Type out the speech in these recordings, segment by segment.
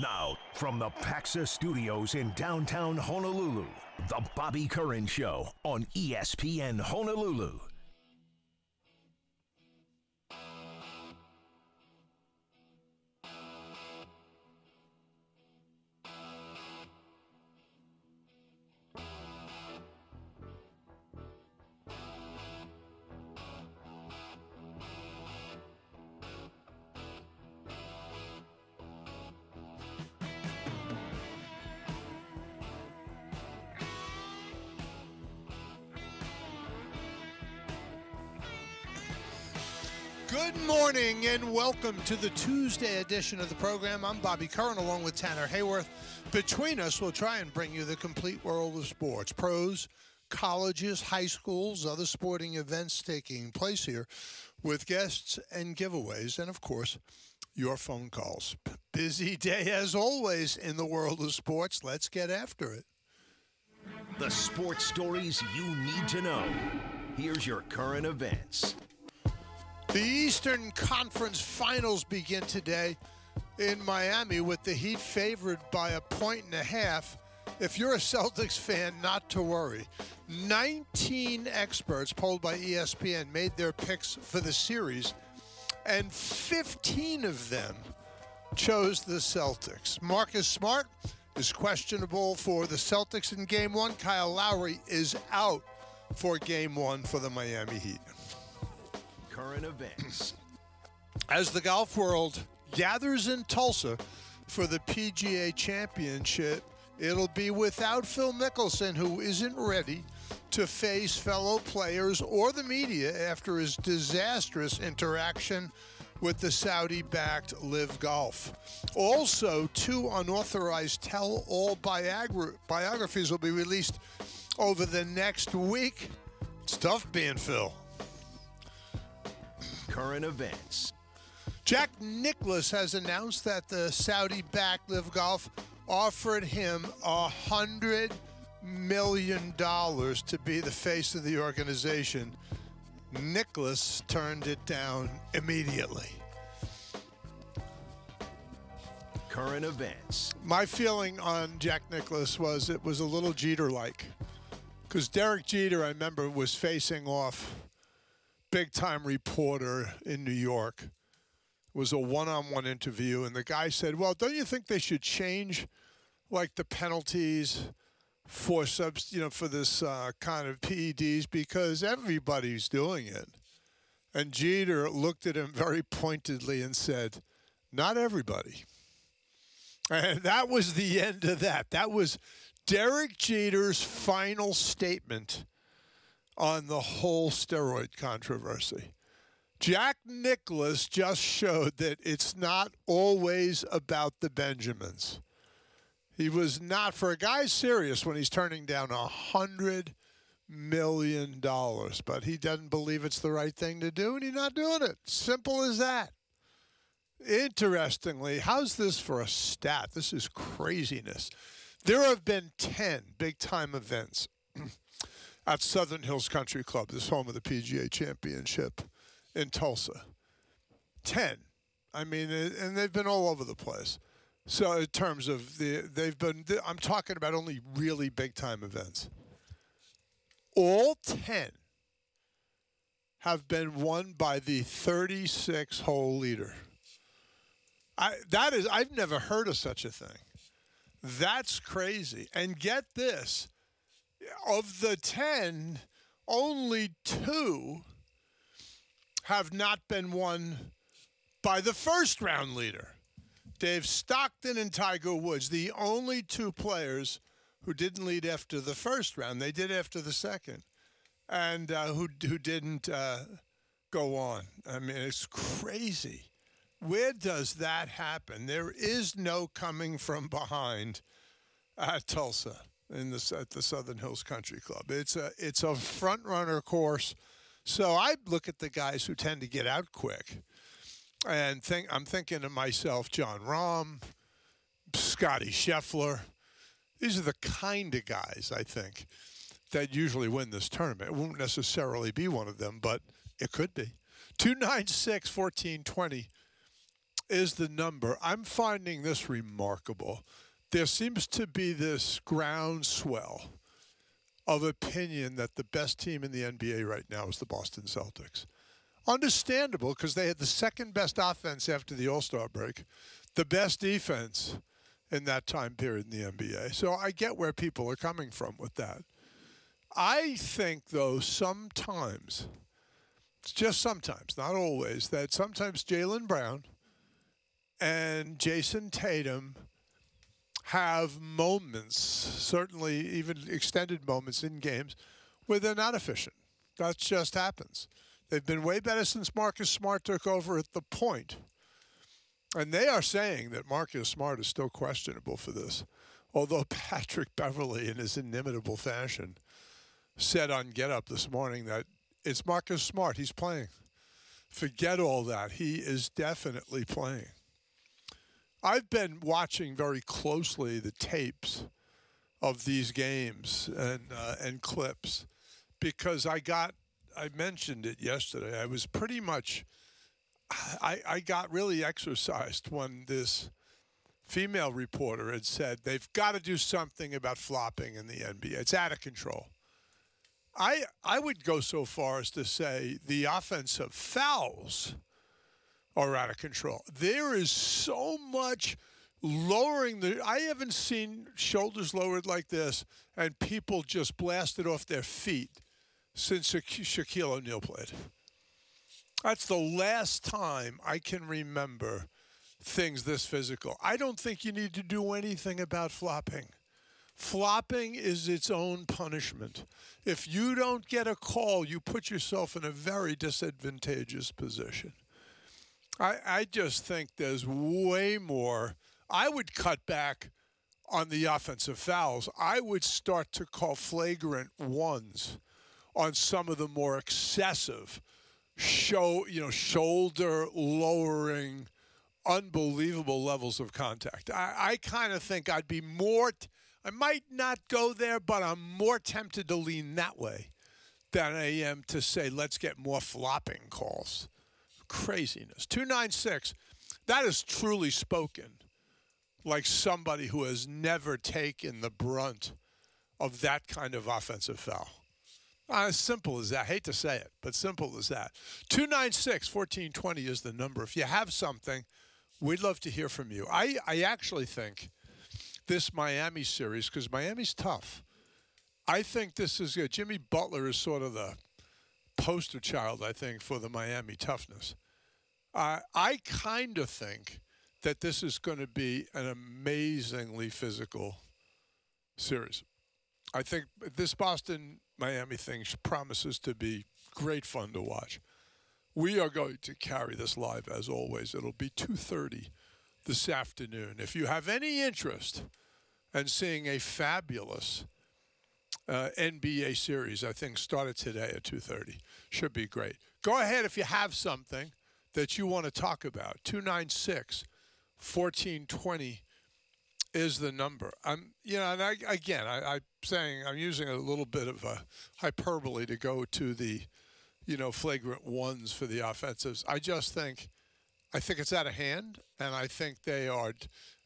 Now, from the Paxa Studios in downtown Honolulu, The Bobby Curran Show on ESPN Honolulu. Welcome to the Tuesday edition of the program. I'm Bobby Curran along with Tanner Hayworth. Between us, we'll try and bring you the complete world of sports pros, colleges, high schools, other sporting events taking place here with guests and giveaways, and of course, your phone calls. Busy day as always in the world of sports. Let's get after it. The sports stories you need to know. Here's your current events. The Eastern Conference Finals begin today in Miami with the Heat favored by a point and a half. If you're a Celtics fan, not to worry. 19 experts polled by ESPN made their picks for the series, and 15 of them chose the Celtics. Marcus Smart is questionable for the Celtics in game one. Kyle Lowry is out for game one for the Miami Heat. Current events. as the golf world gathers in Tulsa for the PGA Championship, it'll be without Phil Mickelson, who isn't ready to face fellow players or the media after his disastrous interaction with the Saudi backed Live Golf. Also, two unauthorized tell all biographies will be released over the next week. It's tough being Phil. Current events. Jack Nicklaus has announced that the Saudi backed Live Golf offered him a hundred million dollars to be the face of the organization. Nicklaus turned it down immediately. Current events. My feeling on Jack Nicklaus was it was a little Jeter like. Because Derek Jeter, I remember, was facing off big time reporter in New York. It was a one on one interview, and the guy said, Well, don't you think they should change like the penalties for subs you know, for this uh, kind of PEDs because everybody's doing it. And Jeter looked at him very pointedly and said, Not everybody. And that was the end of that. That was Derek Jeter's final statement on the whole steroid controversy. Jack Nicklaus just showed that it's not always about the Benjamins. He was not, for a guy serious when he's turning down a hundred million dollars, but he doesn't believe it's the right thing to do, and he's not doing it. Simple as that. Interestingly, how's this for a stat? This is craziness. There have been 10 big time events at Southern Hills Country Club, this home of the PGA Championship in Tulsa. 10. I mean, eh, and they've been all over the place. So, in terms of the, they've been, I'm talking about only really big time events. All 10 have been won by the 36 hole leader. I, that is, I've never heard of such a thing. That's crazy. And get this of the 10, only two have not been won by the first round leader. Dave Stockton and Tiger Woods, the only two players who didn't lead after the first round. They did after the second, and uh, who who didn't uh, go on. I mean, it's crazy. Where does that happen? There is no coming from behind at Tulsa in the at the Southern Hills Country Club. It's a it's a front runner course. So I look at the guys who tend to get out quick, and think I'm thinking to myself, Jon Rahm, Scottie Scheffler. These are the kind of guys I think that usually win this tournament. It won't necessarily be one of them, but it could be. 296 1420 is the number. I'm finding this remarkable. There seems to be this groundswell of opinion that the best team in the NBA right now is the Boston Celtics. Understandable because they had the second best offense after the All Star break, the best defense in that time period in the NBA. So I get where people are coming from with that. I think, though, sometimes, it's just sometimes, not always, that sometimes Jaylen Brown and Jayson Tatum have moments, certainly even extended moments in games, where they're not efficient. That just happens. They've been way better since Marcus Smart took over at the point. And they are saying that Marcus Smart is still questionable for this. Although Patrick Beverley, in his inimitable fashion, said on Get Up this morning that it's Marcus Smart. He's playing. Forget all that. He is definitely playing. I've been watching very closely the tapes of these games and uh, and clips because I got I mentioned it yesterday. I was pretty much I, I got really exercised when this female reporter had said they've got to do something about flopping in the NBA. It's out of control. I I would go so far as to say the offensive fouls are out of control. There is so much lowering the. I haven't seen shoulders lowered like this and people just blasted off their feet since Shaquille O'Neal played. That's the last time I can remember things this physical. I don't think you need to do anything about flopping. Flopping is its own punishment. If you don't get a call, you put yourself in a very disadvantageous position. I, I just think there's way more. I would cut back on the offensive fouls. I would start to call flagrant ones on some of the more excessive show, you know, shoulder lowering, unbelievable levels of contact. I, I kind of think I'd be more. T- I might not go there, but I'm more tempted to lean that way than I am to say let's get more flopping calls craziness. 296, that is truly spoken like somebody who has never taken the brunt of that kind of offensive foul. Uh, as simple as that. I hate to say it, but simple as that. 296 1420 is the number. If you have something, we'd love to hear from you. I, I actually think this Miami series, because Miami's tough, I think this is good. Jimmy Butler is sort of the poster child, I think, for the Miami toughness. Uh, I kind of think that this is going to be an amazingly physical series. I think this Boston Miami thing promises to be great fun to watch. We are going to carry this live as always. It'll be 2:30 this afternoon. If you have any interest in seeing a fabulous uh, NBA series, I think started today at 2:30. Should be great. Go ahead if you have something that you want to talk about. 296 1420 is the number. I'm, you know, and I, again, I, am saying I'm using a little bit of a hyperbole to go to the, you know, flagrant ones for the offensives. I just think, I think it's out of hand, and I think they are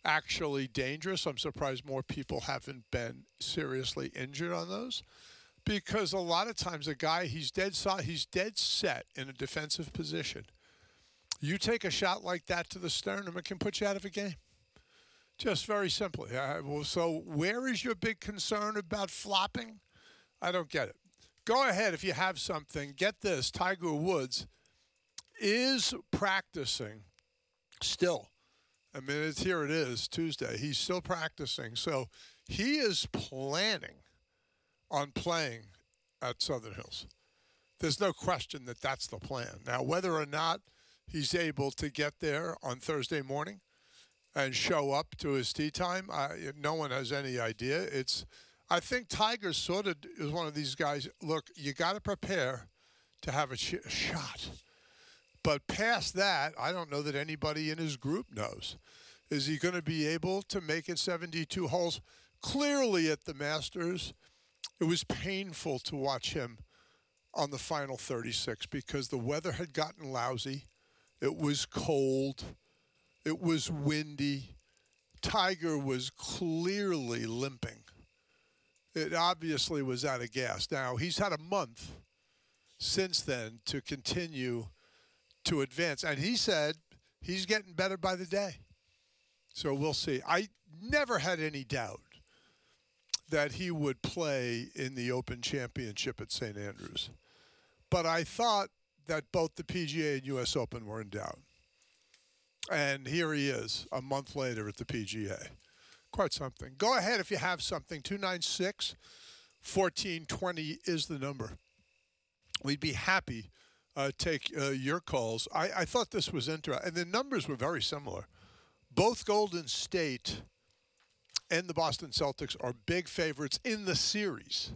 actually dangerous. I'm surprised more people haven't been seriously injured on those, because a lot of times a guy he's dead he's dead set in a defensive position. You take a shot like that to the sternum, it can put you out of a game. Just very simply. Well, so, where is your big concern about flopping? I don't get it. Go ahead if you have something. Get this Tiger Woods is practicing still. I mean, it's, here it is, Tuesday. He's still practicing. So, he is planning on playing at Southern Hills. There's no question that that's the plan. Now, whether or not he's able to get there on Thursday morning, and show up to his tee time. I, no one has any idea. It's, I think Tiger sort of is one of these guys. Look, you got to prepare to have a, a shot, but past that, I don't know that anybody in his group knows. Is he going to be able to make it 72 holes? Clearly, at the Masters, it was painful to watch him on the final 36 because the weather had gotten lousy. It was cold It was windy. Tiger was clearly limping. It obviously was out of gas. Now, he's had a month since then to continue to advance. And he said he's getting better by the day. So we'll see. I never had any doubt that he would play in the Open Championship at St. Andrews. But I thought that both the PGA and US Open were in doubt. And here he is a month later at the PGA. Quite something. Go ahead if you have something. 296 1420 is the number. We'd be happy uh, take uh, your calls. I, I thought this was interesting. And the numbers were very similar. Both Golden State and the Boston Celtics are big favorites in the series.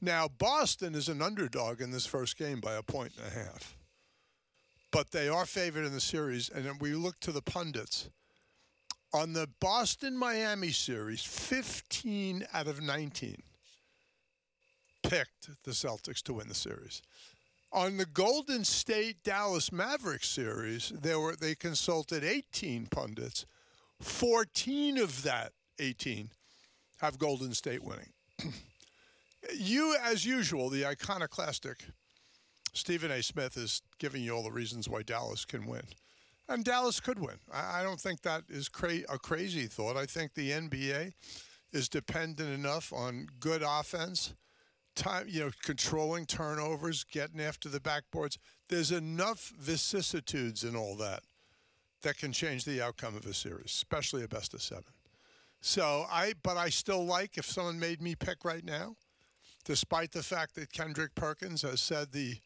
Now, Boston is an underdog in this first game by a point and a half. But they are favored in the series. And we look to the pundits. On the Boston Miami series, 15 out of 19 picked the Celtics to win the series. On the Golden State Dallas Mavericks series, there were they consulted 18 pundits. 14 of that 18 have Golden State winning. you, as usual, the iconoclastic Stephen A. Smith is giving you all the reasons why Dallas can win. And Dallas could win. I, don't think that is cra- a crazy thought. I think the NBA is dependent enough on good offense, time, you know, controlling turnovers, getting after the backboards. There's enough vicissitudes in all that that can change the outcome of a series, especially a best of seven. So I, but I still like if someone made me pick right now, despite the fact that Kendrick Perkins has said the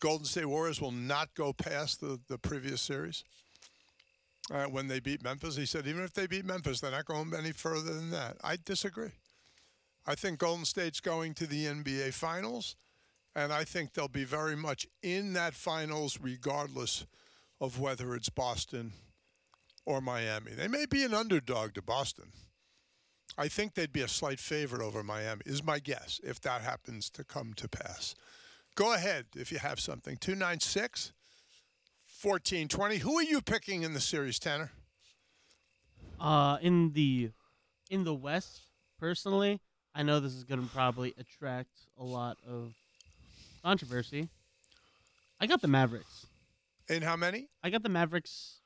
Golden State Warriors will not go past the, the previous series. Uh, when they beat Memphis, he said even if they beat Memphis, they're not going any further than that. I disagree. I think Golden State's going to the NBA Finals, and I think they'll be very much in that finals regardless of whether it's Boston or Miami. They may be an underdog to Boston. I think they'd be a slight favorite over Miami, is my guess, if that happens to come to pass. Go ahead if you have something. 296 1420. Who are you picking in the series, Tanner? Uh, in the in the West, personally, I know this is going to probably attract a lot of controversy. I got the Mavericks. In how many? I got the Mavericks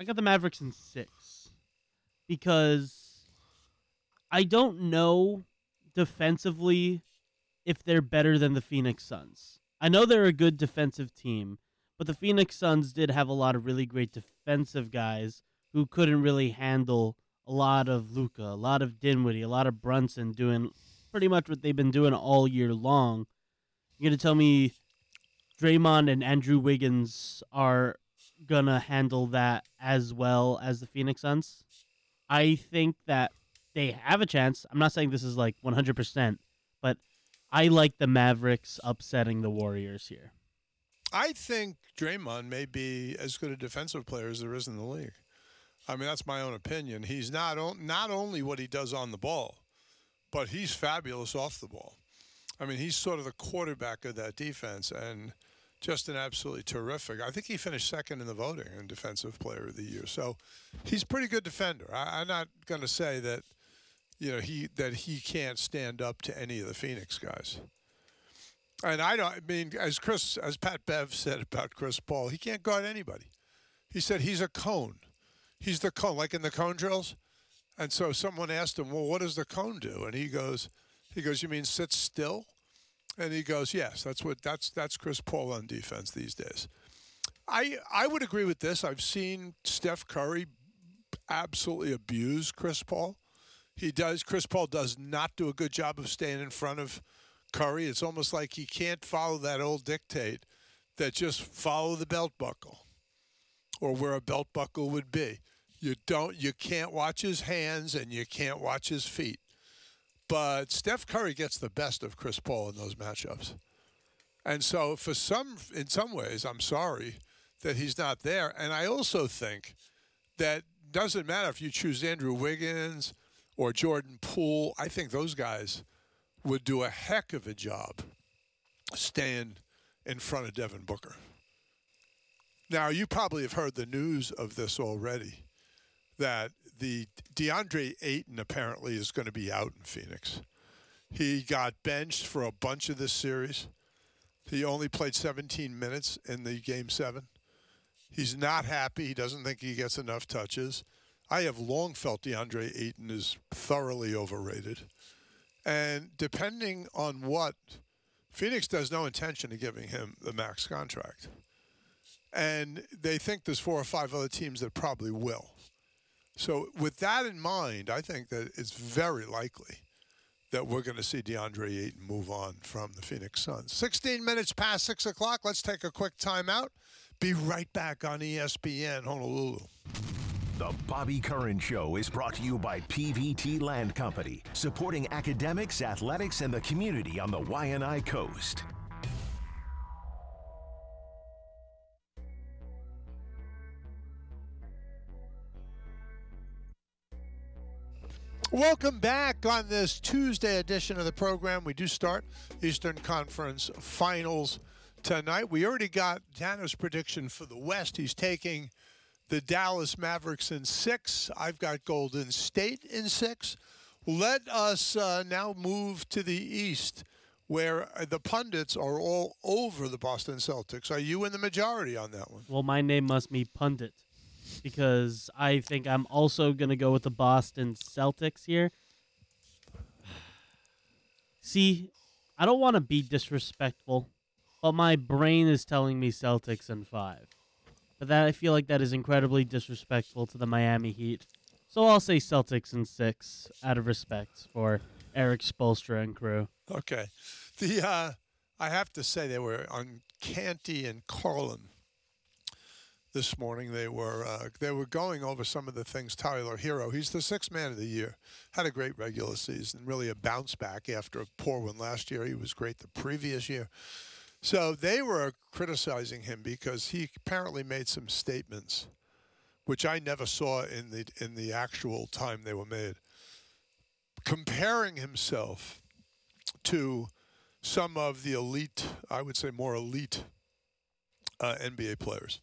I got the Mavericks in six because I don't know defensively if they're better than the Phoenix Suns. I know they're a good defensive team, but the Phoenix Suns did have a lot of really great defensive guys who couldn't really handle a lot of Luka, a lot of Dinwiddie, a lot of Brunson doing pretty much what they've been doing all year long. You're gonna tell me Draymond and Andrew Wiggins are gonna handle that as well as the Phoenix Suns. I think that they have a chance. I'm not saying this is like 100%, but I like the Mavericks upsetting the Warriors here. I think Draymond may be as good a defensive player as there is in the league. I mean, that's my own opinion. He's not not only what he does on the ball, but he's fabulous off the ball. I mean, he's sort of the quarterback of that defense, and just an absolutely terrific. I think he finished second in the voting in Defensive Player of the Year. So he's pretty good defender. I, am not going to say that you know he that he can't stand up to any of the Phoenix guys. And I don't. I mean, as Chris, as Pat Bev said about Chris Paul, he can't guard anybody. He said he's a cone. He's the cone, like in the cone drills. And so someone asked him, "Well, what does the cone do?" And he goes, "He goes, you mean sit still?" And he goes, "Yes, that's what that's that's Chris Paul on defense these days." I I would agree with this. I've seen Steph Curry absolutely abuse Chris Paul. He does. Chris Paul does not do a good job of staying in front of Curry. It's almost like he can't follow that old dictate that just follow the belt buckle or where a belt buckle would be. You don't you can't watch his hands and you can't watch his feet. But Steph Curry gets the best of Chris Paul in those matchups. And so for some in some ways I'm sorry that he's not there. And I also think that doesn't matter if you choose Andrew Wiggins or Jordan Poole. I think those guys would do a heck of a job staying in front of Devin Booker. Now, you probably have heard the news of this already. that the DeAndre Ayton apparently is going to be out in Phoenix. He got benched for a bunch of this series. He only played 17 minutes in the game seven. He's not happy. He doesn't think he gets enough touches. I have long felt DeAndre Ayton is thoroughly overrated. And depending on what, Phoenix does no intention of giving him the max contract. And they think there's four or five other teams that probably will. So, with that in mind, I think that it's very likely that we're going to see DeAndre Ayton move on from the Phoenix Suns. 16 minutes past 6 o'clock. Let's take a quick timeout. Be right back on ESPN Honolulu. The Bobby Curran Show is brought to you by PVT Land Company, supporting academics, athletics, and the community on the Waianae Coast. Welcome back on this Tuesday edition of the program. We do start Eastern Conference Finals tonight. We already got Dano's prediction for the West. He's taking the Dallas Mavericks in six. I've got Golden State in six. Let us uh, now move to the East, where the pundits are all over the Boston Celtics. Are you in the majority on that one? Well, my name must be pundit because I think I'm also going to go with the Boston Celtics here. See, I don't want to be disrespectful, but my brain is telling me Celtics in five. But that I feel like that is incredibly disrespectful to the Miami Heat. So I'll say Celtics in six out of respect for Erik Spoelstra and crew. Okay. The uh, I have to say they were on Canty and Carlin this morning. They were uh, they were going over some of the things Tyler Herro. He's the sixth man of the year. Had a great regular season, really a bounce back after a poor one last year. He was great the previous year. So they were criticizing him because he apparently made some statements, which I never saw in the in the actual time they were made, comparing himself to some of the elite, I would say more elite uh, NBA players.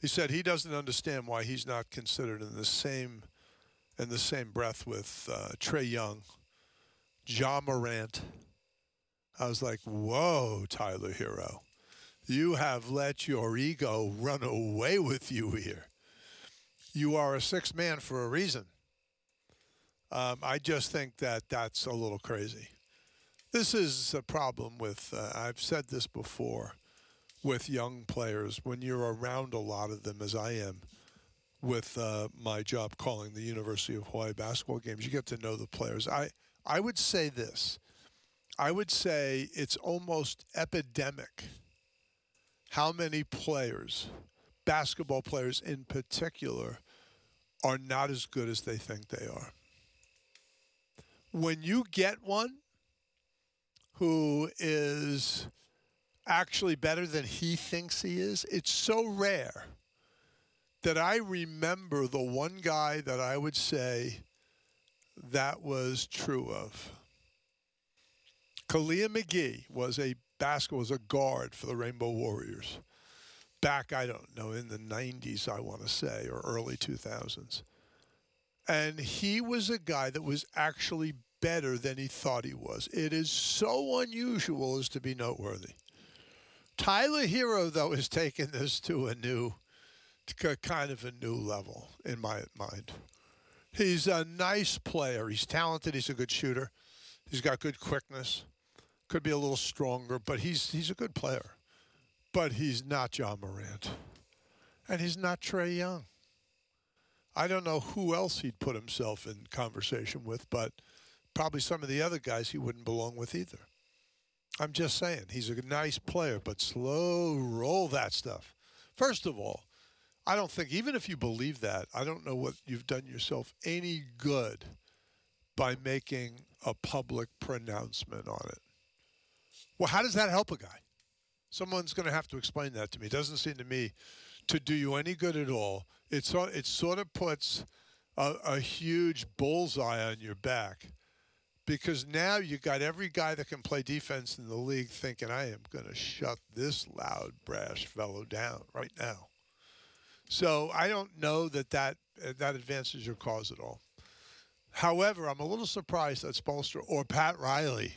He said he doesn't understand why he's not considered in the same in the same breath with uh, Trae Young, Ja Morant. I was like, whoa, Tyler Herro, You have let your ego run away with you here. You are a six man for a reason. Um, I just think that that's a little crazy. This is a problem with, uh, I've said this before with young players when you're around a lot of them, as I am, with uh, my job calling the University of Hawaii basketball games. You get to know the players. I I would say this. I would say it's almost epidemic how many players, basketball players in particular, are not as good as they think they are. When you get one who is actually better than he thinks he is. It's so rare that I remember the one guy that I would say that was true of. Kalia McGee was a basketball was a guard for the Rainbow Warriors back I don't know in the 90s I want to say or early 2000s. And he was a guy that was actually better than he thought he was. It is so unusual as to be noteworthy. Tyler Herro, though, has taken this to a new, kind of a new level in my mind. He's a nice player. He's talented. He's a good shooter. He's got good quickness. Could be a little stronger, but he's he's a good player. But he's not John Morant, and he's not Trae Young. I don't know who else he'd put himself in conversation with, but probably some of the other guys he wouldn't belong with either. I'm just saying, he's a nice player, but slow roll that stuff. First of all, I don't think, even if you believe that, I don't know what you've done yourself any good by making a public pronouncement on it. Well, how does that help a guy? Someone's going to have to explain that to me. It doesn't seem to me to do you any good at all. It's, it sort of puts a, a huge bullseye on your back because now you got every guy that can play defense in the league thinking I am going to shut this loud brash fellow down right now. So I don't know that that that advances your cause at all. However, I'm a little surprised that Spoelstra or Pat Riley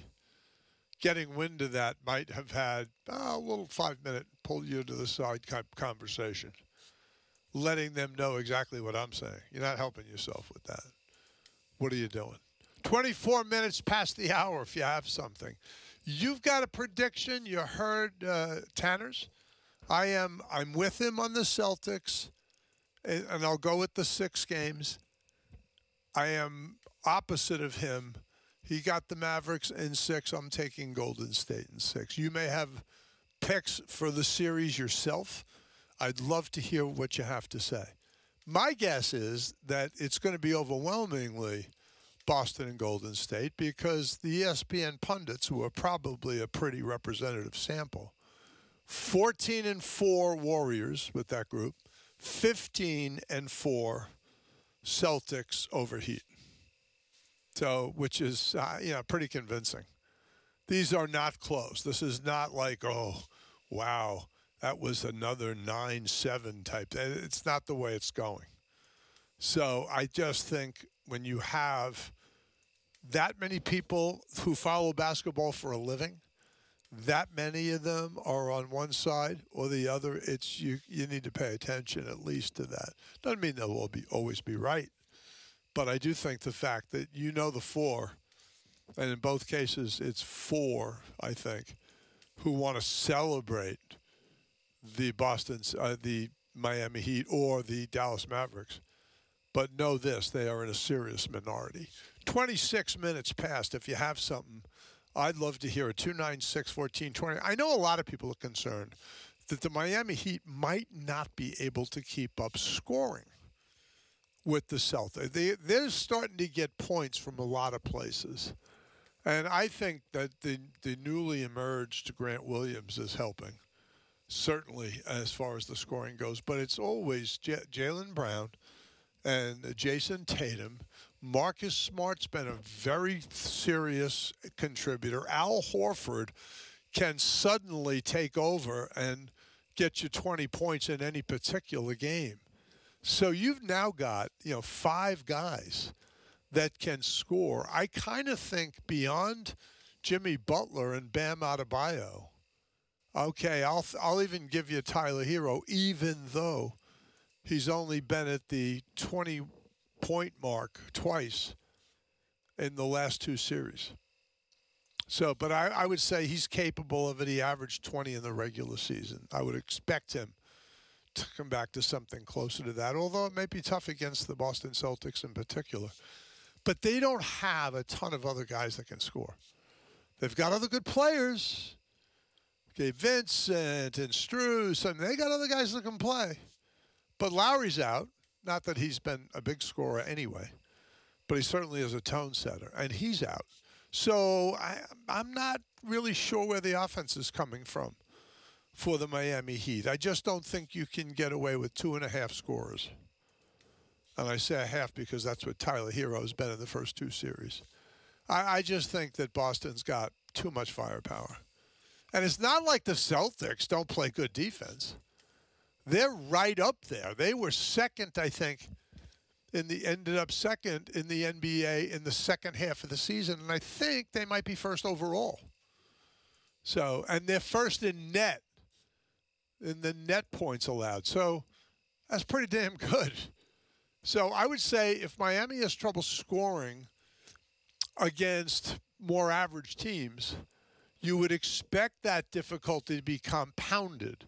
getting wind of that might have had uh, a little five minute pull you to the side kind of conversation, letting them know exactly what I'm saying. You're not helping yourself with that. What are you doing? 24 minutes past the hour if you have something. You've got a prediction. You heard uh, Tanner's. I am. I'm with him on the Celtics, and, and I'll go with the six games. I am opposite of him. He got the Mavericks in six. I'm taking Golden State in six. You may have picks for the series yourself. I'd love to hear what you have to say. My guess is that it's going to be overwhelmingly Boston and Golden State because the ESPN pundits, who are probably a pretty representative sample, 14 and 4 Warriors with that group, 15 and 4 Celtics over Heat. So, which is uh, you know pretty convincing. These are not close. This is not like oh, wow, that was another nine-seven type. It's not the way it's going. So I just think when you have that many people who follow basketball for a living, that many of them are on one side or the other. It's you. You need to pay attention at least to that. Doesn't mean they'll all be always be right, but I do think the fact that you know the four, and in both cases it's four. I think who want to celebrate the Boston, uh, the Miami Heat, or the Dallas Mavericks. But know this: they are in a serious minority. 26 minutes past. If you have something I'd love to hear it. 296 1420. I know a lot of people are concerned that the Miami Heat might not be able to keep up scoring with the Celtics. They, they're starting to get points from a lot of places. And I think that the, the newly emerged Grant Williams is helping, certainly as far as the scoring goes. But it's always J- Jaylen Brown and Jayson Tatum Marcus Smart's been a very serious contributor. Al Horford can suddenly take over and get you 20 points in any particular game. So you've now got, you know, five guys that can score. I kind of think beyond Jimmy Butler and Bam Adebayo. Okay, I'll I'll even give you Tyler Herro, even though he's only been at the 20 point mark twice in the last two series. So, but I, I would say he's capable of it. He averaged 20 in the regular season. I would expect him to come back to something closer to that, although it may be tough against the Boston Celtics in particular. But they don't have a ton of other guys that can score. They've got other good players. Okay, Vincent and Strus, and they got other guys that can play. But Lowry's out. Not that he's been a big scorer anyway, but he certainly is a tone setter, and he's out. So I, I'm not really sure where the offense is coming from for the Miami Heat. I just don't think you can get away with two and a half scores. And I say a half because that's what Tyler Herro has been in the first two series. I, I just think that Boston's got too much firepower. And it's not like the Celtics don't play good defense they're right up there. They were second, I think, in the ended up second in the NBA in the second half of the season, and I think they might be first overall. So, and they're first in net, in the net points allowed. So, that's pretty damn good. So, I would say if Miami has trouble scoring against more average teams, you would expect that difficulty to be compounded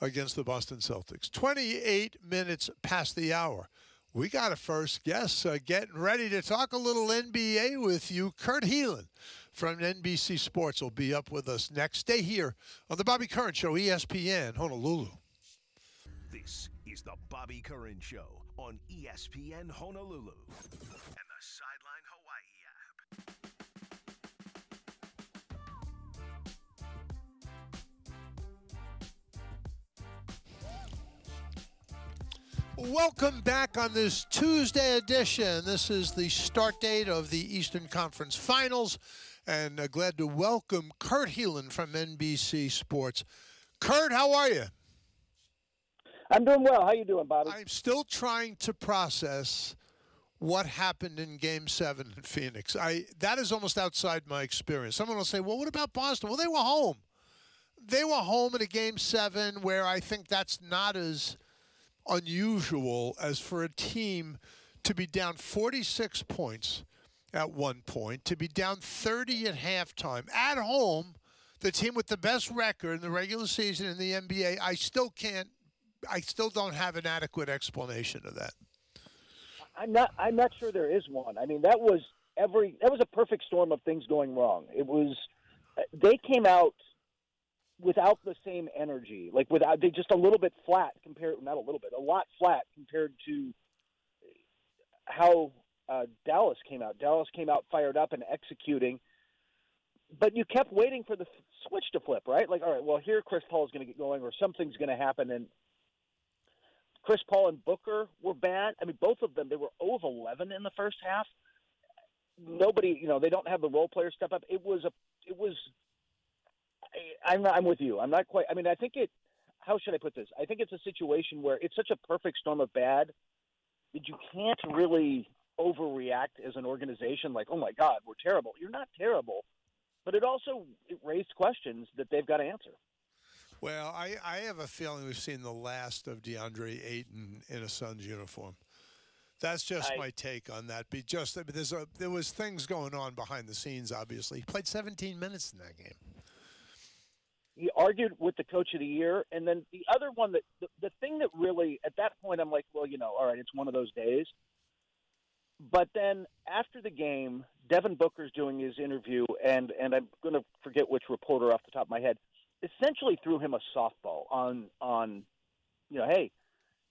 against the Boston Celtics. 28 minutes past the hour. We got a first guest uh, getting ready to talk a little NBA with you. Kurt Helin from NBC Sports will be up with us next. Stay here on the Bobby Curran Show, ESPN Honolulu. This is the Bobby Curran Show on ESPN Honolulu and the Sideline Hawaii app. Welcome back on this Tuesday edition. This is the start date of the Eastern Conference Finals, and uh, glad to welcome Kurt Helin from NBC Sports. Kurt, how are you? I'm doing well. How you doing, Bobby? I'm still trying to process what happened in Game Seven in Phoenix. I that is almost outside my experience. Someone will say, "Well, what about Boston?" Well, they were home. They were home in a Game Seven where I think that's not as unusual as for a team to be down 46 points at one point, to be down 30 at halftime at home. The team with the best record in the regular season in the NBA, I still can't, I still don't have an adequate explanation of that. I'm not. I'm not sure there is one. I mean, that was every. That was a perfect storm of things going wrong. It was. They came out without the same energy, like without they just a little bit flat compared. Not a little bit, a lot flat compared to how uh, Dallas came out. Dallas came out fired up and executing, but you kept waiting for the switch to flip, right? Like, all right, well, here Chris Paul is going to get going, or something's going to happen, and Chris Paul and Booker were bad. I mean, both of them, they were 0 of 11 in the first half. Nobody, you know, they don't have the role players step up. It was a, it was. I, I'm, I'm with you. I'm not quite. I mean, I think it. How should I put this? I think it's a situation where it's such a perfect storm of bad that you can't really overreact as an organization. Like, oh my God, we're terrible. You're not terrible, but it also it raised questions that they've got to answer. Well, I, I have a feeling we've seen the last of DeAndre Ayton in a Suns uniform. That's just I, my take on that. Be just there's a, there was things going on behind the scenes. Obviously, he played 17 minutes in that game. He argued with the coach of the year, and then the other one that the, the thing that really at that point I'm like, well, you know, all right, it's one of those days. But then after the game, Devin Booker's doing his interview, and and I'm going to forget which reporter off the top of my head essentially threw him a softball on on you know, hey,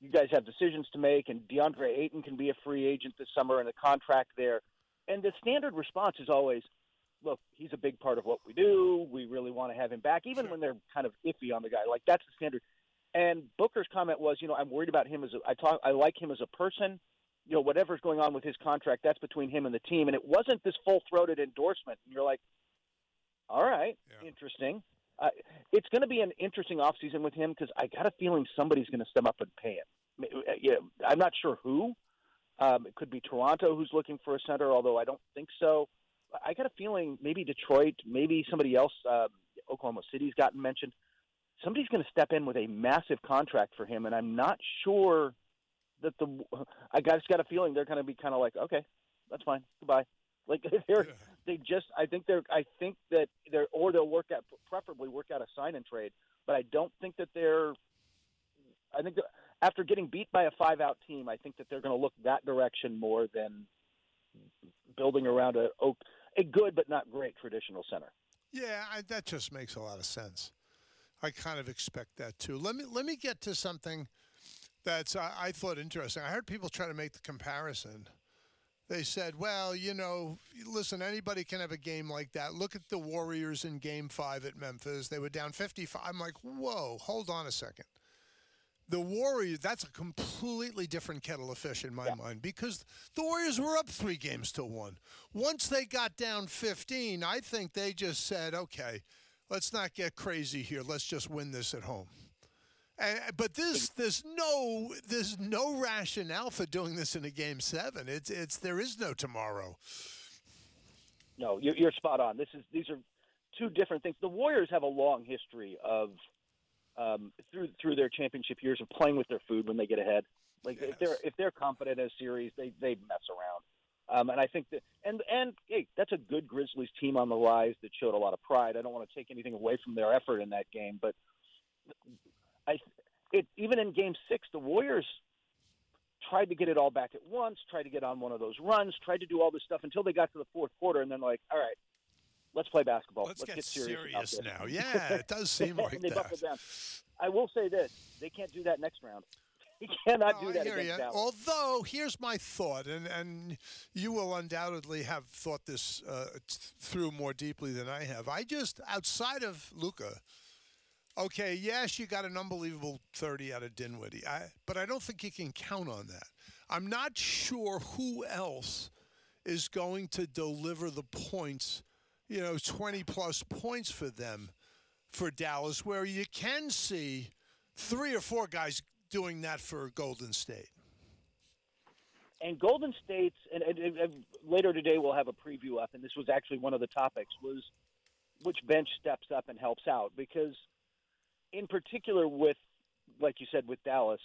you guys have decisions to make, and DeAndre Ayton can be a free agent this summer and a contract there. And the standard response is always, look, he's a big part of what we do. We really want to have him back, even when they're kind of iffy on the guy. Like that's the standard. And Booker's comment was, you know, I'm worried about him as a, I talk, I like him as a person. You know, whatever's going on with his contract, that's between him and the team. And it wasn't this full-throated endorsement. And you're like, all right, yeah. interesting. Uh, it's going to be an interesting offseason with him because I got a feeling somebody's going to step up and pay him. Uh, yeah, I'm not sure who. Um, it could be Toronto who's looking for a center, although I don't think so. I got a feeling maybe Detroit, maybe somebody else. Uh, Oklahoma City's gotten mentioned. Somebody's going to step in with a massive contract for him, and I'm not sure that the. I just got a feeling they're going to be kind of like, okay, that's fine, goodbye. Like they're they just I think they're I think that they're or they'll work out preferably work out a sign and trade, but I don't think that they're. I think that after getting beat by a five out team, I think that they're going to look that direction more than building around a oh, a good but not great traditional center. Yeah, I, that just makes a lot of sense. I kind of expect that too. Let me let me get to something that's I, I thought interesting. I heard people try to make the comparison they said, well, you know, listen, anybody can have a game like that. Look at the Warriors in game five at Memphis. They were down 55. I'm like, whoa, hold on a second. The Warriors, that's a completely different kettle of fish in my yeah. mind because the Warriors were up three games to one. Once they got down 15, I think they just said, okay, let's not get crazy here. Let's just win this at home. Uh, but this, there's no, there's no rationale for doing this in a game seven. It's, it's, there is no tomorrow. No, you're, you're spot on. This is, these are two different things. The Warriors have a long history of, um, through through their championship years of playing with their food when they get ahead. Like yes. if they're if they're confident in a series, they they mess around. Um, and I think that and and hey, that's a good Grizzlies team on the rise that showed a lot of pride. I don't want to take anything away from their effort in that game, but I, it, even in Game Six, the Warriors tried to get it all back at once, tried to get on one of those runs, tried to do all this stuff until they got to the fourth quarter, and then like, all right, let's play basketball. Let's, let's get, get, serious, serious now. Yeah, it does seem like they that. Down. I will say this: they can't do that next round. He cannot no, do that against. Dallas. Although, here's my thought, and, and you will undoubtedly have thought this uh, through more deeply than I have. I just, outside of Luka, Okay, yes, you got an unbelievable 30 out of Dinwiddie, I, but I don't think you can count on that. I'm not sure who else is going to deliver the points, you know, 20 plus points for them for Dallas, where you can see three or four guys doing that for Golden State. And Golden State's, and, and, and later today we'll have a preview up, and this was actually one of the topics was which bench steps up and helps out because, in particular, with like you said with Dallas,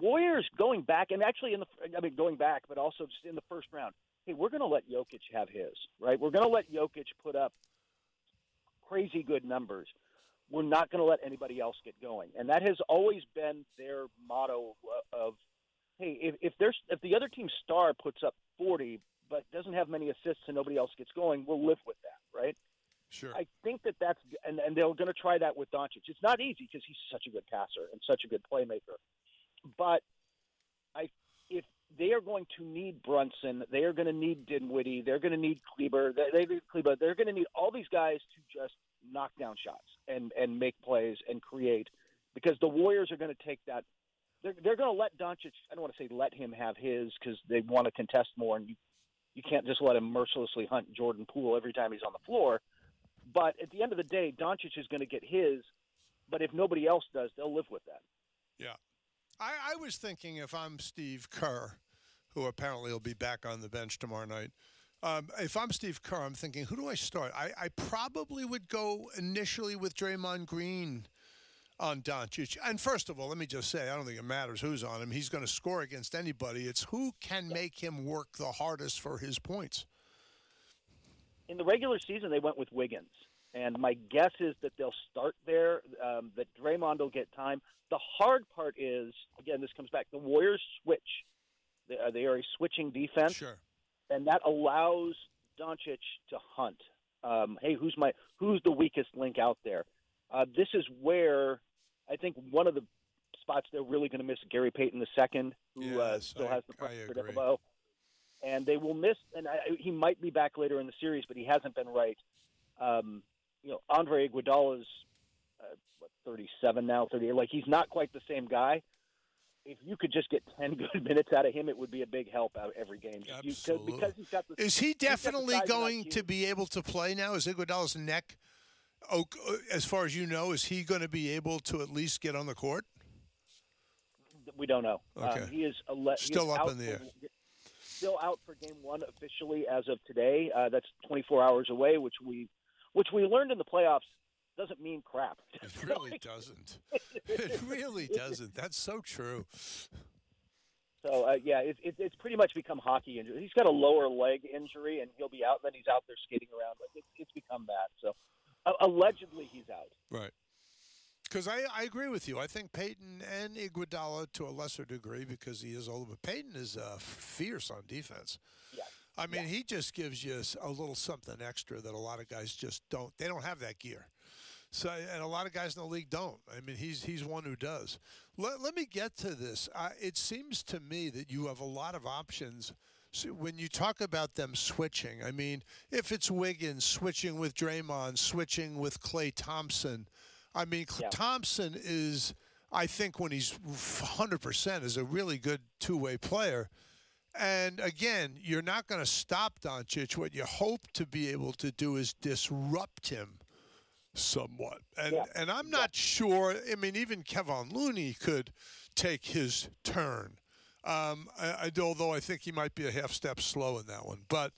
Warriors going back and actually in the I mean going back, but also just in the first round. Hey, we're going to let Jokic have his right. We're going to let Jokic put up crazy good numbers. We're not going to let anybody else get going, and that has always been their motto of hey, if, if there's if the other team's star puts up 40 but doesn't have many assists and nobody else gets going, we'll live with that, right? Sure. I think that that's and, and they're going to try that with Doncic. It's not easy because he's such a good passer and such a good playmaker, but I if they are going to need Brunson, they are going to need Dinwiddie, they're going to need Kleber, they, they Kleber, they're going to need all these guys to just knock down shots and and make plays and create because the Warriors are going to take that they're they're going to let Doncic. I don't want to say let him have his because they want to contest more, and you you can't just let him mercilessly hunt Jordan Poole every time he's on the floor. But at the end of the day, Doncic is going to get his. But if nobody else does, they'll live with that. Yeah, I, I was thinking if I'm Steve Kerr, who apparently will be back on the bench tomorrow night. Um, if I'm Steve Kerr, I'm thinking, who do I start? I, I probably would go initially with Draymond Green on Doncic. And first of all, let me just say, I don't think it matters who's on him. He's going to score against anybody. It's who can make him work the hardest for his points. In the regular season, they went with Wiggins. And my guess is that they'll start there, um, that Draymond will get time. The hard part is, again, this comes back, the Warriors switch. They, uh, they are a switching defense. Sure. And that allows Doncic to hunt. Um, hey, who's my who's the weakest link out there? Uh, this is where I think one of the spots they're really going to miss Gary Payton II, who uh, still I- has the elbow, and they will miss. And I, he might be back later in the series, but he hasn't been right. Um, you know, Andre Iguodala's uh, what 37 now, 38. Like he's not quite the same guy. If you could just get 10 good minutes out of him, it would be a big help out every game. You- 'cause- Absolutely. because he's got the Is he got the definitely size and going to be able to play now? Is Iguodala's neck, oh, as far as you know, is he going to be able to at least get on the court? We don't know. Okay. Um, he is a le- he Still is up out in the for- air. Still out for game one officially as of today. Uh, that's 24 hours away, which we, which we learned in the playoffs doesn't mean crap. It really doesn't. It really doesn't. That's so true. So uh, yeah, it, it, it's pretty much become hockey injury. He's got a lower leg injury, and he'll be out. Then he's out there skating around. Like it's, it's become that. So uh, allegedly he's out. Right. Because I, I agree with you. I think Payton and Iguodala to a lesser degree because he is older, but Payton is uh, fierce on defense. Yeah. I mean, he just gives you a little something extra that a lot of guys just don't. They don't have that gear. So, and a lot of guys in the league don't. I mean, he's he's one who does. Let, let me get to this. I, it seems to me that you have a lot of options. So when you talk about them switching, I mean, if it's Wiggins switching with Draymond, switching with Klay Thompson, I mean, Yeah. Thompson is, I think, when he's 100%, is a really good two way player. And again, you're not going to stop Doncic. What you hope to be able to do is disrupt him somewhat. And Yeah. and I'm not sure. I mean, even Kevin Looney could take his turn. Um, I, I, although I think he might be a half step slow in that one. But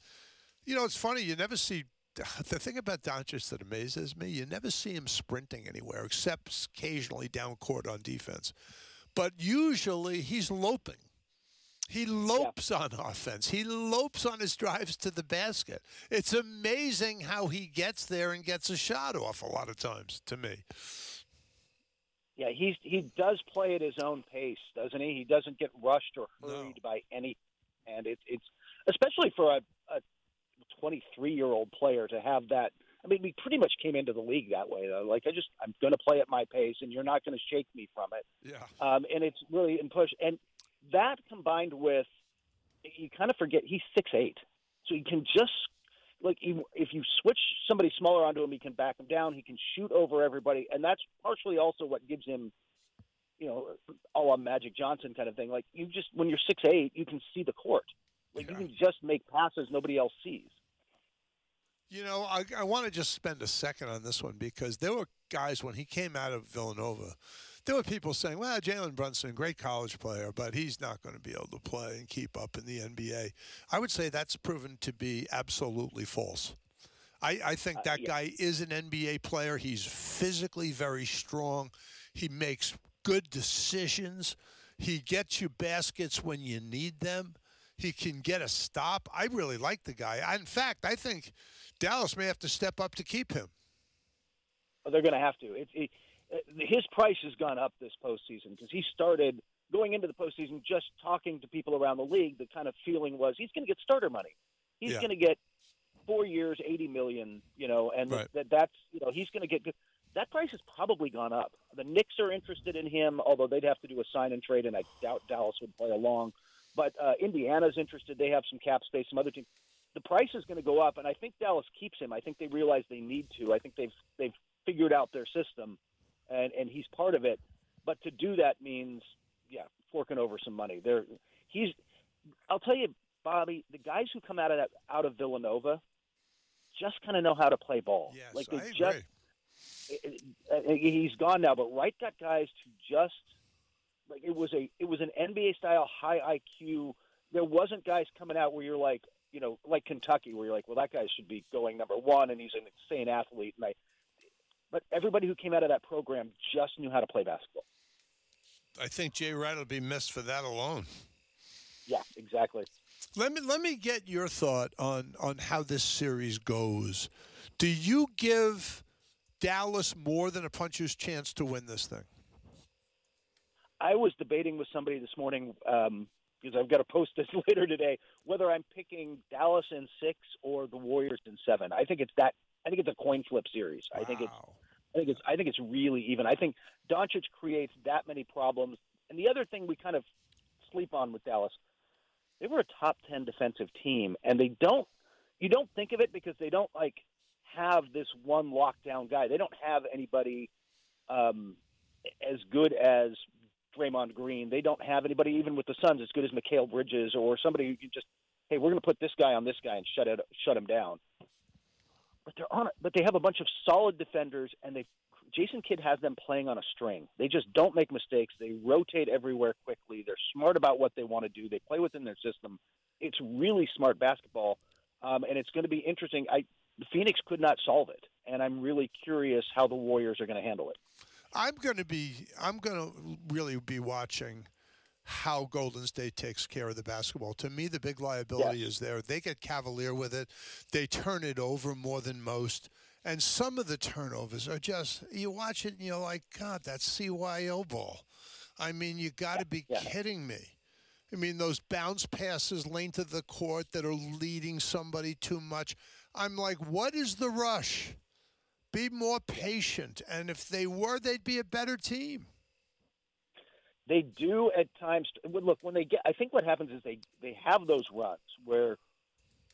you know, it's funny. You never see. The thing about Doncic that amazes me, you never see him sprinting anywhere except occasionally down court on defense. But usually he's loping. He lopes on offense. He lopes on his drives to the basket. It's amazing how he gets there and gets a shot off a lot of times to me. Yeah, he's he does play at his own pace, doesn't he? He doesn't get rushed or No. hurried by any, and it's it's especially for a, a 23 year old player to have that. I mean, we pretty much came into the league that way. Though. Like, I just I'm going to play at my pace, and you're not going to shake me from it. Yeah. Um, and it's really in push, and that combined with you kind of forget he's six eight, so he can just like he, if you switch somebody smaller onto him, he can back him down. He can shoot over everybody, and that's partially also what gives him, you know, all on Magic Johnson kind of thing. Like you just when you're six eight, you can see the court. Like Yeah. you can just make passes nobody else sees. You know, I, I want to just spend a second on this one because there were guys when he came out of Villanova there were people saying, "Well, Jalen Brunson, great college player, but he's not going to be able to play and keep up in the NBA." I would say that's proven to be absolutely false. I, I think Uh, that yeah. guy is an NBA player. He's physically very strong. He makes good decisions. He gets you baskets when you need them. He can get a stop. I really like the guy. In fact, I think Dallas may have to step up to keep him. They're going to have to. It, it, his price has gone up this postseason because he started going into the postseason just talking to people around the league. The kind of feeling was he's going to get starter money. He's Yeah. going to get four years, eighty million. You know, and Right. that that's you know he's going to get good. That price has probably gone up. The Knicks are interested in him, although they'd have to do a sign and trade, and I doubt Dallas would play along. But uh, Indiana's interested. They have some cap space. Some other teams. The price is going to go up, and I think Dallas keeps him. I think they realize they need to. I think they've they've figured out their system, and and he's part of it. But to do that means, yeah, forking over some money. There, he's. I'll tell you, Bobby, the guys who come out of that out of Villanova just kind of know how to play ball. Yes, like they I just agree. uh, he's gone now, but Wright got guys to just like it was a it was an NBA style high IQ. There wasn't guys coming out where you're like you know like Kentucky where you're like well that guy should be going number one and he's an insane athlete and I. But everybody who came out of that program just knew how to play basketball. I think Jay Wright will be missed for that alone. Yeah, exactly. Let me let me get your thought on on how this series goes. Do you give Dallas more than a puncher's chance to win this thing? I was debating with somebody this morning um, because I've got to post this later today whether I'm picking Dallas in six or the Warriors in seven. I think it's that. I think it's a coin flip series. I think it's. I think it's. I think it's really even. I think Doncic creates that many problems. And the other thing we kind of sleep on with Dallas, they were a top ten defensive team, and they don't. You don't think of it because they don't like have this one lockdown guy. They don't have anybody um, as good as Draymond Green. They don't have anybody even with the Suns as good as Mikal Bridges or somebody who can just, hey, we're going to put this guy on this guy and shut it, shut him down. But they're on, it. but they have a bunch of solid defenders, and they Jason Kidd has them playing on a string. They just don't make mistakes. They rotate everywhere quickly. They're smart about what they want to do. They play within their system. It's really smart basketball, um, and it's going to be interesting. I Phoenix could not solve it, and I'm really curious how the Warriors are going to handle it. I'm going to be I'm going to really be watching how Golden State takes care of the basketball. To me, the big liability Yes. is there. They get cavalier with it. They turn it over more than most. And some of the turnovers are just you watch it and you're like, God, that's CYO ball. I mean, you got to be Yeah. kidding me. I mean, those bounce passes length of the court that are leading somebody too much. I'm like, what is the rush? Be more patient. And if they were, they'd be a better team. They do at times. Look, when they get, I think what happens is they they have those runs where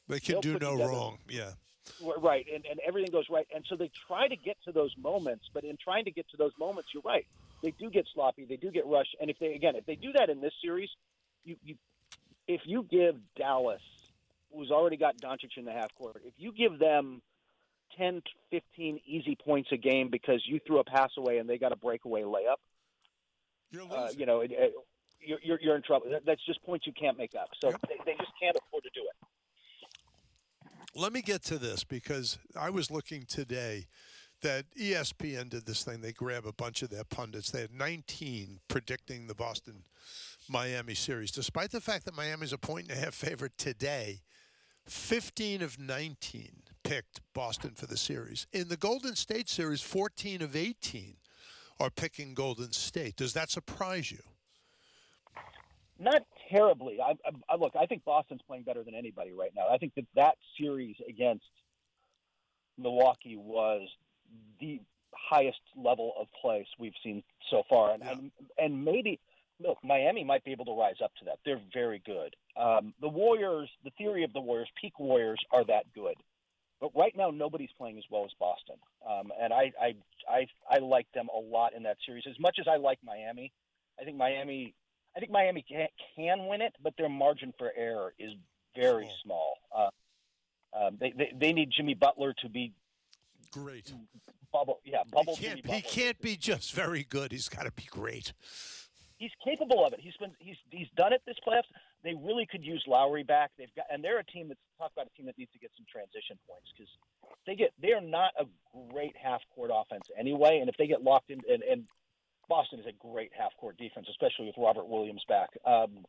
They can do no together- wrong. Yeah. right and, and everything goes right, and so they try to get to those moments. But in trying to get to those moments, you're right. They do get sloppy. They do get rushed. And if they again, if they do that in this series, you, you if you give Dallas, who's already got Doncic in the half court, if you give them 10, 15 easy points a game because you threw a pass away and they got a breakaway layup, You're uh, you know, it, it, you're, you're, you're in trouble. That, that's just points you can't make up. So Yep. they, they just can't afford to do it. Let me get to this because I was looking today that ESPN did this thing. They grab a bunch of their pundits. They had 19 predicting the Boston Miami series. Despite the fact that Miami's a point and a half favorite today, 15 of 19 picked Boston for the series. In the Golden State series, 14 of 18 are picking Golden State. Does that surprise you? Not terribly. I, I, I look. I think Boston's playing better than anybody right now. I think that that series against Milwaukee was the highest level of play we've seen so far, and Yeah. and, and maybe look, Miami might be able to rise up to that. They're very good. Um, the Warriors, the theory of the Warriors, peak Warriors are that good, but right now nobody's playing as well as Boston, um, and I, I I I like them a lot in that series. As much as I like Miami, I think Miami I think Miami can, can win it, but their margin for error is very small. Uh, um, they, they they need Jimmy Butler to be Great. bubble. Yeah, bubble. He can't, he can't be just very good. He's got to be great. He's capable of it. He's been he's he's done it this playoffs. They really could use Lowry back. They've got and they're a team that's talk about a team that needs to get some transition points because they get they are not a great half court offense anyway. And if they get locked in and, and Boston is a great half court defense, especially with Robert Williams back. Um,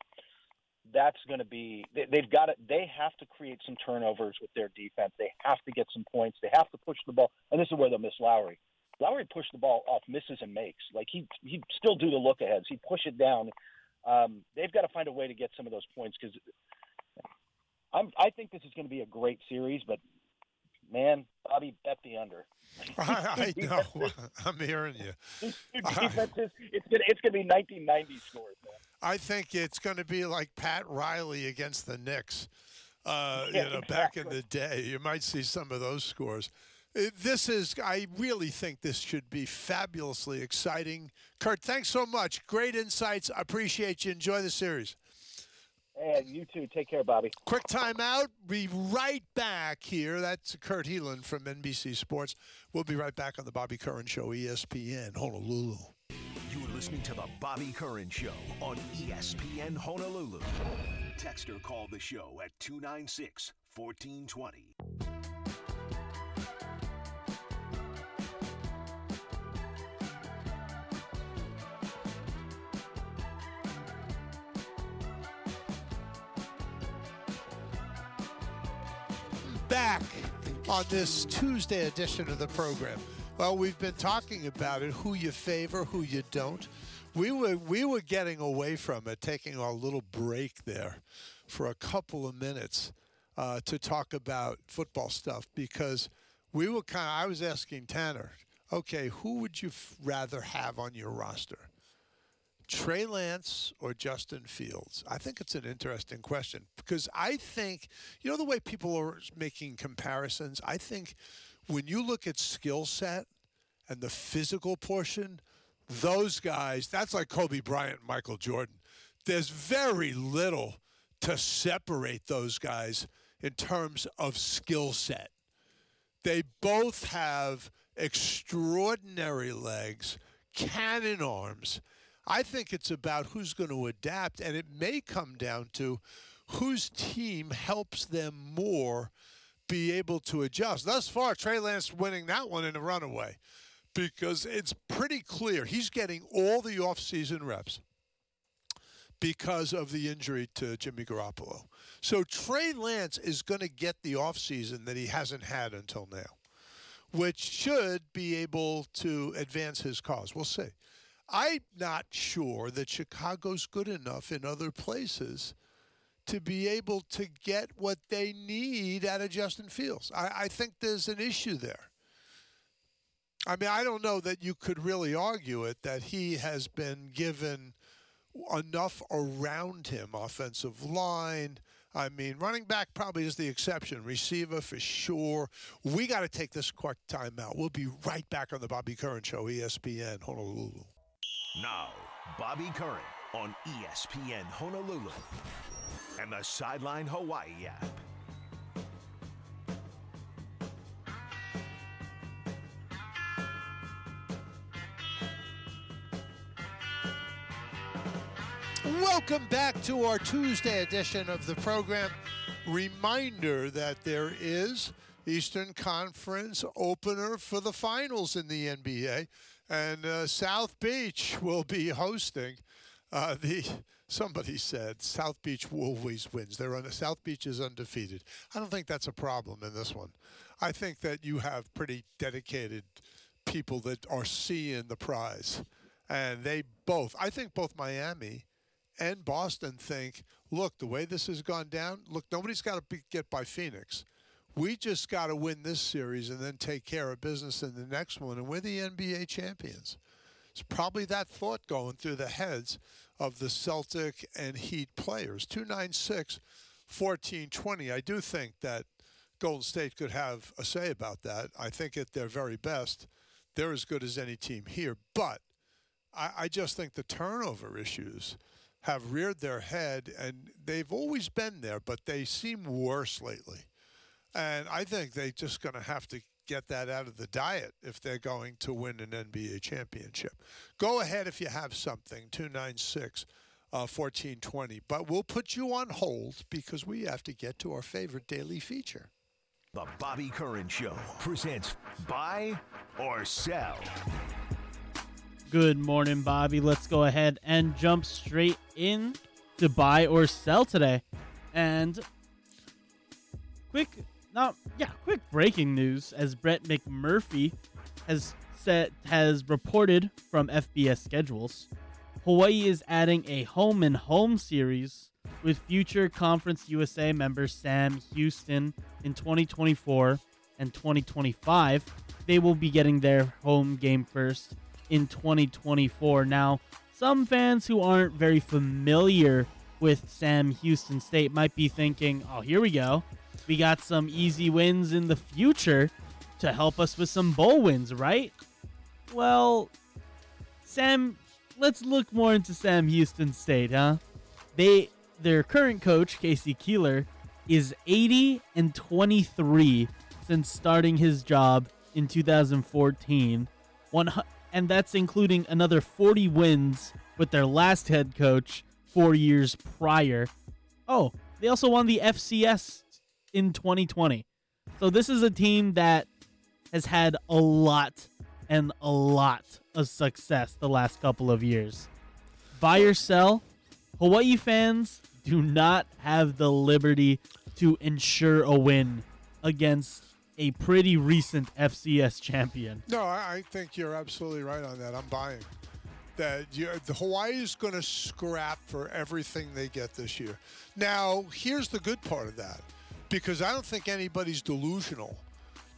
that's going to be they, they've got it. They have to create some turnovers with their defense. They have to get some points. They have to push the ball, and this is where they'll miss Lowry. Lowry pushed the ball off misses and makes. Like he he'd still do the look aheads. He'd push it down. Um, they've got to find a way to get some of those points because I'm I think this is going to be a great series. But man, Bobby bet the under. I, I know. I'm hearing you. Defenses, it's gonna it's gonna be 1990 scores, man. I think it's going to be like Pat Riley against the Knicks. Uh, Yeah, you know, back in the day, you might see some of those scores. This is, I really think this should be fabulously exciting. Kurt, thanks so much. Great insights. I appreciate you. Enjoy the series. And you too. Take care, Bobby. Quick timeout. Be right back here. That's Kurt Helin from NBC Sports. We'll be right back on the Bobby Curran Show, ESPN, Honolulu. You're listening to the Bobby Curran Show on ESPN Honolulu. Text or call the show at 296 1420. Back on this Tuesday edition of the program. Well, we've been talking about it, who you favor, who you don't. We were we were getting away from it, taking a little break there for a couple of minutes uh, to talk about football stuff because we were kind of. I was asking Tanner, okay, who would you f- rather have on your roster? Trey Lance or Justin Fields? I think it's an interesting question because I think, you know, the way people are making comparisons, I think when you look at skill set and the physical portion, those guys, that's like Kobe Bryant and Michael Jordan. There's very little to separate those guys in terms of skill set. They both have extraordinary legs, cannon arms. I think it's about who's going to adapt, and it may come down to whose team helps them more be able to adjust. Thus far, Trey Lance winning that one in a runaway because it's pretty clear he's getting all the offseason reps because of the injury to Jimmy Garoppolo. So Trey Lance is going to get the offseason that he hasn't had until now, which should be able to advance his cause. We'll see. I'm not sure that Chicago's good enough in other places to be able to get what they need out of Justin Fields. I, I think there's an issue there. I mean, I don't know that you could really argue it that he has been given enough around him, offensive line. I mean, running back probably is the exception. Receiver for sure. We got to take this quick timeout. We'll be right back on the Bobby Curran Show, ESPN Honolulu. Now, Bobby Curran on ESPN Honolulu and the Sideline Hawaii app. Welcome back to our Tuesday edition of the program. Reminder that there is Eastern Conference opener for the finals in the NBA, and uh, South Beach will be hosting uh, the. Somebody said South Beach always wins. They're on South Beach is undefeated. I don't think that's a problem in this one. I think that you have pretty dedicated people that are seeing the prize, and they both. I think both Miami and Boston think, look, the way this has gone down, look, nobody's got to get by Phoenix. We just got to win this series and then take care of business in the next one, and we're the NBA champions. It's probably that thought going through the heads of the Celtic and Heat players. 296 1420. I do think that Golden State could have a say about that. I think at their very best, they're as good as any team here. But I, I just think the turnover issues have reared their head, and they've always been there, but they seem worse lately. And I think they're just going to have to get that out of the diet if they're going to win an NBA championship. Go ahead if you have something, 296 uh, 1420. But we'll put you on hold because we have to get to our favorite daily feature. The Bobby Curran Show presents Buy or Sell. Good morning, Bobby. Let's go ahead and jump straight in to buy or sell today. And quick, not yeah, quick breaking news as Brett McMurphy has said has reported from FBS schedules. Hawaii is adding a home and home series with future Conference USA member Sam Houston in 2024 and 2025. They will be getting their home game first in 2024. Now, some fans who aren't very familiar with Sam Houston State might be thinking, oh, here we go. We got some easy wins in the future to help us with some bowl wins, right? Well, Sam, let's look more into Sam Houston State, huh? They their current coach, K.C. Keeler, is 80 and 23 since starting his job in 2014. One, and that's including another 40 wins with their last head coach four years prior. Oh, they also won the FCS in 2020. So this is a team that has had a lot and a lot of success the last couple of years. Buy or sell, Hawaii fans do not have the liberty to ensure a win against a pretty recent FCS champion. No, I, think you're absolutely right on that. I'm buying that the Hawaii is going to scrap for everything they get this year. Now, here's the good part of that, because I don't think anybody's delusional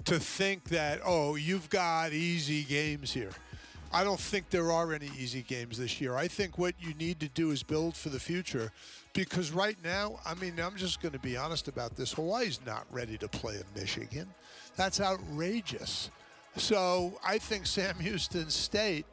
to think that oh, you've got easy games here. I don't think there are any easy games this year. I think what you need to do is build for the future because right now, I mean, I'm just going to be honest about this. Hawaii's not ready to play in Michigan. That's outrageous. So I think Sam Houston State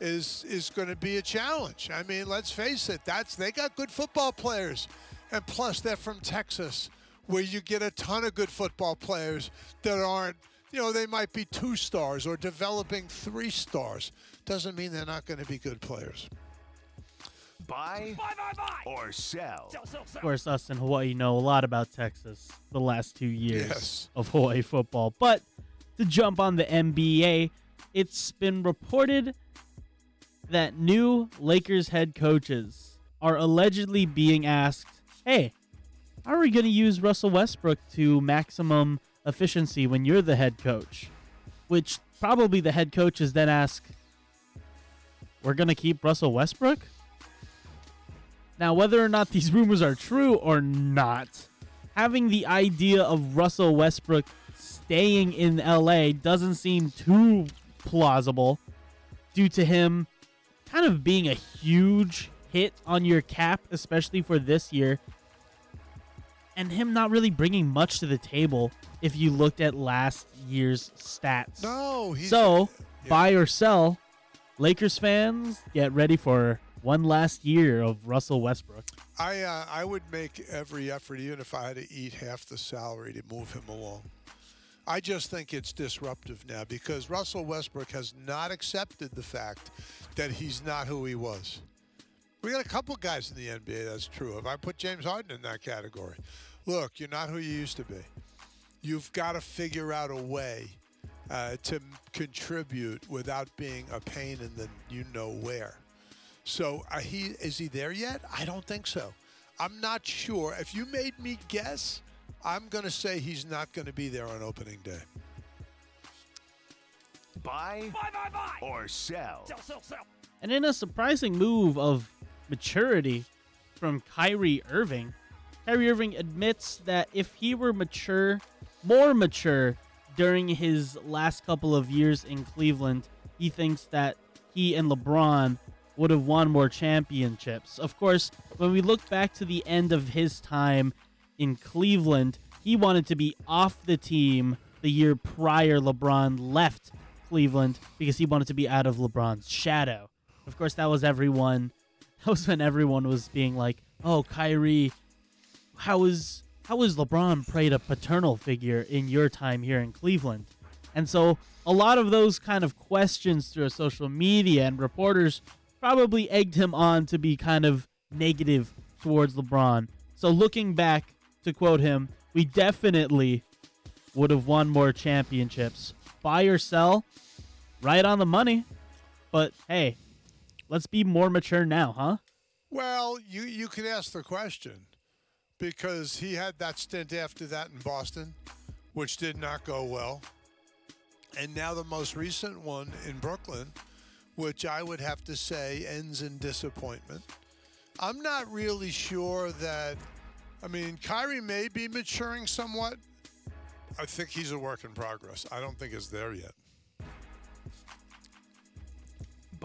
is is going to be a challenge. I mean, let's face it. That's they got good football players, and plus they're from Texas, where you get a ton of good football players that aren't. You know, they might be two stars or developing three stars. Doesn't mean they're not going to be good players. Buy, buy, buy, buy. or sell. Sell, sell, sell. Of course, us in Hawaii know a lot about Texas the last two years yes. of Hawaii football. But to jump on the NBA, it's been reported that new Lakers head coaches are allegedly being asked, hey, how are we going to use Russell Westbrook to maximum efficiency when you're the head coach? Which probably the head coaches then ask, we're going to keep Russell Westbrook? Now, whether or not these rumors are true or not, having the idea of Russell Westbrook staying in LA doesn't seem too plausible due to him kind of being a huge hit on your cap, especially for this year, and him not really bringing much to the table if you looked at last year's stats. No, so yeah. buy or sell. Lakers fans, get ready for one last year of Russell Westbrook. I uh, I would make every effort, even if I had to eat half the salary, to move him along. I just think it's disruptive now because Russell Westbrook has not accepted the fact that he's not who he was. We got a couple guys in the NBA that's true of. I put James Harden in that category. Look, you're not who you used to be. You've got to figure out a way uh, to contribute without being a pain in the you know where. So uh, he is he there yet? I don't think so. I'm not sure. If you made me guess, I'm going to say he's not going to be there on opening day. Buy, buy, buy, buy. or sell. Sell, sell, sell. And in a surprising move of maturity from Kyrie Irving, Kyrie Irving admits that if he were mature, more mature during his last couple of years in Cleveland, he thinks that he and LeBron would have won more championships. Of course, when we look back to the end of his time in Cleveland, he wanted to be off the team the year prior LeBron left Cleveland because he wanted to be out of LeBron's shadow. Of course, that was everyone. That was when everyone was being like, "Oh, Kyrie, how is how is LeBron played a paternal figure in your time here in Cleveland?" And so a lot of those kind of questions through social media and reporters probably egged him on to be kind of negative towards LeBron. So looking back, to quote him, we definitely would have won more championships. Buy or sell, right on the money. But hey, let's be more mature now, huh? Well, you you could ask the question because he had that stint after that in Boston, which did not go well, and now the most recent one in Brooklyn, which I would have to say ends in disappointment. I'm not really sure that. I mean, Kyrie may be maturing somewhat. I think he's a work in progress. I don't think it's there yet.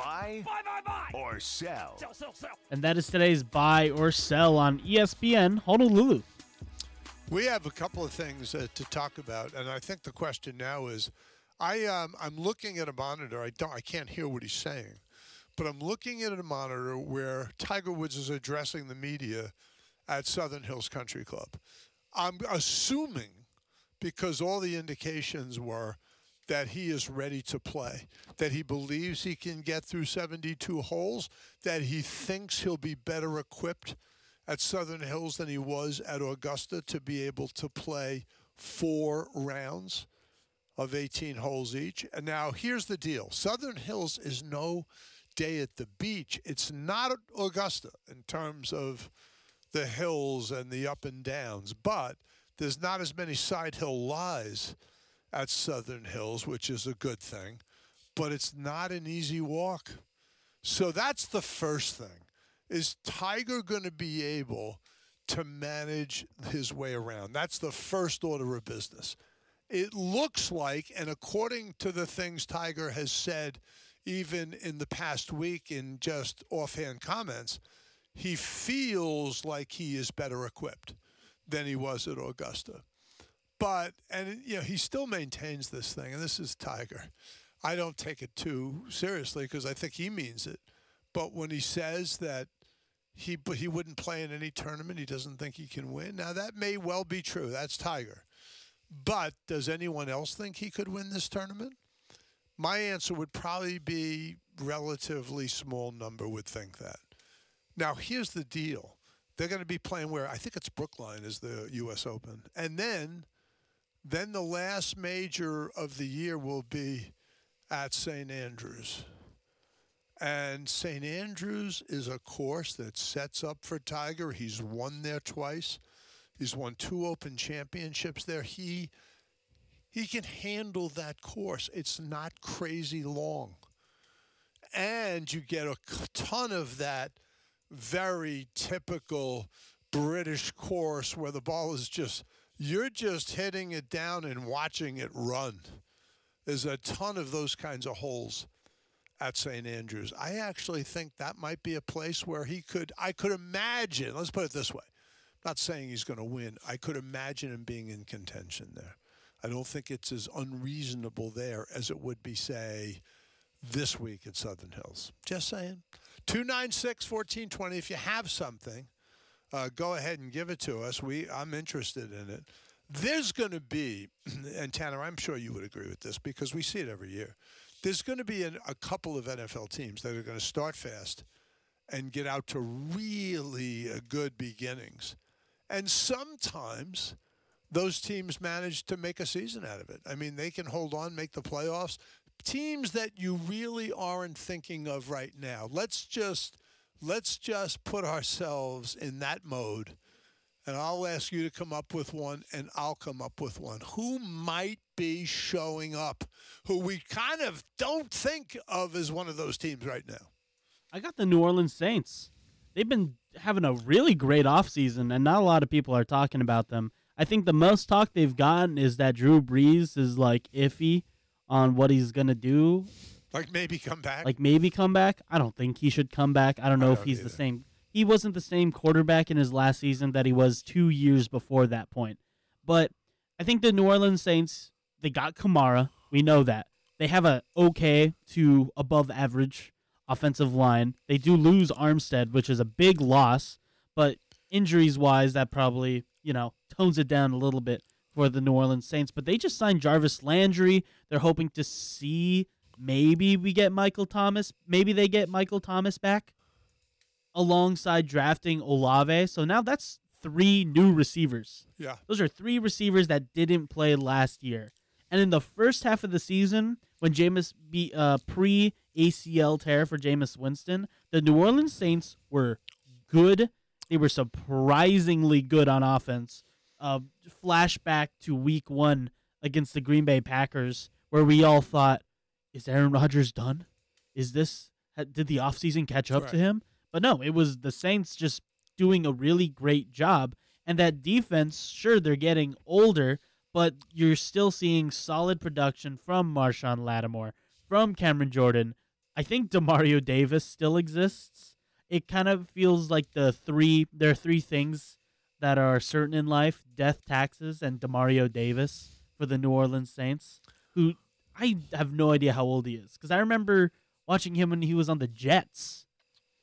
Buy, buy, buy, buy, or sell. Sell, sell, sell. And that is today's buy or sell on ESPN Honolulu. We have a couple of things uh, to talk about, and I think the question now is, I um, I'm looking at a monitor. I don't I can't hear what he's saying, but I'm looking at a monitor where Tiger Woods is addressing the media at Southern Hills Country Club. I'm assuming because all the indications were that he is ready to play, that he believes he can get through 72 holes, that he thinks he'll be better equipped at Southern Hills than he was at Augusta to be able to play four rounds of 18 holes each. And now here's the deal Southern Hills is no day at the beach. It's not Augusta in terms of the hills and the up and downs, but there's not as many side hill lies at Southern Hills, which is a good thing, but it's not an easy walk. So that's the first thing. Is Tiger going to be able to manage his way around? That's the first order of business. It looks like, and according to the things Tiger has said, even in the past week in just offhand comments, he feels like he is better equipped than he was at Augusta. But and you know he still maintains this thing, and this is Tiger. I don't take it too seriously because I think he means it. But when he says that he he wouldn't play in any tournament, he doesn't think he can win. Now that may well be true. That's Tiger. But does anyone else think he could win this tournament? My answer would probably be relatively small number would think that. Now here's the deal. They're going to be playing where I think it's Brookline is the US Open. And then then the last major of the year will be at St. Andrews. And St. Andrews is a course that sets up for Tiger. He's won there twice. He's won two Open championships there. He he can handle that course. It's not crazy long. And you get a ton of that very typical British course where the ball is just you're just hitting it down and watching it run. There's a ton of those kinds of holes at St. Andrews. I actually think that might be a place where he could, I could imagine, let's put it this way. Not saying he's going to win. I could imagine him being in contention there. I don't think it's as unreasonable there as it would be, say, this week at Southern Hills. Just saying. 296 1420. If you have something, uh, go ahead and give it to us. We I'm interested in it. There's going to be, and Tanner, I'm sure you would agree with this because we see it every year. There's going to be an, a couple of NFL teams that are going to start fast and get out to really uh, good beginnings, and sometimes those teams manage to make a season out of it. I mean, they can hold on, make the playoffs. Teams that you really aren't thinking of right now. Let's just let's just put ourselves in that mode and I'll ask you to come up with one and I'll come up with one. Who might be showing up who we kind of don't think of as one of those teams right now? I got the New Orleans Saints. They've been having a really great offseason, and not a lot of people are talking about them. I think the most talk they've gotten is that Drew Brees is like iffy on what he's going to do. Like maybe come back? Like maybe come back. I don't think he should come back. I don't know I if don't he's either. the same. He wasn't the same quarterback in his last season that he was two years before that point. But I think the New Orleans Saints, they got Kamara. We know that. They have a okay to above average offensive line. They do lose Armstead, which is a big loss, but injuries wise, that probably, you know, tones it down a little bit for the New Orleans Saints, but they just signed Jarvis Landry. They're hoping to see maybe we get Michael Thomas. Maybe they get Michael Thomas back alongside drafting Olave. So now that's three new receivers. Yeah. Those are three receivers that didn't play last year. And in the first half of the season, when Jameis be uh, pre ACL tear for Jameis Winston, the New Orleans Saints were good. They were surprisingly good on offense. Uh, flashback to Week One against the Green Bay Packers, where we all thought, "Is Aaron Rodgers done? Is this? Did the offseason catch up Right. to him?" But no, it was the Saints just doing a really great job. And that defense, sure, they're getting older, but you're still seeing solid production from Marshon Lattimore, from Cameron Jordan. I think Demario Davis still exists. It kind of feels like the three there are three things that are certain in life: death, taxes, and Demario Davis for the New Orleans Saints. Who I have no idea how old he is because I remember watching him when he was on the Jets,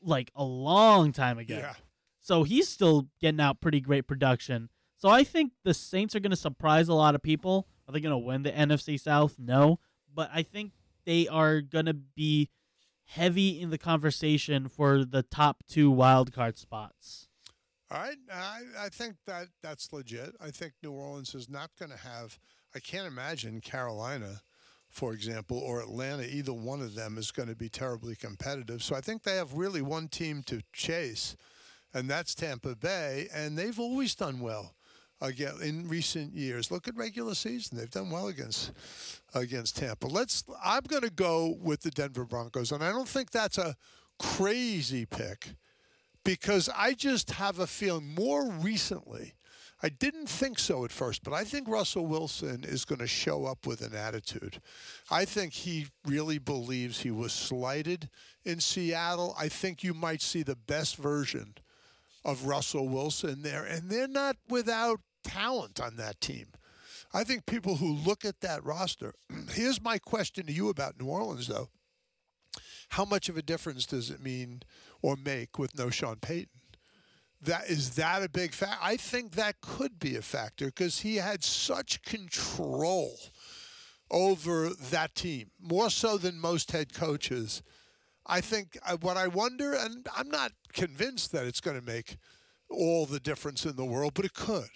like a long time ago. Yeah. So he's still getting out pretty great production. So I think the Saints are going to surprise a lot of people. Are they going to win the NFC South? No. But I think they are going to be heavy in the conversation for the top two wild card spots. All right, I, I think that that's legit. I think New Orleans is not going to have. I can't imagine Carolina, for example, or Atlanta. Either one of them is going to be terribly competitive. So I think they have really one team to chase, and that's Tampa Bay. And they've always done well again in recent years. Look at regular season; they've done well against against Tampa. Let's. I'm going to go with the Denver Broncos, and I don't think that's a crazy pick because I just have a feeling more recently. I didn't think so at first, but I think Russell Wilson is going to show up with an attitude. I think he really believes he was slighted in Seattle. I think you might see the best version of Russell Wilson there, and they're not without talent on that team. I think people who look at that roster, here's my question to you about New Orleans, though. How much of a difference does it mean or make with no Sean Payton? That is that a big factor? I think that could be a factor because he had such control over that team, more so than most head coaches. I think uh, what I wonder, and I'm not convinced that it's going to make all the difference in the world, but it could.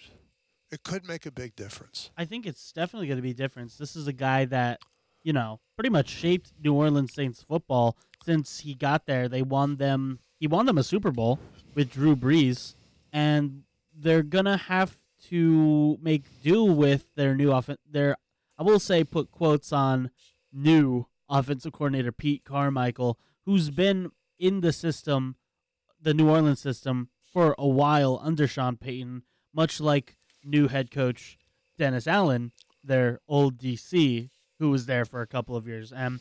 It could make a big difference. I think it's definitely going to be a difference. This is a guy that, you know, pretty much shaped New Orleans Saints football since he got there. They won them. He won them a Super Bowl with Drew Brees, and they're gonna have to make do with their new offense. Their, I will say, put quotes on new offensive coordinator Pete Carmichael, who's been in the system, the New Orleans system, for a while under Sean Payton, much like new head coach Dennis Allen, their old DC, who was there for a couple of years. And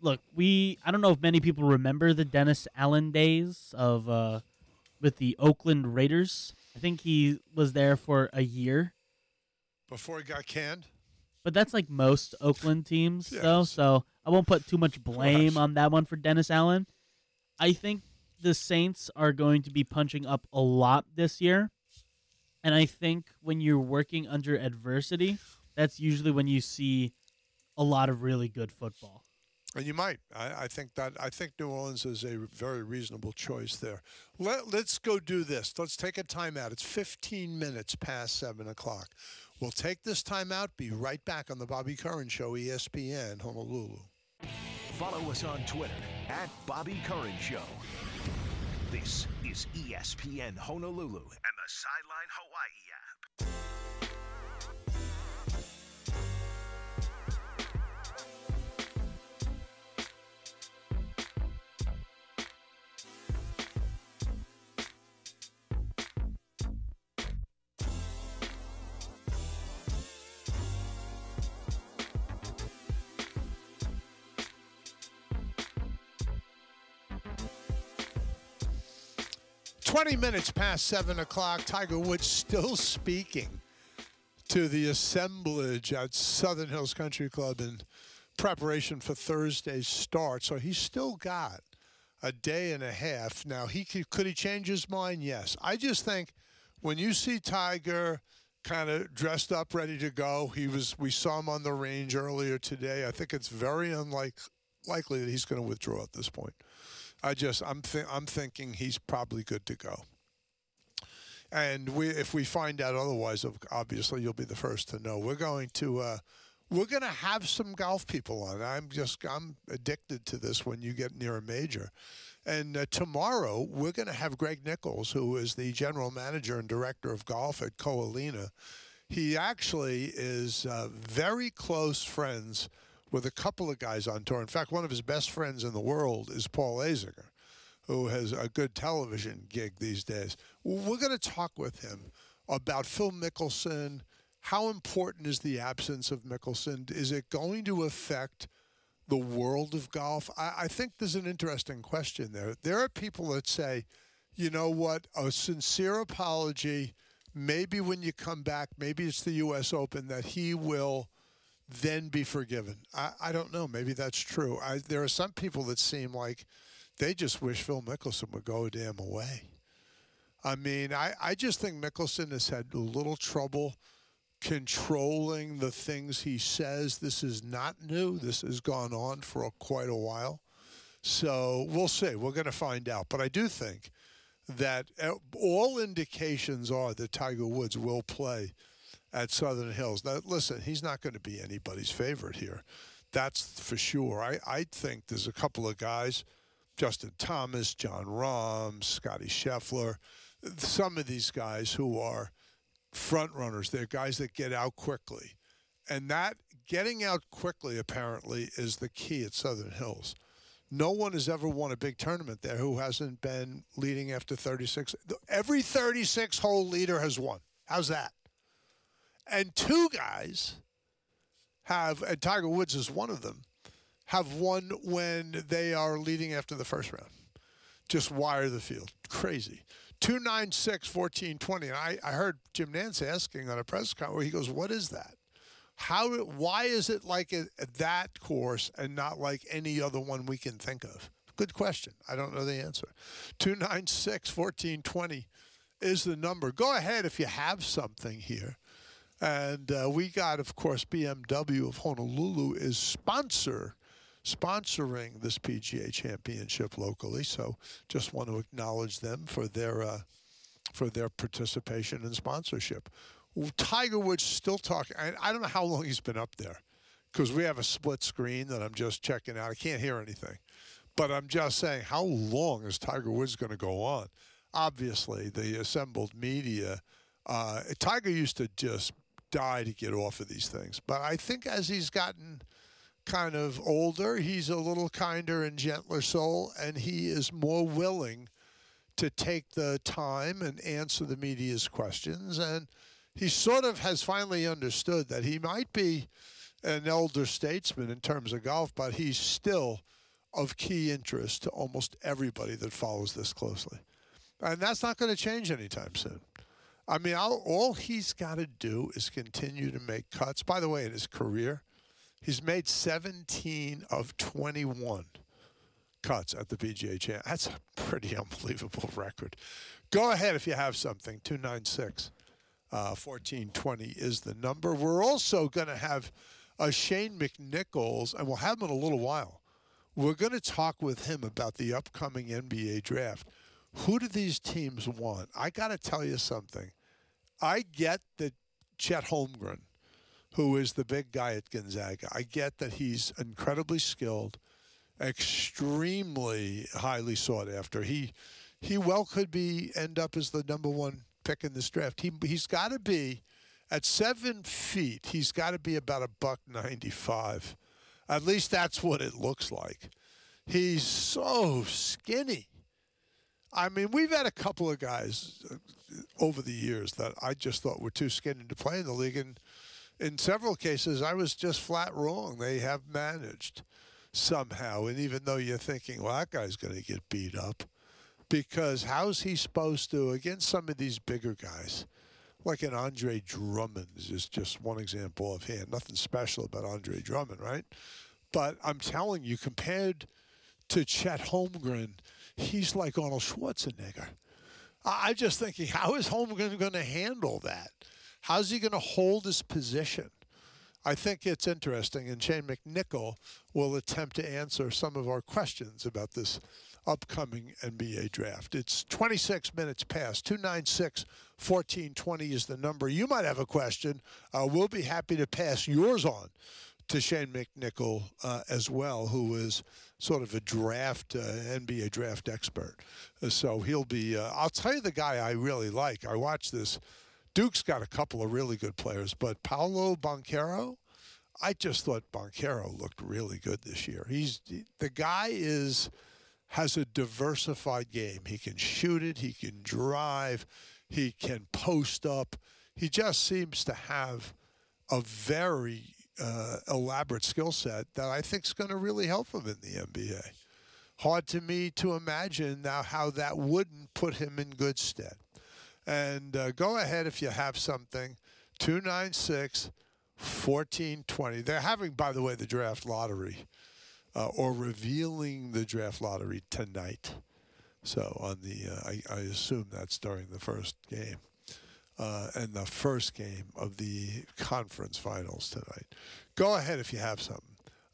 look, we I don't know if many people remember the Dennis Allen days of uh with the Oakland Raiders. I think he was there for a year, Before he got canned, but that's like most Oakland teams, though. So I won't put too much blame on that one for Dennis Allen. I think the Saints are going to be punching up a lot this year. And I think when you're working under adversity, that's usually when you see a lot of really good football. And you might. I, I think that I think New Orleans is a very reasonable choice there. Let, let's go do this. Let's take a timeout. It's 15 minutes past seven o'clock. We'll take this timeout. Be right back on the Bobby Curran Show, ESPN Honolulu. Follow us on Twitter at Bobby Curran Show. This is ESPN Honolulu and the Sideline Hawaii app. Twenty minutes past seven o'clock. Tiger Woods still speaking to the assemblage at Southern Hills Country Club in preparation for Thursday's start. So he's still got a day and a half. Now he could, could he change his mind? Yes. I just think when you see Tiger kind of dressed up, ready to go. He was. We saw him on the range earlier today. I think it's very unlikely likely that he's going to withdraw at this point. I just I'm th- I'm thinking he's probably good to go. And we if we find out otherwise, obviously you'll be the first to know. We're going to. Uh, we're going to have some golf people on. I'm just I'm addicted to this when you get near a major. And uh, tomorrow we're going to have Greg Nichols, who is the general manager and director of golf at Ko Olina. He actually is uh, very close friends with a couple of guys on tour. In fact, one of his best friends in the world is Paul Azinger, who has a good television gig these days. We're going to talk with him about Phil Mickelson how important is the absence of Mickelson? Is it going to affect the world of golf? I, I think there's an interesting question there. There are people that say, you know what, a sincere apology, maybe when you come back, maybe it's the U.S. Open, that he will then be forgiven. I, I don't know. Maybe that's true. I, there are some people that seem like they just wish Phil Mickelson would go a damn away. I mean, I, I just think Mickelson has had a little trouble – controlling the things he says. This is not new. This has gone on for a, quite a while. So we'll see. We're going to find out. But I do think that uh, all indications are that Tiger Woods will play at Southern Hills. Now, listen, he's not going to be anybody's favorite here. That's for sure. I, I think there's a couple of guys, Justin Thomas, Jon Rahm, Scottie Scheffler, some of these guys who are front runners. They're guys that get out quickly. And that getting out quickly apparently is the key at Southern Hills. No one has ever won a big tournament there who hasn't been leading after 36. Every 36 hole leader has won. How's that? And two guys have, and Tiger Woods is one of them, have won when they are leading after the first round. Just wire the field. Crazy. 296 1420. And I, I heard Jim Nantz asking on a press conference where he goes, What is that? How, why is it like a, that course and not like any other one we can think of? Good question. I don't know the answer. 296 1420 is the number. Go ahead if you have something here. And uh, we got, of course, BMW of Honolulu is sponsor sponsoring this PGA Championship locally. So just want to acknowledge them for their uh, for their participation and sponsorship. Tiger Woods still talking. I, I don't know how long he's been up there because we have a split screen that I'm just checking out. I can't hear anything, but I'm just saying how long is Tiger Woods going to go on? Obviously, the assembled media. Uh, Tiger used to just die to get off of these things, but I think as he's gotten kind of older. He's a little kinder and gentler soul, and he is more willing to take the time and answer the media's questions. And he sort of has finally understood that he might be an elder statesman in terms of golf, but he's still of key interest to almost everybody that follows this closely. And that's not going to change anytime soon. I mean, all, all he's got to do is continue to make cuts. By the way, in his career, He's made 17 of 21 cuts at the PGA Champ. That's a pretty unbelievable record. Go ahead if you have something. 296 uh, 1420 is the number. We're also going to have a Shane McNichols, and we'll have him in a little while. We're going to talk with him about the upcoming NBA draft. Who do these teams want? I got to tell you something. I get that Chet Holmgren who is the big guy at Gonzaga. I get that he's incredibly skilled, extremely highly sought after. He he well could be end up as the number one pick in this draft. He he's got to be at seven feet. He's got to be about a buck ninety five. At least that's what it looks like. He's so skinny. I mean, we've had a couple of guys uh, over the years that I just thought were too skinny to play in the league, and in several cases, I was just flat wrong. They have managed somehow. And even though you're thinking, well, that guy's going to get beat up, because how's he supposed to, against some of these bigger guys, like an Andre Drummond is just one example of hand. Nothing special about Andre Drummond, right? But I'm telling you, compared to Chet Holmgren, he's like Arnold Schwarzenegger. I'm just thinking, how is Holmgren going to handle that? How's he going to hold his position? I think it's interesting, and Shane McNichol will attempt to answer some of our questions about this upcoming NBA draft. It's 26 minutes past. 296 1420 is the number. You might have a question. Uh, we'll be happy to pass yours on to Shane McNichol uh, as well, who is sort of a draft, uh, NBA draft expert. Uh, so he'll be, uh, I'll tell you the guy I really like. I watched this Duke's got a couple of really good players, but Paolo Banchero, I just thought Banchero looked really good this year. He's the guy is has a diversified game. He can shoot it, he can drive, he can post up. He just seems to have a very uh, elaborate skill set that I think is going to really help him in the NBA. Hard to me to imagine now how that wouldn't put him in good stead. And uh, go ahead if you have something. 296 1420. They're having, by the way, the draft lottery uh, or revealing the draft lottery tonight. So on the, uh, I, I, assume that's during the first game. Uh, and the first game of the conference finals tonight. Go ahead if you have something.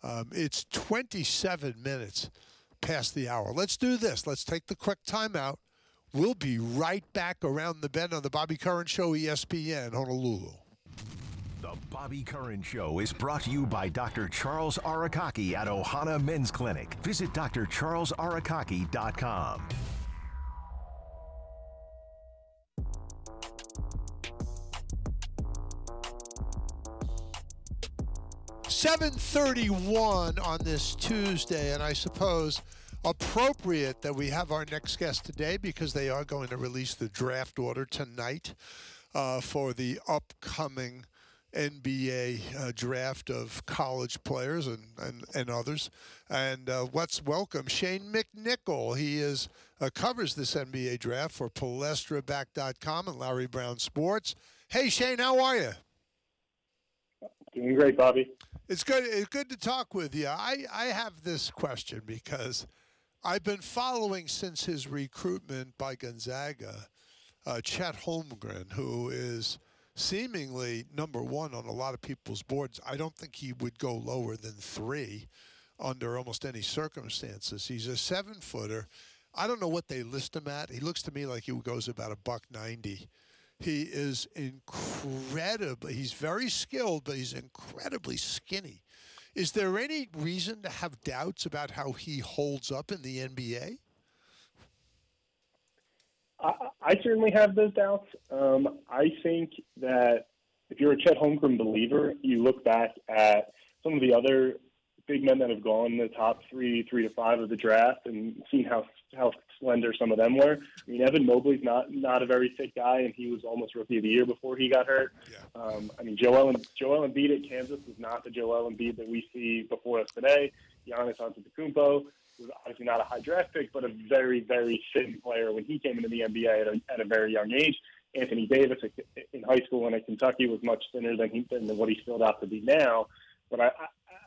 Um, it's 27 minutes past the hour. Let's do this. Let's take the quick timeout. We'll be right back around the bend on the Bobby Curran Show, ESPN, Honolulu. The Bobby Curran Show is brought to you by Dr. Charles Arakaki at Ohana Men's Clinic. Visit drcharlesarakaki.com. Seven thirty-one on this Tuesday, and I suppose appropriate that we have our next guest today because they are going to release the draft order tonight uh, for the upcoming NBA uh, draft of college players and, and, and others. And uh, let's welcome Shane McNichol. He is uh, covers this NBA draft for PalestraBack.com and Larry Brown Sports. Hey, Shane, how are you? Doing great, Bobby. It's good. It's good to talk with you. I, I have this question because I've been following since his recruitment by Gonzaga, uh, Chet Holmgren, who is seemingly number one on a lot of people's boards. I don't think he would go lower than three under almost any circumstances. He's a seven footer. I don't know what they list him at. He looks to me like he goes about a buck ninety. He is incredible. He's very skilled, but he's incredibly skinny. Is there any reason to have doubts about how he holds up in the NBA? I, I certainly have those doubts. Um, I think that if you're a Chet Holmgren believer, you look back at some of the other big men that have gone in the top three, three to five of the draft, and seen how how slender some of them were. I mean, Evan Mobley's not not a very thick guy, and he was almost rookie of the year before he got hurt. Yeah. Um, I mean, Joel and Joel Embiid at Kansas is not the Joel Embiid that we see before us today. Giannis Antetokounmpo was obviously not a high draft pick, but a very very thin player when he came into the NBA at a, at a very young age. Anthony Davis in high school and at Kentucky was much thinner than he than what he's filled out to be now. But I,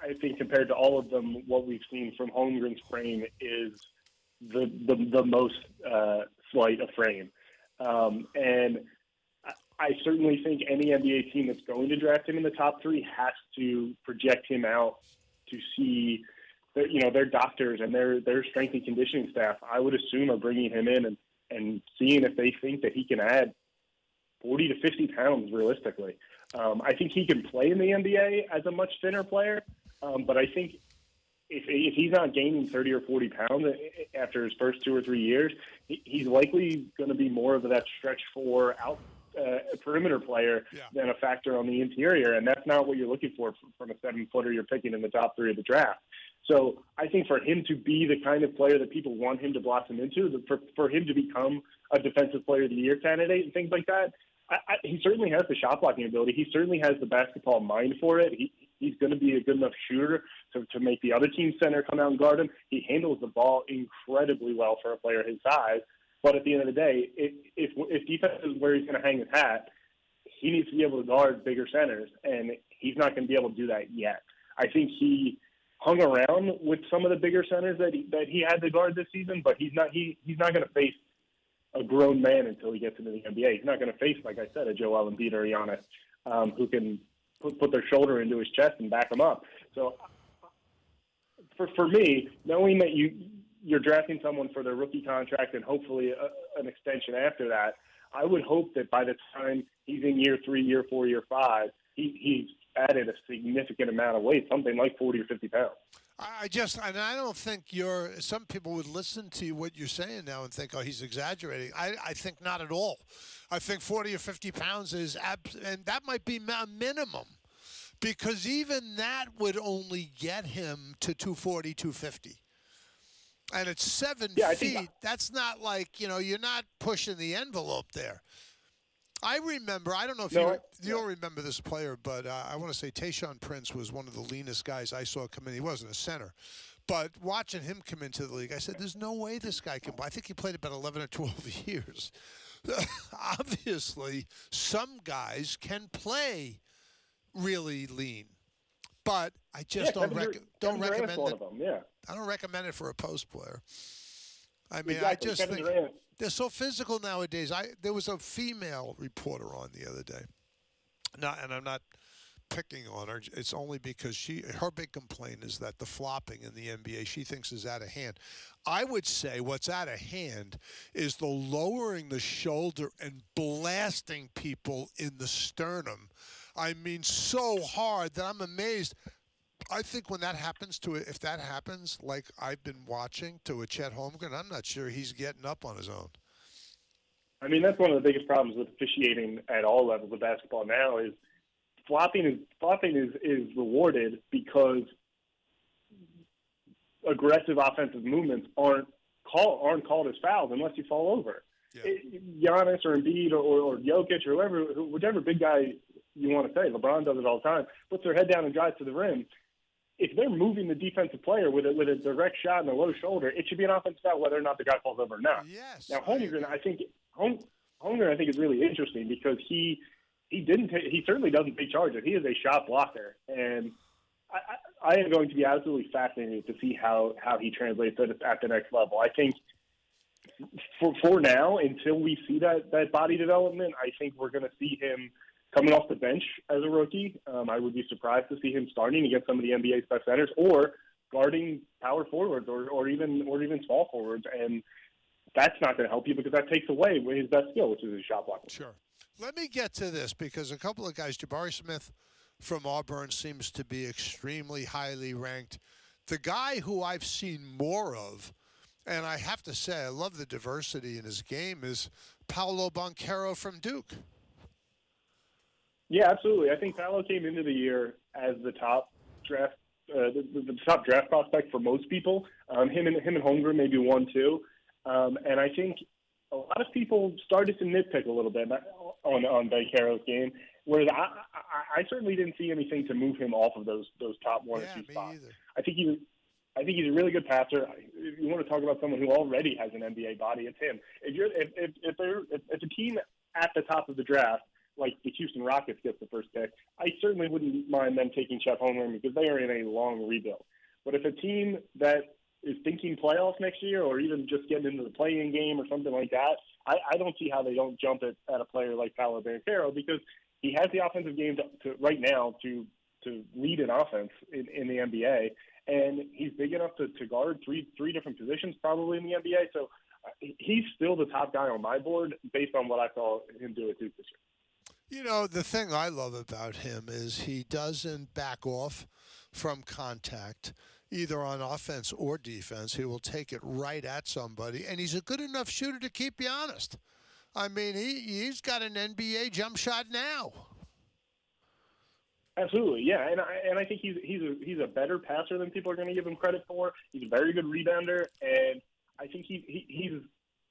I think compared to all of them, what we've seen from Holmgren's frame is the the, the most uh, slight of frame. Um, and I certainly think any NBA team that's going to draft him in the top three has to project him out to see, that, you know, their doctors and their their strength and conditioning staff. I would assume are bringing him in and and seeing if they think that he can add forty to fifty pounds realistically. Um, I think he can play in the NBA as a much thinner player, um, but I think if, if he's not gaining 30 or 40 pounds after his first two or three years, he's likely going to be more of that stretch four out uh, perimeter player yeah. than a factor on the interior, and that's not what you're looking for from a seven footer you're picking in the top three of the draft. So I think for him to be the kind of player that people want him to blossom into, for, for him to become a defensive player of the year candidate and things like that, I, I, he certainly has the shot blocking ability. He certainly has the basketball mind for it. He, he's going to be a good enough shooter to, to make the other team center come out and guard him. He handles the ball incredibly well for a player his size. But at the end of the day, if if, if defense is where he's going to hang his hat, he needs to be able to guard bigger centers, and he's not going to be able to do that yet. I think he hung around with some of the bigger centers that he, that he had to guard this season, but he's not he he's not going to face a grown man until he gets into the NBA. He's not going to face, like I said, a Joel Embiid or Giannis um, who can put, put their shoulder into his chest and back him up. So for for me, knowing that you you're drafting someone for their rookie contract and hopefully a, an extension after that, I would hope that by the time he's in year three, year four, year five, he, he's added a significant amount of weight, something like 40 or 50 pounds. I just, and I don't think you're. Some people would listen to what you're saying now and think, "Oh, he's exaggerating." I, I think not at all. I think 40 or 50 pounds is, ab- and that might be a minimum, because even that would only get him to 240, 250. And it's seven yeah, feet. That's not like you know. You're not pushing the envelope there. I remember. I don't know if no, you you don't remember this player, but uh, I want to say Tayshaun Prince was one of the leanest guys I saw come in. He wasn't a center, but watching him come into the league, I said, "There's no way this guy can." I think he played about 11 or 12 years. Obviously, some guys can play really lean, but I just yeah, don't rec- don't recommend it. Yeah. I don't recommend it for a post player. I mean, exactly. I just think. Durant they're so physical nowadays. I there was a female reporter on the other day. Not, and I'm not picking on her. It's only because she her big complaint is that the flopping in the NBA she thinks is out of hand. I would say what's out of hand is the lowering the shoulder and blasting people in the sternum. I mean, so hard that I'm amazed. I think when that happens to it, if that happens, like I've been watching to a Chet Holmgren, I'm not sure he's getting up on his own. I mean, that's one of the biggest problems with officiating at all levels of basketball now is flopping is flopping is, is rewarded because aggressive offensive movements aren't call aren't called as fouls unless you fall over. Yeah. It, Giannis or Embiid or, or Jokic or whoever, whichever big guy you want to say, LeBron does it all the time, puts their head down and drives to the rim if they're moving the defensive player with a, with a direct shot and a low shoulder, it should be an offensive foul whether or not the guy falls over or not. Yes. Now Holmgren, I think Holmgren, I think is really interesting because he he didn't take, he certainly doesn't take charge of. He is a shot blocker, and I, I, I am going to be absolutely fascinated to see how how he translates it at the next level. I think for for now, until we see that that body development, I think we're going to see him coming off the bench as a rookie. Um, I would be surprised to see him starting against some of the NBA's best centers or guarding power forwards or, or even or even small forwards. And that's not going to help you because that takes away his best skill, which is his shot blocking. Sure. Let me get to this because a couple of guys, Jabari Smith from Auburn seems to be extremely highly ranked. The guy who I've seen more of, and I have to say I love the diversity in his game, is Paolo Banchero from Duke. Yeah, absolutely. I think Paolo came into the year as the top draft, uh, the, the, top draft prospect for most people. Um, him and him and Holmgren maybe one two, um, and I think a lot of people started to nitpick a little bit on on Banchero's game, whereas I, I, I certainly didn't see anything to move him off of those those top one yeah, or two spots. Either. I think he's I think he's a really good passer. If you want to talk about someone who already has an NBA body, it's him. If you're if if if, if a team at the top of the draft like the Houston Rockets get the first pick, I certainly wouldn't mind them taking Chet Holmgren because they are in a long rebuild. But if a team that is thinking playoffs next year or even just getting into the playing game or something like that, I, I don't see how they don't jump at, at a player like Paolo Banchero because he has the offensive game to, to right now to to lead an offense in, in the NBA, and he's big enough to, to guard three three different positions probably in the NBA. So uh, he's still the top guy on my board based on what I saw him do at Duke this year. You know, the thing I love about him is he doesn't back off from contact, either on offense or defense. He will take it right at somebody, and he's a good enough shooter to keep you honest. I mean, he, he's got an NBA jump shot now. Absolutely, yeah, and I and I think he's he's a he's a better passer than people are going to give him credit for. He's a very good rebounder, and I think he, he he's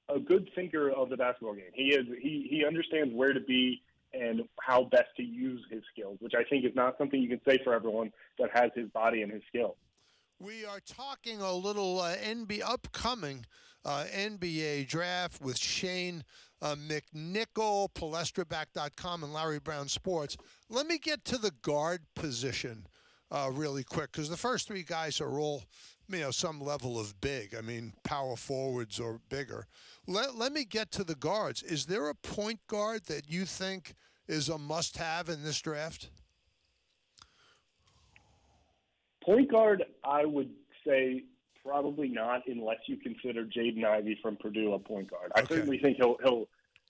a good thinker of the basketball game. He is he he understands where to be and how best to use his skills, which I think is not something you can say for everyone that has his body and his skill. We are talking a little uh, NBA upcoming uh, NBA draft with Shane uh, McNichol, PalestraBack.com, and Larry Brown Sports. Let me get to the guard position uh, really quick because the first three guys are all, you know, some level of big. I mean, power forwards or bigger. Let, let me get to the guards. Is there a point guard that you think is a must have in this draft? Point guard, I would say probably not, unless you consider Jaden Ivey from Purdue a point guard. I Okay. certainly think he'll he'll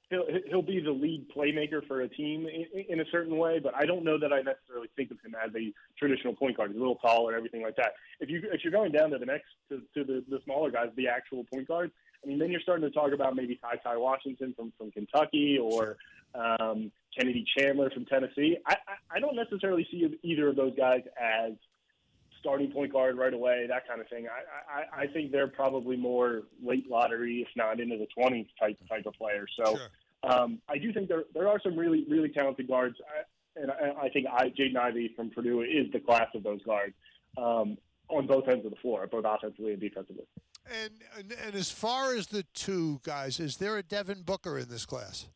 he'll he'll be the lead playmaker for a team in, in a certain way, but I don't know that I necessarily think of him as a traditional point guard. He's a little tall and everything like that. If you if you're going down to the next to, to the, the smaller guys, the actual point guards, I mean, then you're starting to talk about maybe Ty Ty Washington from from Kentucky or um, Kennedy Chandler from Tennessee. I, I I don't necessarily see either of those guys as starting point guard right away, that kind of thing. I, I, I think they're probably more late lottery, if not into the 20s type type of player. So Sure. um, I do think there there are some really really talented guards, I, and I, I think I, Jaden Ivey from Purdue is the class of those guards um, on both ends of the floor, both offensively and defensively. And, and and as far as the two guys, is there a Devin Booker in this class?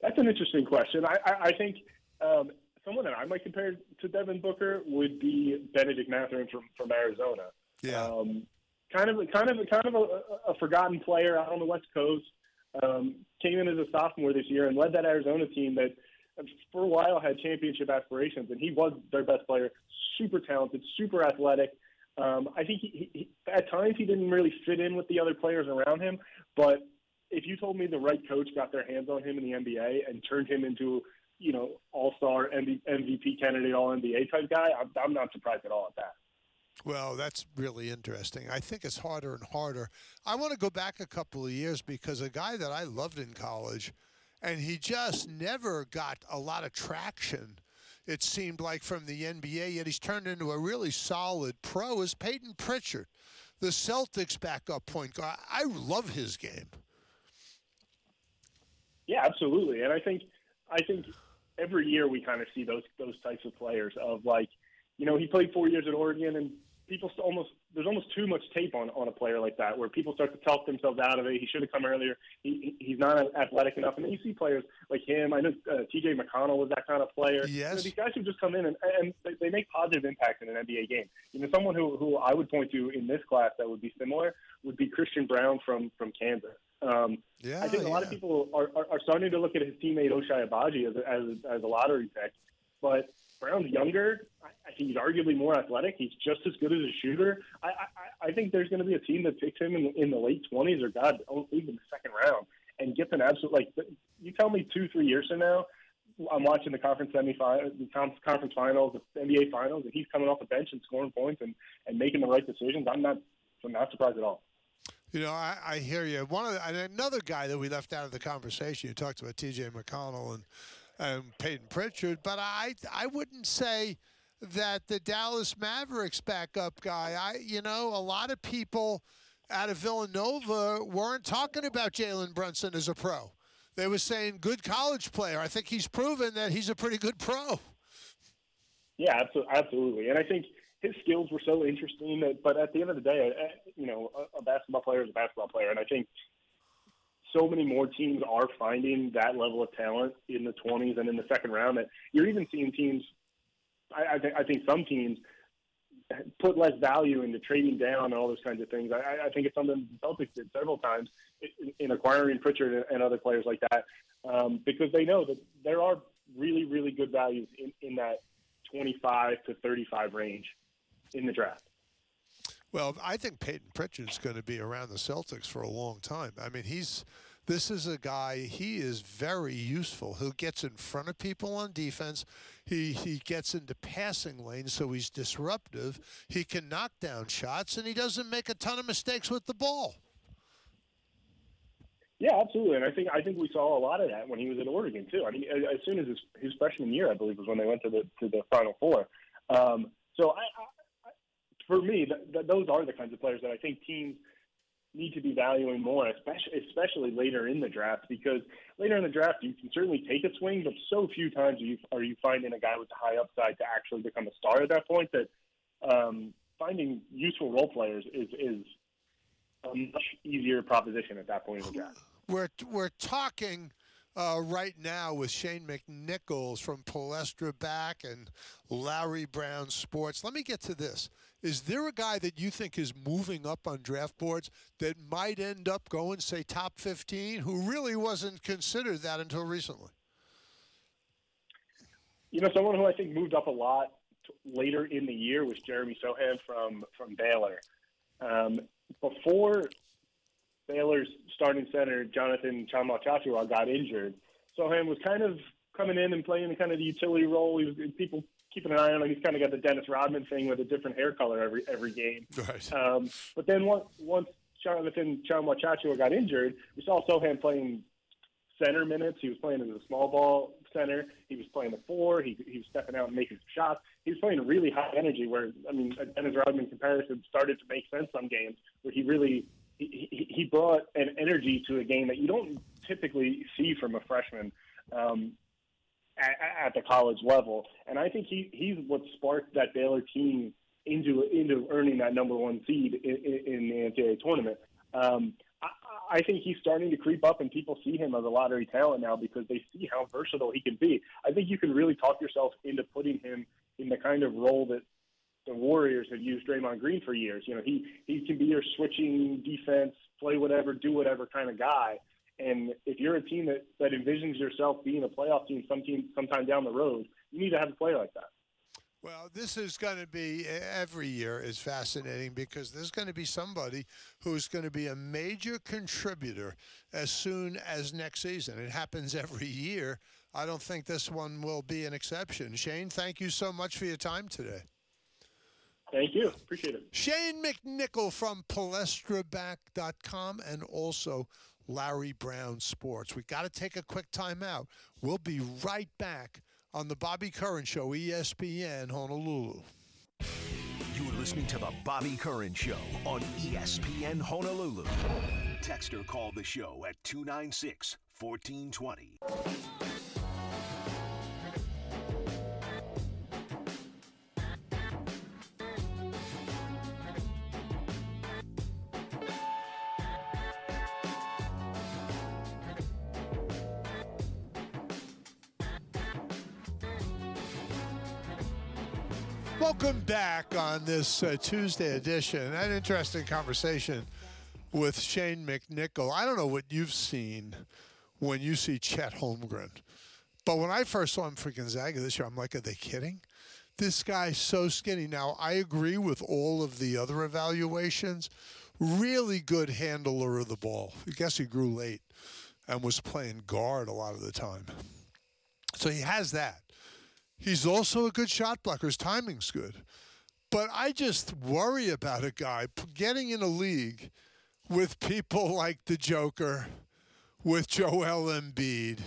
That's an interesting question. I, I, I think um, someone that I might compare to Devin Booker would be Bennedict Mathurin from, from Arizona. Yeah. Um, kind of, kind of, kind of a, a forgotten player out on the West Coast. Um, came in as a sophomore this year and led that Arizona team that, for a while, had championship aspirations. And he was their best player. Super talented, super athletic. Um, I think he, he, at times he didn't really fit in with the other players around him. But if you told me the right coach got their hands on him in the NBA and turned him into, you know, All Star MVP candidate, All NBA type guy, I'm, I'm not surprised at all at that. Well, that's really interesting. I think it's harder and harder. I want to go back a couple of years because a guy that I loved in college, and he just never got a lot of traction. It seemed like from the NBA, yet he's turned into a really solid pro. Is Payton Pritchard, the Celtics backup point guard? I love his game. Yeah, absolutely. And I think I think every year we kind of see those those types of players of like, you know, he played four years at Oregon, and people still almost there's almost too much tape on on a player like that where people start to talk themselves out of it. He should have come earlier. He, he's not athletic enough, and then you see players like him. I know uh, T.J. McConnell was that kind of player. Yes. You know, these guys who just come in and, and they, they make positive impact in an NBA game. You know, someone who who I would point to in this class that would be similar would be Christian Braun from from Kansas. Um, Yeah, I think a lot of people are, are, are starting to look at his teammate Ochai Agbaji as as, as a lottery pick. But Braun's younger. I, think he's arguably more athletic. He's just as good as a shooter. I, I, I think there's going to be a team that picks him in, in the late 20s or, God, even the second round and gets an absolute, like, you tell me two, three years from now, I'm watching the conference semifinals, the conference finals, the NBA finals, and he's coming off the bench and scoring points and, and making the right decisions. I'm not, I'm not surprised at all. You know, I, I hear you. One of the, another guy that we left out of the conversation. You talked about T.J. McConnell and and Payton Pritchard, but I I wouldn't say that the Dallas Mavericks backup guy. I you know a lot of people out of Villanova weren't talking about Jalen Brunson as a pro. They were saying good college player. I think he's proven that he's a pretty good pro. Yeah, absolutely, absolutely. And I think his skills were so interesting that, but at the end of the day, uh, you know, a, a basketball player is a basketball player, and I think so many more teams are finding that level of talent in the 20s and in the second round that you're even seeing teams. I, I, think, I think some teams put less value into trading down and all those kinds of things. I, I think it's something the Celtics did several times in, in acquiring Pritchard and other players like that um, because they know that there are really, really good values in, in that 25 to 35 range in the draft. Well, I think Payton Pritchard's going to be around the Celtics for a long time. I mean, he's this is a guy. He is very useful. Who gets in front of people on defense. He he gets into passing lanes, so he's disruptive. He can knock down shots, and he doesn't make a ton of mistakes with the ball. Yeah, absolutely, and I think I think we saw a lot of that when he was at Oregon too. I mean, as soon as his, his freshman year, I believe, was when they went to the to the Final Four. Um, so I, for me, th- th- those are the kinds of players that I think teams need to be valuing more, especially especially later in the draft, because later in the draft you can certainly take a swing, but so few times are you are you finding a guy with a high upside to actually become a star at that point that um, finding useful role players is is a much easier proposition at that point in the draft. We're we're talking uh, right now with Shane McNichols from Palestra back and Larry Brown Sports. Let me get to this. Is there a guy that you think is moving up on draft boards that might end up going, say, top 15, who really wasn't considered that until recently? You know, someone who I think moved up a lot later in the year was Jeremy Sochan from from Baylor. Um, before Baylor's starting center Jonathan Tchamwa Tchatchoua got injured, Sochan was kind of coming in and playing kind of the utility role. He was people keeping an eye on him. He's kind of got the Dennis Rodman thing with a different hair color every every game. Right. Um, but then once once Jonathan Tchamwa Tchatchoua got injured, we saw Sochan playing center minutes. He was playing as a small ball center. He was playing the four. He, he was stepping out and making some shots. He was playing really high energy. Where I mean, a Dennis Rodman comparison started to make sense some games where he really he, he he brought an energy to a game that you don't typically see from a freshman. Um, at, at the college level, and I think he he's what sparked that Baylor team into into earning that number one seed in, in, the NCAA tournament. Um, I, I think he's starting to creep up, and people see him as a lottery talent now because they see how versatile he can be. I think you can really talk yourself into putting him in the kind of role that the Warriors have used Draymond Green for years. You know, he he can be your switching defense, play whatever, do whatever kind of guy. And if you're a team that, that envisions yourself being a playoff team some team sometime down the road, you need to have a player like that. Well, this is going to be every year is fascinating because there's going to be somebody who's going to be a major contributor as soon as next season. It happens every year. I don't think this one will be an exception. Shane, thank you so much for your time today. Thank you. Appreciate it. Shane McNichol from palestraback.com and also Larry Brown Sports. We got to take a quick timeout. We'll be right back on the Bobby Curran Show, ESPN Honolulu. You're listening to the Bobby Curran Show on ESPN Honolulu. Text or call the show at 296 1420. Welcome back on this uh, Tuesday edition. An interesting conversation with Shane McNichol. I don't know what you've seen when you see Chet Holmgren, but when I first saw him for Gonzaga this year, I'm like, are they kidding? This guy's so skinny. Now, I agree with all of the other evaluations. Really good handler of the ball. I guess he grew late and was playing guard a lot of the time. So he has that. He's also a good shot blocker. His timing's good. But I just worry about a guy getting in a league with people like the Joker, with Joel Embiid,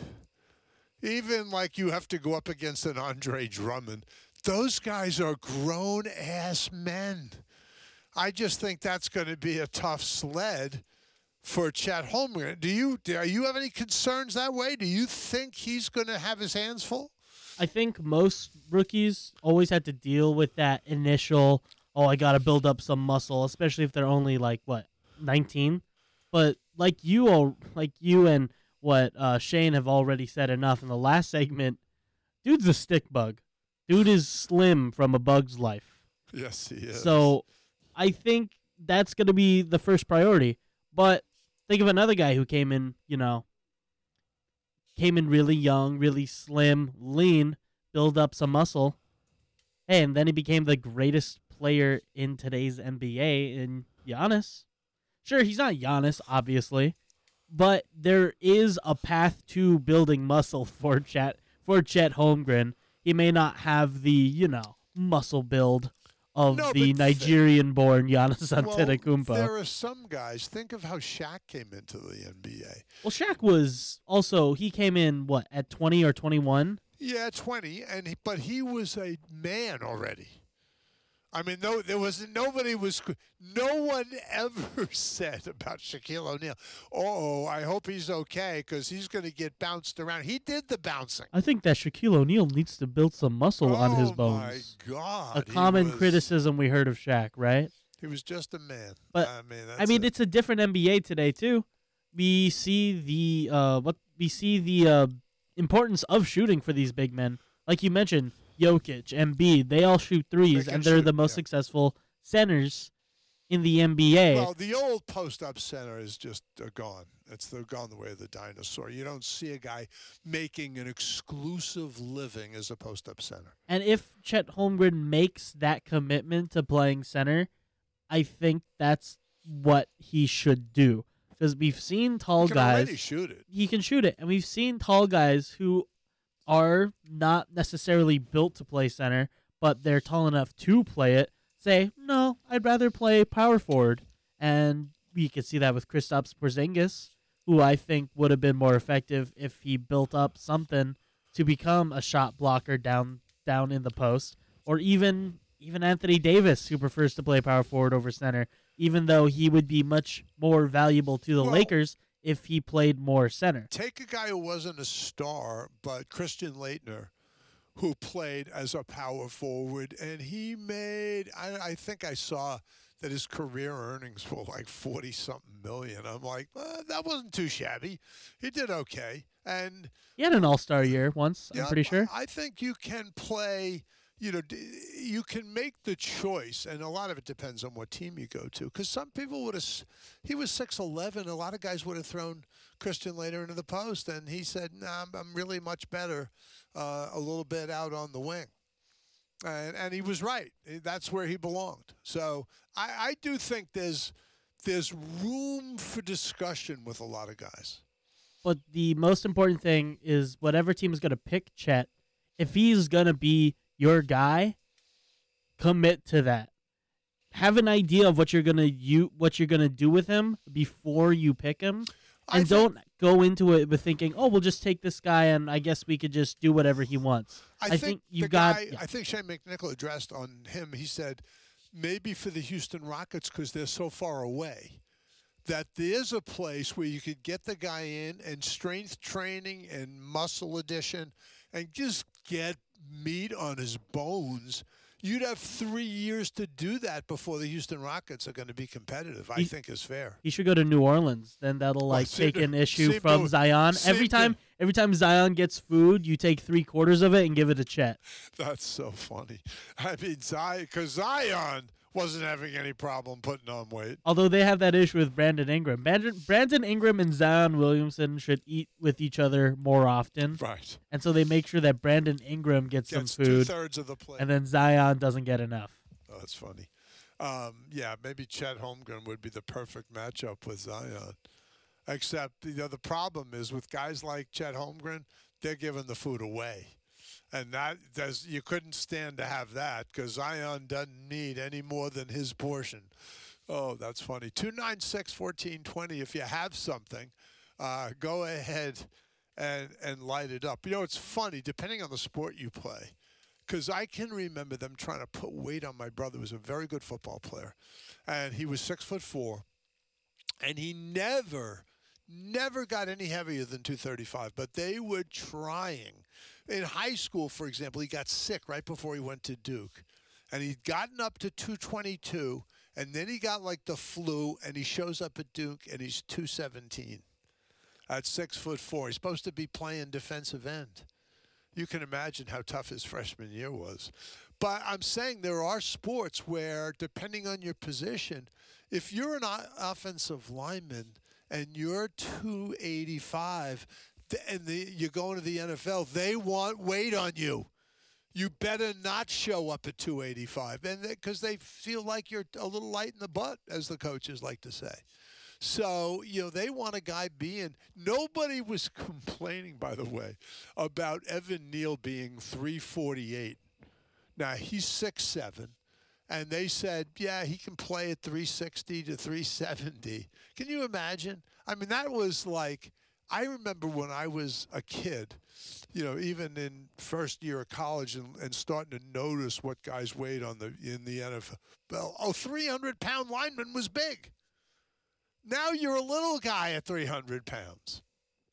even like you have to go up against an Andre Drummond. Those guys are grown ass men. I just think that's going to be a tough sled for Chet Holmgren. Do you do you have any concerns that way? Do you think he's going to have his hands full? I think most rookies always had to deal with that initial, oh, I got to build up some muscle, especially if they're only like what, 19. But like you all, like you and what uh, Shane have already said enough in the last segment, dude's a stick bug. Dude is slim from a bug's life. Yes, he is. So I think that's going to be the first priority. But think of another guy who came in, you know, came in really young, really slim, lean, build up some muscle. And then he became the greatest player in today's NBA in Giannis. Sure, he's not Giannis, obviously, but there is a path to building muscle for Chet for Chet Holmgren. He may not have the, you know, muscle build of No, the Nigerian-born Giannis well, Antetokounmpo. there are some guys. Think of how Shaq came into the NBA. well, Shaq was also he came in what at twenty or twenty-one. Yeah, twenty, and he, but he was a man already. I mean, no, there was nobody was. No one ever said about Shaquille O'Neal. Oh, I hope he's okay because he's going to get bounced around. He did the bouncing. I think that Shaquille O'Neal needs to build some muscle on his bones. Oh, my God! A common was- criticism we heard of Shaq, right? He was just a man. But, I mean, I mean, it. it's a different NBA today too. we see the uh, what we see the uh, importance of shooting for these big men. Like you mentioned, Jokic, Embiid, they all shoot threes, can and they're shoot, the most yeah. successful centers in the NBA. Well, the old post up center is just uh, gone. It's gone the way of the dinosaur. You don't see a guy making an exclusive living as a post up center. And if Chet Holmgren makes that commitment to playing center, I think that's what he should do. Because we've seen tall He can guys. shoot it. he can shoot it. And we've seen tall guys who are not necessarily built to play center, but they're tall enough to play it, say, no, I'd rather play power forward. And we could see that with Kristaps Porzingis, who I think would have been more effective if he built up something to become a shot blocker down down in the post, or even even Anthony Davis, who prefers to play power forward over center, even though he would be much more valuable to the Well- Lakers if he played more center. Take a guy who wasn't a star, but Christian Laettner, who played as a power forward, and he made, I, I think I saw that his career earnings were like 40 something million. I'm like, well, that wasn't too shabby. He did okay. And He had an All Star year once. I'm pretty sure. I think you can play. You know, you can make the choice, and a lot of it depends on what team you go to. Because some people would have, he was six eleven. A lot of guys would have thrown Christian Laettner into the post, and he said, "Nah, I'm, I'm really much better, uh, a little bit out on the wing." And, and he was right. That's where he belonged. So I, I do think there's there's room for discussion with a lot of guys. But the most important thing is whatever team is going to pick Chet, if he's going to be your guy, commit to that. Have an idea of what you're gonna you what you're gonna do with him before you pick him, and think- don't go into it with thinking, "Oh, we'll just take this guy, and I guess we could just do whatever he wants." I, think, you got. guy. yeah. I think Shane McNichol addressed on him. He said maybe for the Houston Rockets because they're so far away that there's a place where you could get the guy in and strength training and muscle addition and just get meat on his bones. You'd have three years to do that before the Houston Rockets are going to be competitive. I He- think is fair. He should go to New Orleans. Then that'll oh, like seem take to- an issue from to- Zion. Every to- time, every time Zion gets food, you take three quarters of it and give it to Chet. That's so funny. I mean, Zion, because Zion wasn't having any problem putting on weight. Although they have that issue with Brandon Ingram. Brandon, Brandon Ingram and Zion Williamson should eat with each other more often, Right. and so they make sure that Brandon Ingram gets, Gets some two food, thirds of the plate. and then Zion doesn't get enough. oh, that's funny. Um, yeah, maybe Chet Holmgren would be the perfect matchup with Zion. Except you know the problem is with guys like Chet Holmgren, they're giving the food away, and that does you couldn't stand to have that because Zion doesn't need any more than his portion. Oh, that's funny. 296 1420. If you have something, uh, go ahead and, and light it up. You know, it's funny, depending on the sport you play, because I can remember them trying to put weight on my brother, who was a very good football player. And he was six foot four, and he never, never got any heavier than 235, but they were trying. In high school, for example, he got sick right before he went to Duke. And he'd gotten up to 222, and then he got like the flu, and he shows up at Duke, and he's 217 at six foot four. He's supposed to be playing defensive end. You can imagine how tough his freshman year was. But I'm saying there are sports where, depending on your position, if you're an offensive lineman and you're 285 th- and the, you're going to the NFL, they want weight on you. You better not show up at 285, and because they feel like you're a little light in the butt, as the coaches like to say. So, you know, they want a guy being. Nobody was complaining, by the way, about Evan Neal being 348. Now, he's six seven, and they said, yeah, he can play at 360 to 370. Can you imagine? I mean, that was like, I remember when I was a kid, you know, even in first year of college and, and starting to notice what guys weighed on the in the NFL. Oh, 300 pound lineman was big. Now you're a little guy at 300 pounds.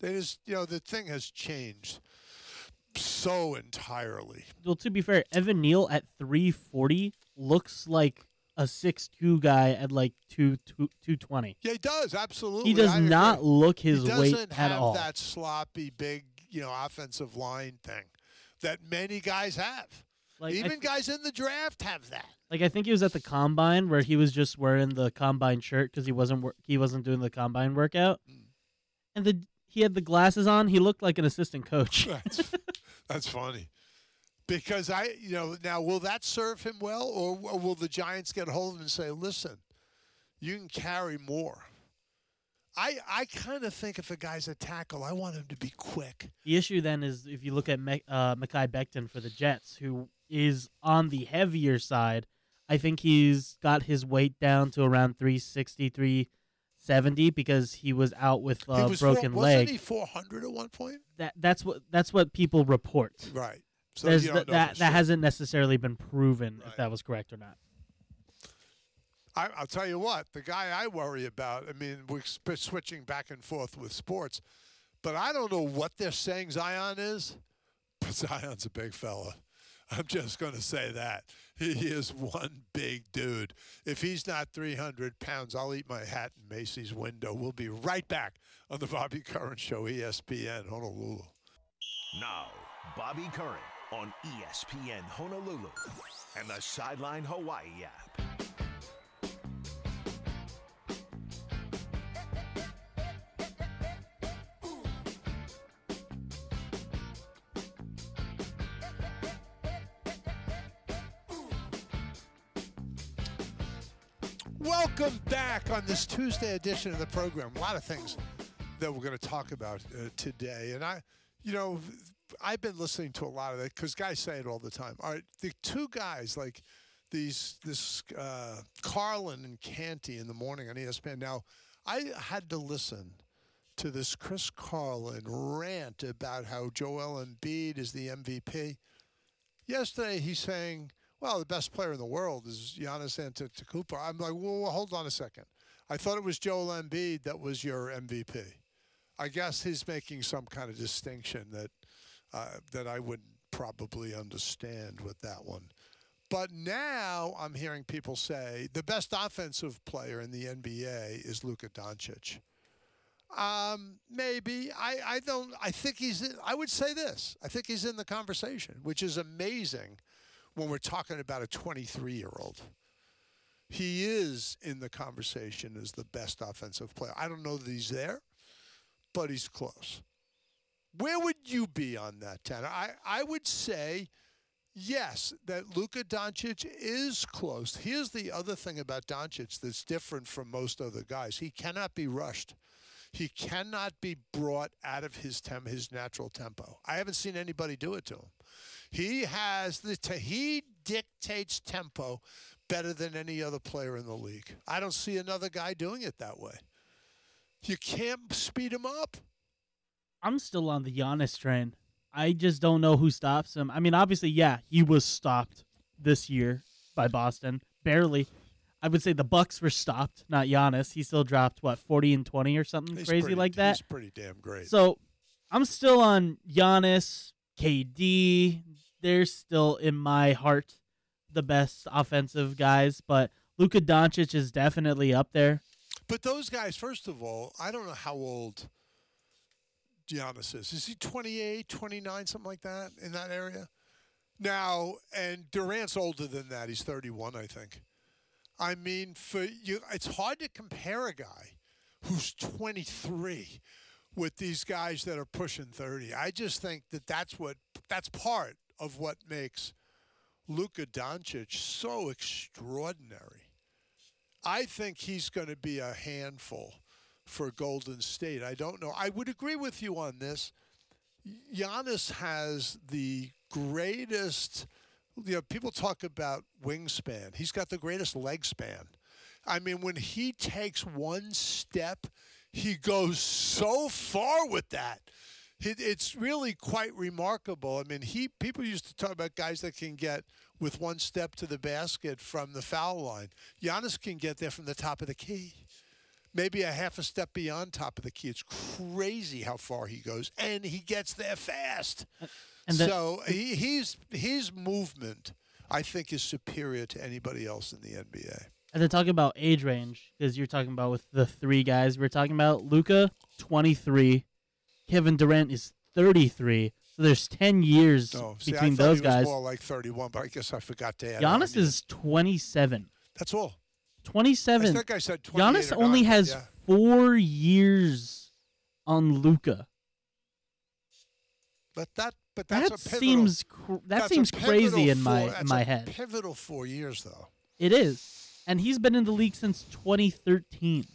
It is, you know, the thing has changed so entirely. Well, to be fair, Evan Neal at 340 looks like a six two guy at like two two two twenty. Yeah, he does absolutely. He does I agree. not look his he weight doesn't at have all. that sloppy, big, you know, offensive line thing that many guys have. Like Even guys in the draft have that. like I think he was at the combine where he was just wearing the combine shirt because he wasn't wor- he wasn't doing the combine workout, Mm. and the he had the glasses on. He looked like an assistant coach. That's, that's funny. Because I, you know, now will that serve him well, or, will the Giants get a hold of him and say, "Listen, you can carry more." I I kind of think if a guy's a tackle, I want him to be quick. The issue then is if you look at Me- uh, Mekhi Becton for the Jets, who is on the heavier side, I think he's got his weight down to around 360, 370 because he was out with a was broken four, leg. Wasn't he 400 at one point? That that's what that's what people report. Right. So There's you th- don't know that that sure. hasn't necessarily been proven Right. if that was correct or not. I, I'll tell you what, the guy I worry about, I mean, we're sp- switching back and forth with sports, but I don't know what they're saying Zion is, but Zion's a big fella. I'm just going to say that. He is one big dude. If he's not 300 pounds, I'll eat my hat in Macy's window. We'll be right back on the Bobby Curran Show, E ESPN, Honolulu. Now, Bobby Curran on ESPN Honolulu and the Sideline Hawaii app. Welcome back on this Tuesday edition of the program. A lot of things that we're going to talk about uh, today. And I, you know, I've been listening to a lot of that because guys say it all the time. All right, the two guys like these, this uh, Carlin and Canty in the morning on ESPN. Now, I had to listen to this Chris Carlin rant about how Joel Embiid is the MVP. Yesterday, he's saying, well, the best player in the world is Giannis Antetokounmpo. I'm like, well, hold on a second. I thought it was Joel Embiid that was your MVP. I guess he's making some kind of distinction that uh, that I would probably understand with that one. But now I'm hearing people say the best offensive player in the NBA is Luka Doncic. Um, maybe I, I don't. I think he's. I would say this. I think he's in the conversation, which is amazing when we're talking about a 23 year old. He is in the conversation as the best offensive player. I don't know that he's there, but he's close. Where would you be on that, Tanner? I, I would say yes, that Luka Doncic is close. Here's the other thing about Doncic that's different from most other guys. He cannot be rushed. He cannot be brought out of his tem- his natural tempo. I haven't seen anybody do it to him. He has the te- he dictates tempo better than any other player in the league. I don't see another guy doing it that way. You can't speed him up. I'm still on the Giannis train. I just don't know who stops him. I mean, obviously, yeah, he was stopped this year by Boston, barely. I would say the Bucks were stopped, not Giannis. He still dropped what 40 and 20 or something He's crazy pretty- like that. He's pretty damn great. So I'm still on Giannis, KD. They're still in my heart the best offensive guys, but Luka Doncic is definitely up there. But those guys, first of all, I don't know how old Giannis is. Is he 28, 29, something like that in that area? Now, and Durant's older than that. He's 31, I think. I mean, for you, it's hard to compare a guy who's 23 with these guys that are pushing 30. I just think that that's what that's part of what makes Luka Doncic so extraordinary. I think he's going to be a handful for Golden State. I don't know. I would agree with you on this. Giannis has the greatest. You know, people talk about wingspan. He's got the greatest leg span. I mean, when he takes one step, he goes so far with that. It, it's really quite remarkable. I mean, he people used to talk about guys that can get with one step to the basket from the foul line. Giannis can get there from the top of the key, maybe a half a step beyond top of the key. It's crazy how far he goes, and he gets there fast. And the- so he, he's his movement I think is superior to anybody else in the NBA. And then talking about age range, because you're talking about with the three guys we're talking about, Luka, 23, Kevin Durant is 33. So there's 10 years No, see, between I those he was guys. more like 31, but I guess I forgot to add. Giannis is 27. That's all. I 27. think I said 28 Giannis only but has yeah. four years on Luka. But that, but that's That a pivotal, seems cr- that seems crazy pivotal in my in my a head. Pivotal four years though. It is, and he's been in the league since 2013.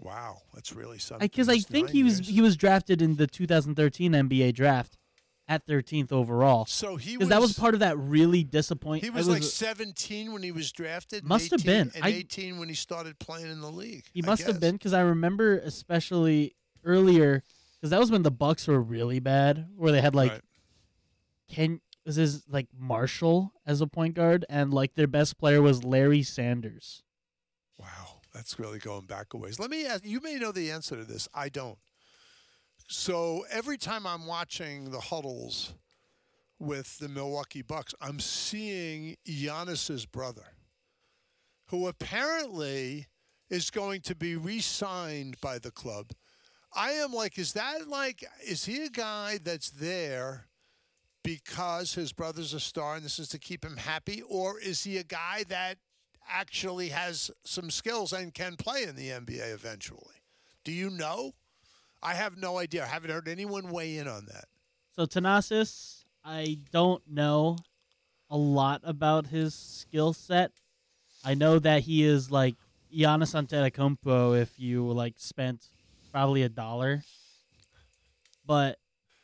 Wow, that's really something. Because I think he was years. he was drafted in the 2013 NBA draft at 13th overall. So he Because that was part of that really disappointing. He was, like 17 when he was drafted. Must have been. And I- 18 when he started playing in the league. He I must have been because I remember especially earlier because that was when the Bucks were really bad, where they had like Right. Ken was his like Marshall as a point guard, and like their best player was Larry Sanders. Wow, that's really going back a ways. Let me ask you may know the answer to this. I don't. So every time I'm watching the huddles with the Milwaukee Bucks, I'm seeing Giannis's brother, who apparently is going to be re-signed by the club. I am like, is that like, is he a guy that's there because his brother's a star and this is to keep him happy, or is he a guy that actually has some skills and can play in the NBA eventually? Do you know? I have no idea. I haven't heard anyone weigh in on that. So Thanasis, I don't know a lot about his skill set. I know that he is like Giannis Antetokounmpo if you like spent probably a dollar. But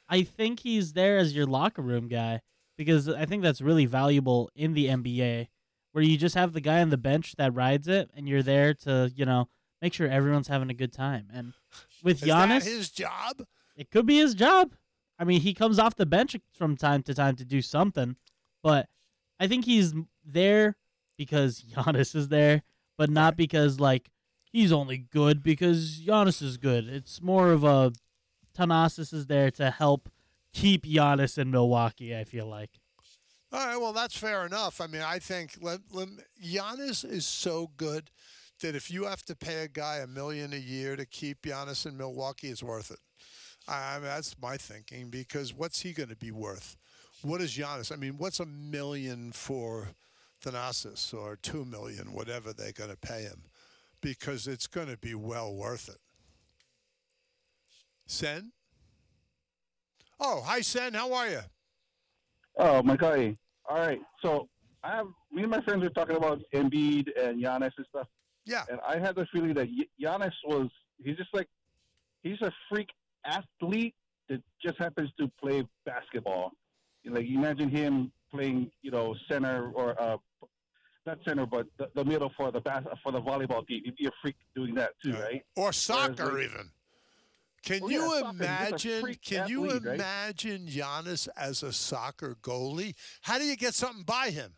I think he's there as your locker room guy because I think that's really valuable in the NBA where you just have the guy on the bench that rides it and you're there to, you know, make sure everyone's having a good time. And with Is Giannis, that his job? it could be his job. I mean, he comes off the bench from time to time to do something, but I think he's there because Giannis is there, but not because like he's only good because Giannis is good. It's more of a Thanasis is there to help keep Giannis in Milwaukee. I feel like. All right, well, that's fair enough. I mean, I think let, let, Giannis is so good that if you have to pay a guy a million a year to keep Giannis in Milwaukee, it's worth it. I, mean, that's my thinking because what's he going to be worth? What is Giannis? I mean, what's a million for Thanasis or two million, whatever they're going to pay him? Because it's going to be well worth it. Sen? Oh, hi, Sen. How are you? Oh my god! All right, so I have me and my friends are talking about Embiid and Giannis and stuff, Yeah. and I had the feeling that Gi- Giannis was he's just like he's a freak athlete that just happens to play basketball. Like imagine him playing, you know, center or uh, not center, but the, the middle for the bas- for the volleyball team. You'd be a freak doing that too, Right. right? Or soccer, like- even. Can Oh, you yeah, soccer. He's just a imagine? Can you athlete, right? imagine Giannis as a soccer goalie? How do you get something by him?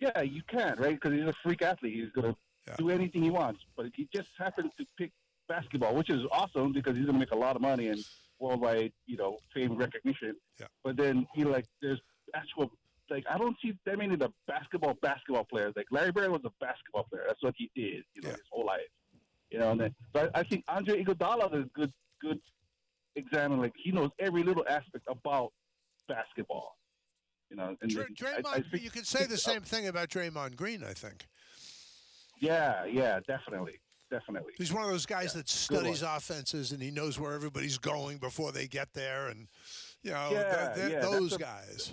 Yeah, you can, right? Because he's a freak athlete. He's gonna Yeah. do anything he wants. But he just happened to pick basketball, which is awesome because he's gonna make a lot of money and worldwide, you know, fame recognition. Yeah. But then he like there's actual like I don't see that many of the basketball basketball players. Like Larry Bird was a basketball player. That's what he did, you know, Yeah. his whole life. You know, and then but I think Andre Iguodala is a good good example. Like he knows every little aspect about basketball. You know, and Dr- I- I Draymond, think- you could say the same thing about Draymond Green. I think Yeah, yeah, definitely, definitely. he's one of those guys Yeah, that studies offenses and he knows where everybody's going before they get there, and you know Yeah, they're- they're yeah, those a- guys.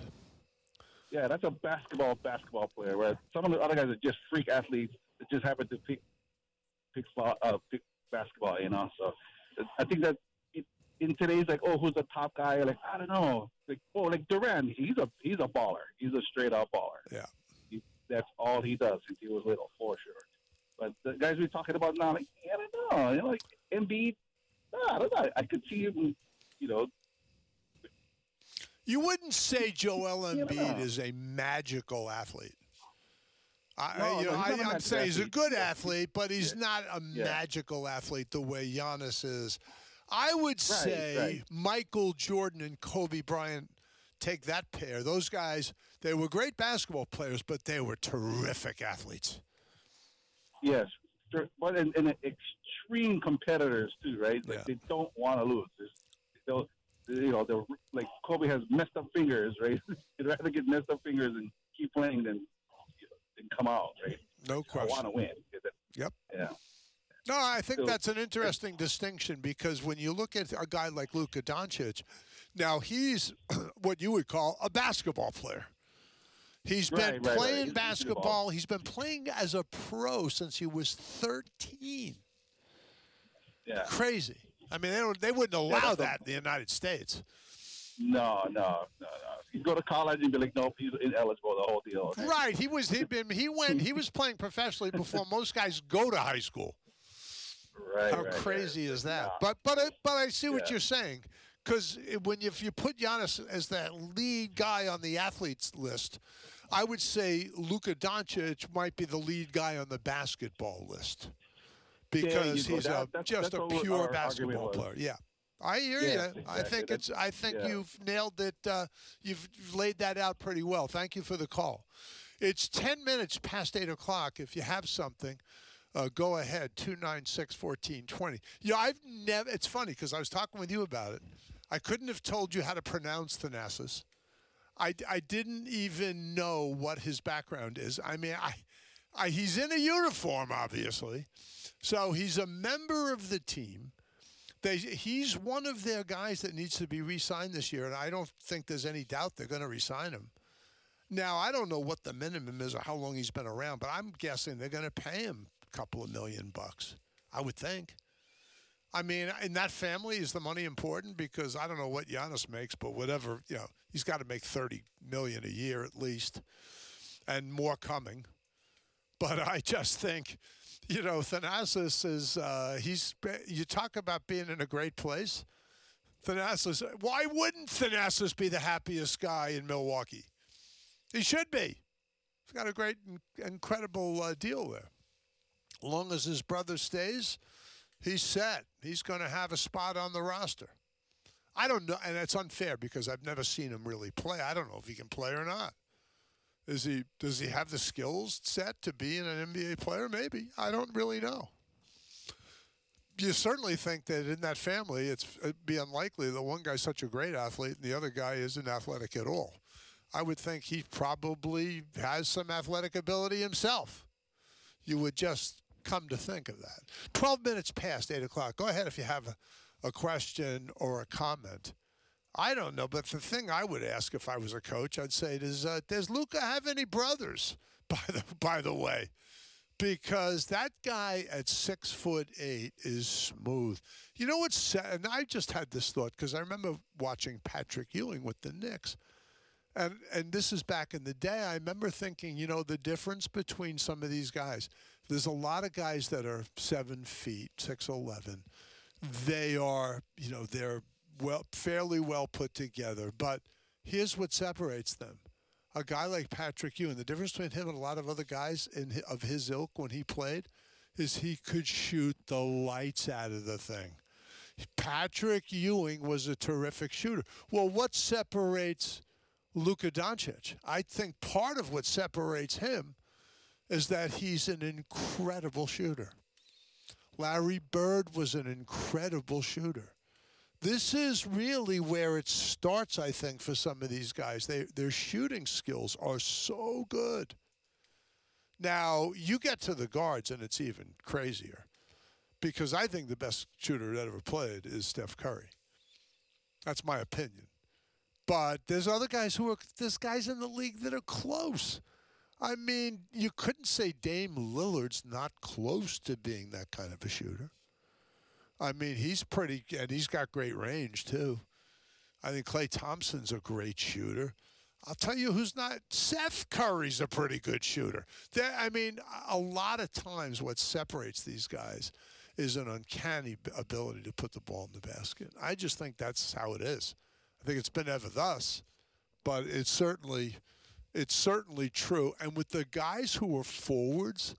Yeah, that's a basketball basketball player. Where some of the other guys are just freak athletes that just happen to pick pick, uh, pick basketball. You know, so I think that in today's like, oh, who's the top guy? Like I don't know. Like oh, like Durant, he's a he's a baller. He's a straight up baller. Yeah. He, that's all he does since he was little, for sure. But the guys we're talking about now, like I don't know, you know, like Embiid. Nah, I don't know. I could see him, you know, You wouldn't say Joel Yeah. Embiid is a magical athlete. I, No, you know, no, I, not a I'm magical saying he's a good athlete, but he's Yeah. not a Yeah. magical athlete the way Giannis is. I would say right. Michael Jordan and Kobe Bryant take that pair. Those guys, They were great basketball players, but they were terrific athletes. Yes, but and, and extreme competitors too, right? Like Yeah. they don't want to lose. They'll, you know, they're like Kobe has messed up fingers, right? He'd rather get messed up fingers and keep playing than than come out, right? No question. I want to win. Yep. Yeah. No, I think So- that's an interesting distinction because when you look at a guy like Luka Doncic, now he's what you would call a basketball player. He's been Right, right, right. playing he's basketball. He's been playing as a pro since he was 13. Yeah. Crazy. I mean, they don't. They wouldn't allow a- that in the United States. No, no, no, no. You go to college and be like, nope, he's ineligible. The whole deal. okay? Right. He was. He'd been. He went. He was playing professionally before most guys go to high school. Right. How right, crazy right. is that? Yeah. But but I, but I see what you're saying because when you, if you put Giannis as that lead guy on the athletes list, I would say Luka Doncic might be the lead guy on the basketball list because go. he's a, that's- just that's a pure basketball player. Yeah. I hear Yes, you. I exactly. think it's. I think yeah. you've nailed it. Uh, you've laid that out pretty well. Thank you for the call. It's ten minutes past eight o'clock. If you have something, uh, go ahead. Two nine six fourteen twenty. Yeah, I've never. It's funny because I was talking with you about it. I couldn't have told you how to pronounce Thanasis. I, I didn't even know what his background is. I mean, I, I he's in a uniform, obviously, so he's a member of the team. They, he's one of their guys that needs to be re-signed this year, and I don't think there's any doubt they're going to re-sign him. Now, I don't know what the minimum is or how long he's been around, but I'm guessing they're going to pay him a couple of million bucks. I would think. I mean, in that family, is the money important? Because I don't know what Giannis makes, but whatever, you know, he's got to make 30 million a year at least, and more coming. But I just think, you know, Thanasis is, uh, he's, you talk about being in a great place. Thanasis, why wouldn't Thanasis be the happiest guy in Milwaukee? He should be. He's got a great, incredible uh, deal there. As long as his brother stays, he's set. He's going to have a spot on the roster. I don't know, and it's unfair because I've never seen him really play. I don't know if he can play or not. Is he? Does he have the skills set to be an NBA player? Maybe. I don't really know. You certainly think that in that family, it's it'd be unlikely that one guy's such a great athlete and the other guy isn't athletic at all. I would think he probably has some athletic ability himself. You would just come to think of that. 12 minutes past 8 o'clock. Go ahead if you have a, a question or a comment. I don't know, but the thing I would ask if I was a coach, I'd say, does, uh, does Luka have any brothers, by the, by the way? Because that guy at six foot eight is smooth. You know what's sad? And I just had this thought because I remember watching Patrick Ewing with the Knicks. And and this is back in the day. I remember thinking, you know, the difference between some of these guys. There's a lot of guys that are seven feet, six eleven. They are, you know, they're well, fairly well put together. But here's what separates them: a guy like Patrick Ewing. The difference between him and a lot of other guys in of his ilk when he played is he could shoot the lights out of the thing. Patrick Ewing was a terrific shooter. Well, what separates Luka Doncic? I think part of what separates him is that he's an incredible shooter. Larry Bird was an incredible shooter. This is really where it starts, I think, for some of these guys. They, their shooting skills are so good. Now, you get to the guards, and it's even crazier because I think the best shooter that ever played is Steph Curry. That's my opinion. But there's other guys who are there's guys in the league that are close. I mean, you couldn't say Dame Lillard's not close to being that kind of a shooter. I mean, he's pretty and he's got great range too. I think Klay Thompson's a great shooter. I'll tell you who's not. Seth Curry's a pretty good shooter. I mean, a lot of times what separates these guys is an uncanny ability to put the ball in the basket. I just think that's how it is. I think it's been ever thus, but it's certainly, it's certainly true. And with the guys who are forwards,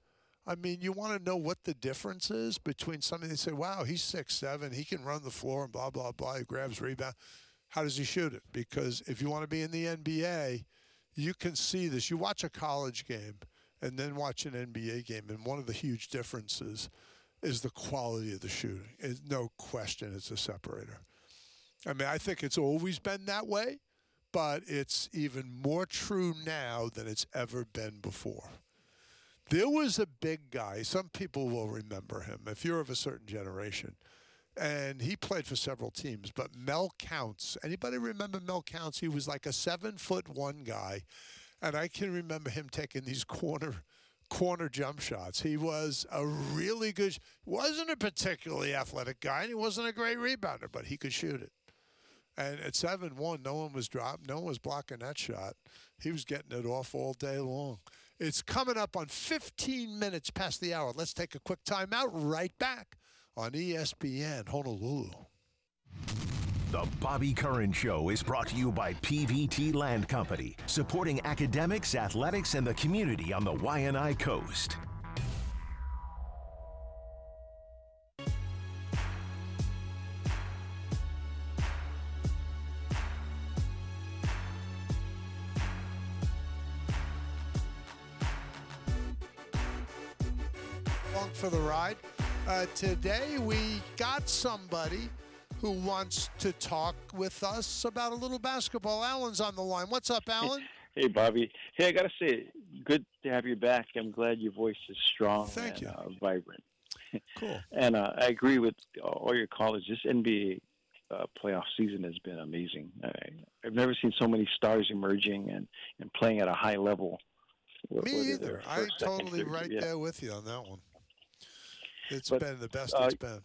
I mean, you want to know what the difference is between somebody that say, "Wow, he's six seven, he can run the floor and blah blah blah, he grabs rebound." How does he shoot it? Because if you want to be in the NBA, you can see this. You watch a college game and then watch an NBA game, and one of the huge differences is the quality of the shooting. It's no question it's a separator. I mean, I think it's always been that way, but it's even more true now than it's ever been before. There was a big guy, some people will remember him if you're of a certain generation. And he played for several teams, but Mel Counts. Anybody remember Mel Counts? He was like a seven foot one guy. And I can remember him taking these corner corner jump shots. He was a really good wasn't a particularly athletic guy and he wasn't a great rebounder, but he could shoot it. And at seven one, no one was dropped, no one was blocking that shot. He was getting it off all day long. It's coming up on 15 minutes past the hour. Let's take a quick timeout. Right back on ESPN Honolulu. The Bobby Curran Show is brought to you by PVT Land Company, supporting academics, athletics, and the community on the Waianae Coast. For the ride. Uh, today we got somebody who wants to talk with us about a little basketball. Alan's on the line. What's up, Alan? Hey, Bobby. Hey, I gotta say, good to have you back. I'm glad your voice is strong Thank and you. Uh, vibrant. Cool. And uh, I agree with all your callers. This NBA uh, playoff season has been amazing. I, I've never seen so many stars emerging and, and playing at a high level. Me either. I'm second, totally right yeah. there with you on that one. It's But, been the best uh, it's been.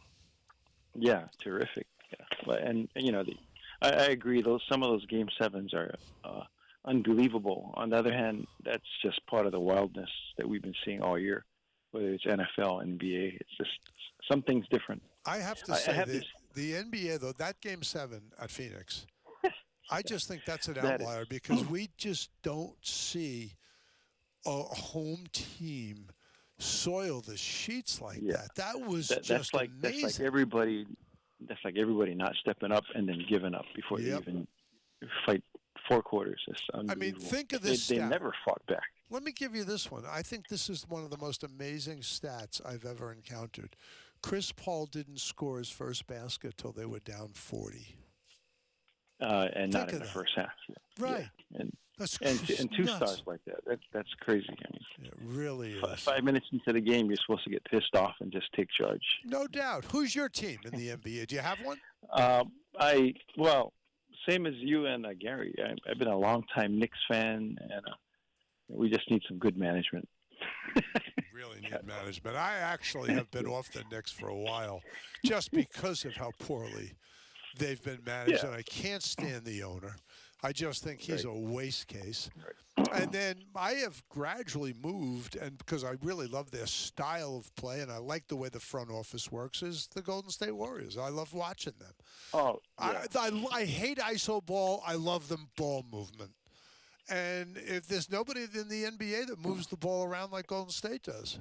Yeah, terrific. Yeah. And, and you know, the, I, I agree. Those some of those game sevens are uh, unbelievable. On the other hand, that's just part of the wildness that we've been seeing all year. Whether it's NFL, NBA, it's just something's different. I have to I- I say have that the NBA though that game seven at Phoenix, I just think that's an That outlier because we just don't see a home team soil the sheets like Yeah. that. That was That, just like amazing. that's like everybody. That's like everybody not stepping up and then giving up before Yep. they even fight four quarters. I mean, think of this they stat. never fought back. Let me give you this one. I think this is one of the most amazing stats I've ever encountered. Chris Paul didn't score his first basket till they were down 40. Uh, and not in the that. first half. Right. Yeah. And That's and, and two nuts. stars like that. that that's crazy. I mean, It really is. five minutes into the game, you're supposed to get pissed off and just take charge. No doubt. Who's your team in the NBA? Do you have one? Um, I well, same as you and uh, Gary. I, I've been a long time Knicks fan, and uh, we just need some good management. Really need management. I actually have been off the Knicks for a while just because of how poorly they've been managed, Yeah. and I can't stand the owner. I just think he's a waste case. And then I have gradually moved, and because I really love their style of play and I like the way the front office works, is the Golden State Warriors. I love watching them. Oh, yeah. I, I, I hate ISO ball. I love them ball movement. And if there's nobody in the NBA that moves the ball around like Golden State does,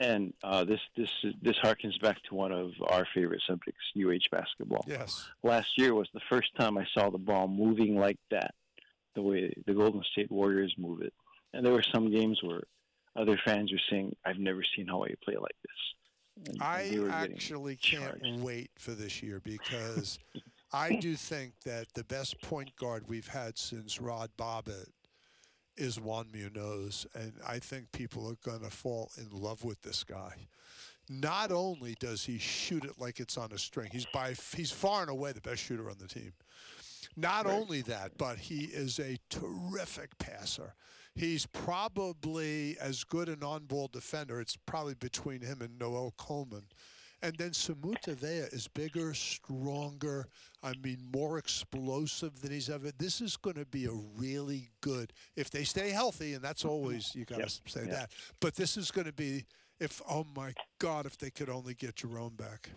and uh, this this this harkens back to one of our favorite subjects, UH basketball. yes, Last year was the first time I saw the ball moving like that, the way the Golden State Warriors move it. And there were some games where other fans were saying, "I've never seen Hawaii play like this." And- I actually can't charged. wait for this year because I do think that the best point guard we've had since Rod Bobbitt is Juan Munoz, and I think people are going to fall in love with this guy. Not only does he shoot it like it's on a string, he's by he's far and away the best shooter on the team. Not only that, but he is a terrific passer. He's probably as good an on-ball defender. It's probably between him and Noel Coleman. And then Samuta Avea is bigger, stronger. I mean, more explosive than he's ever. This is going to be a really good if they stay healthy, and that's always you got to Yep, say yep. that. But this is going to be if oh my God, if they could only get Jerome back,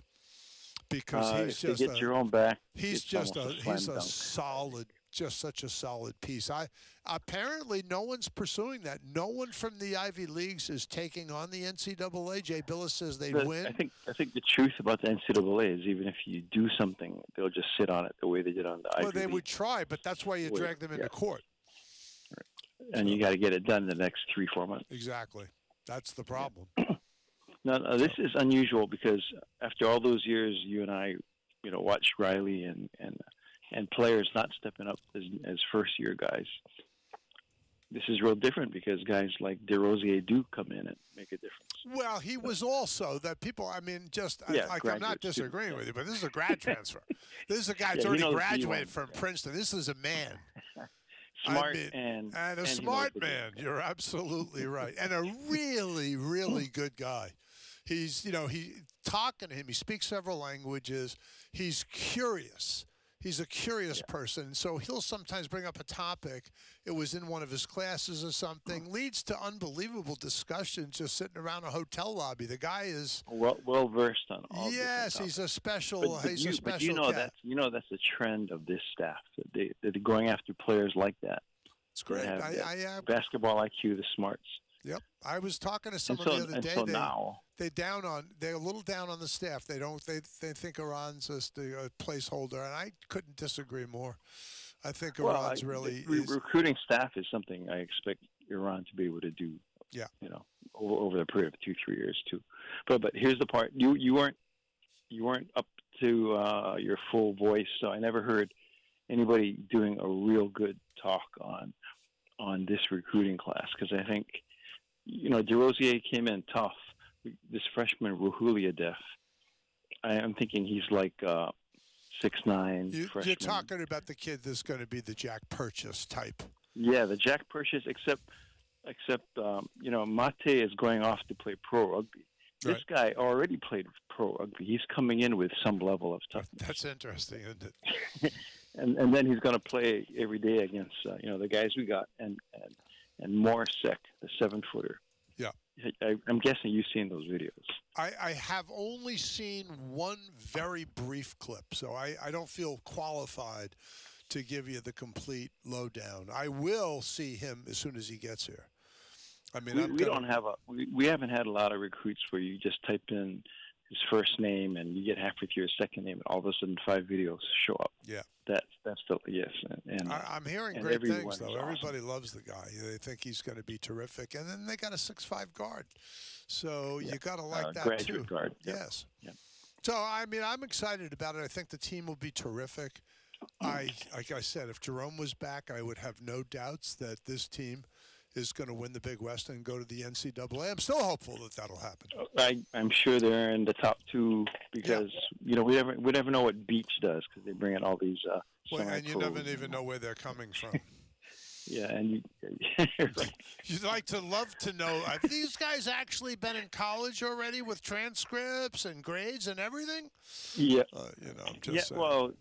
because Uh, he's just get a, Jerome back, He's just a a he's a dunk. solid, just such a solid piece. I apparently no one's pursuing that. No one from the Ivy leagues is taking on the NCAA. Jay Bilas says they'd win. I think I think the truth about the NCAA is even if you do something, they'll just sit on it the way they did on the well, Ivy they League. would try, but that's why you drag them into yeah. court. and you got to get it done in the next three four months. Exactly. That's the problem. No, no, this is unusual because after all those years, you and I, you know, watched Riley and and and players not stepping up as as first year guys. This is real different because guys like Desrosiers do come in and make a difference. Well, he was also that people. I mean, just I, like, I'm not graduates, too. disagreeing with you, but this is a grad transfer. This is a guy that's Yeah, already graduated from yeah. Princeton. This is a man. I Smart mean, and and a and smart man. You're absolutely right, and a really, really good guy. He's, you know, he talking to him. He speaks several languages. He's curious. He's a curious person, so he'll sometimes bring up a topic. It was in one of his classes or something. Leads to unbelievable discussions just sitting around a hotel lobby. The guy is Well, well versed on all. yes, he's a special. But, but he's you, a special but you know cat. that's you know that's a trend of this staff. That they they're going after players like that. it's great. I, I, uh, basketball IQ, the smarts. Yep. I was talking to someone so, the other day. so they, now, they down on they're a little down on the staff. They don't they they think Eran's just a, placeholder, and I couldn't disagree more. I think well, Eran's I- really re- is, recruiting staff is something I expect Eran to be able to do. Yeah. You know, over, over the period of two, three years too. But but here's the part: you you weren't you weren't up to uh, your full voice, so I never heard anybody doing a real good talk on on this recruiting class because I think you know Desrosiers came in tough. This freshman Ruhulia Def, I am thinking he's like uh, six nine. you, you're talking about the kid that's going to be the Jack Purchase type. Yeah, the Jack Purchase, except except um, you know Mate is going off to play pro rugby. This guy already played pro rugby. He's coming in with some level of toughness, That's interesting, isn't it? and and then he's going to play every day against uh, you know the guys we got, and and and Morsek, the seven footer. Yeah. I, I'm guessing you've seen those videos. I, I have only seen one very brief clip, so I, I don't feel qualified to give you the complete lowdown. I will see him as soon as he gets here. I mean, we, we gonna, don't have a we, we haven't had a lot of recruits where you just type in his first name and you get halfway through his second name and all of a sudden five videos show up. Yeah. That's that's the yes and, and I, I'm hearing great things though. awesome. Everybody loves the guy. They think he's going to be terrific, and then they got a six-five guard, so you got to like uh, that graduate too. guard. yeah. Yes. Yeah. So I mean, I'm excited about it. I think the team will be terrific. I, like I said, if Jerome was back, I would have no doubts that this team is going to win the Big West and go to the NCAA. I'm still hopeful that that'll happen. I, I'm sure they're in the top two because you know we never we never know what Beach does because they bring in all these. Uh, Well, and you never semi-pros. even know where they're coming from. Yeah, and you, right. You'd like to love to know have these guys actually been in college already with transcripts and grades and everything? yeah, Uh, you know, I'm just yeah. saying. Well,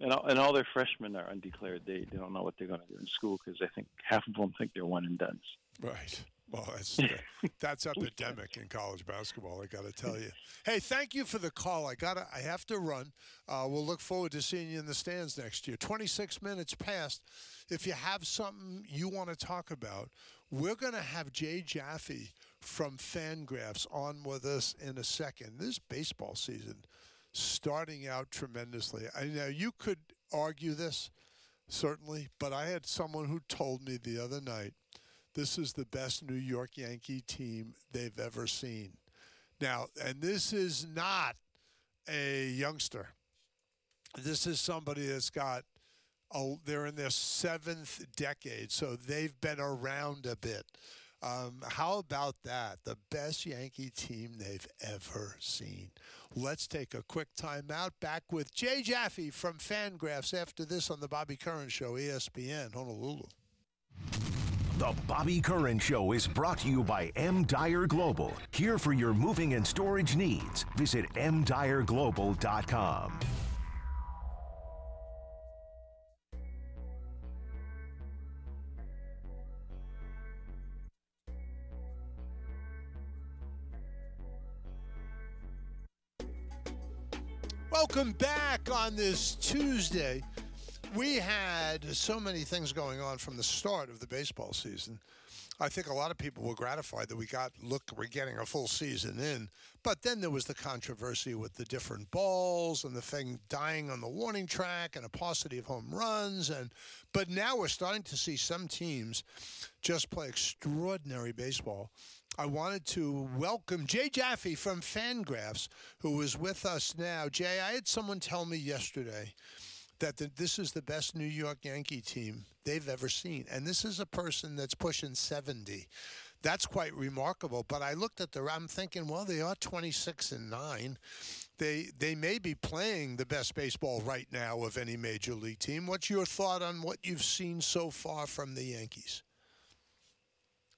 and all, and all their freshmen are undeclared. They they don't know what they're going to do in school because I think half of them think they're one and done. Right. Well, that's that's epidemic in college basketball. I got to tell you. Hey, thank you for the call. I got I have to run. Uh, we'll look forward to seeing you in the stands next year. 26 minutes past. If you have something you want to talk about, we're going to have Jay Jaffe from Fangraphs on with us in a second. This baseball season starting out tremendously. I know you could argue this certainly, but I had someone who told me the other night this is the best New York Yankee team they've ever seen. Now, and this is not a youngster. This is somebody that's got, oh, they're in their seventh decade, so they've been around a bit. Um, how about that? The best Yankee team they've ever seen. Let's take a quick timeout. Back with Jay Jaffe from Fangraphs after this on the Bobby Curran Show, ESPN, Honolulu. The Bobby Curran Show is brought to you by M. Dyer Global. Here for your moving and storage needs. Visit mdyerglobal.com. Welcome back on this Tuesday. We had so many things going on from the start of the baseball season. I think a lot of people were gratified that we got look we're getting a full season in. But then there was the controversy with the different balls and the thing dying on the warning track and a paucity of home runs and but now we're starting to see some teams just play extraordinary baseball. I wanted to welcome Jay Jaffe from Fangraphs, who is with us now. Jay, I had someone tell me yesterday that the, this is the best New York Yankee team they've ever seen. And this is a person that's pushing 70. That's quite remarkable. But I looked at the, I'm thinking, well, they are 26 and 9. They, they may be playing the best baseball right now of any major league team. What's your thought on what you've seen so far from the Yankees?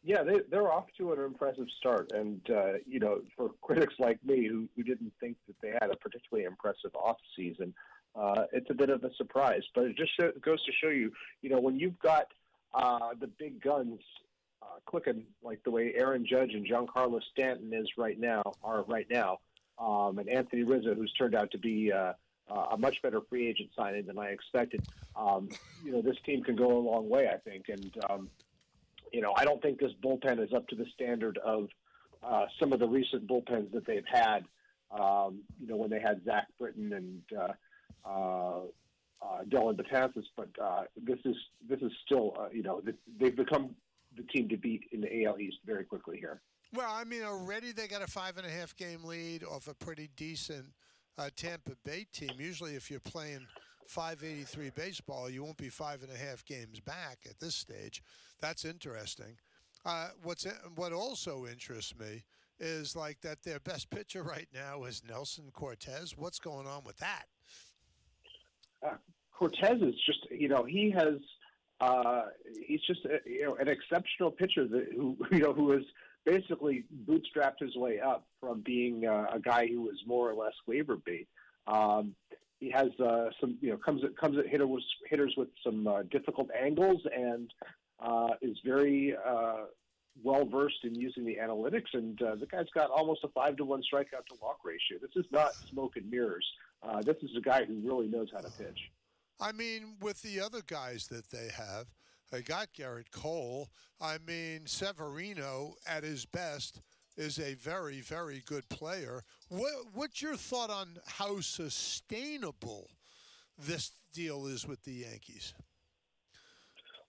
Yeah, they, they're off to an impressive start. And, uh, you know, for critics like me who, who didn't think that they had a particularly impressive off season, uh, it's a bit of a surprise. But it just show, goes to show you, you know, when you've got uh, the big guns uh, clicking like the way Aaron Judge and Giancarlo Stanton is right now, are right now, um, and Anthony Rizzo, who's turned out to be uh, uh, a much better free agent signing than I expected. Um, you know, this team can go a long way, I think. And, um, you know, I don't think this bullpen is up to the standard of uh, some of the recent bullpens that they've had. Um, you know, when they had Zach Britton and uh, uh, uh, Dellin Betances, but uh, this is this is still uh, you know they've become the team to beat in the AL East very quickly here. Well, I mean, already they got a five and a half game lead off a pretty decent uh, Tampa Bay team. Usually, if you're playing 583 baseball, you won't be five and a half games back at this stage. That's interesting. Uh, what's what also interests me is like that their best pitcher right now is Nestor Cortes. What's going on with that? Uh, Cortes is just you know he has uh, he's just a, you know an exceptional pitcher that, who you know who has basically bootstrapped his way up from being uh, a guy who was more or less waiver bait. Um, he has uh, some you know comes at comes at hitter with, hitters with some uh, difficult angles and uh, is very uh, well versed in using the analytics. And uh, the guy's got almost a five to one strikeout to walk ratio. This is not smoke and mirrors. Uh, this is a guy who really knows how to pitch. I mean, with the other guys that they have, they got Gerrit Cole. I mean, Severino at his best is a very, very good player. What, what's your thought on how sustainable this deal is with the Yankees?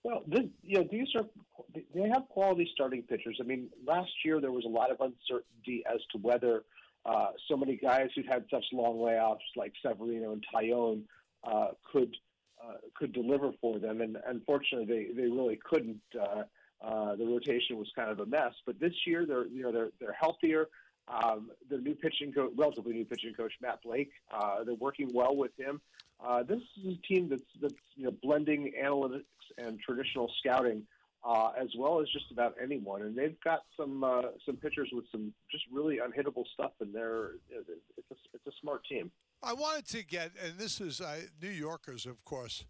Well, this, you know, these are they have quality starting pitchers. I mean, last year there was a lot of uncertainty as to whether uh, so many guys who'd had such long layoffs like Severino and Taillon, uh, could uh, could deliver for them, and unfortunately they, they really couldn't. Uh, uh, the rotation was kind of a mess, but this year they're you know they're they're healthier. Um, the new pitching coach, relatively new pitching coach Matt Blake, uh, they're working well with him. Uh, this is a team that's that's you know blending analytics and traditional scouting uh, as well as just about anyone. And they've got some uh, some pitchers with some just really unhittable stuff, and they're it's a, it's a smart team. I wanted to get, and this is uh, New Yorkers, of course,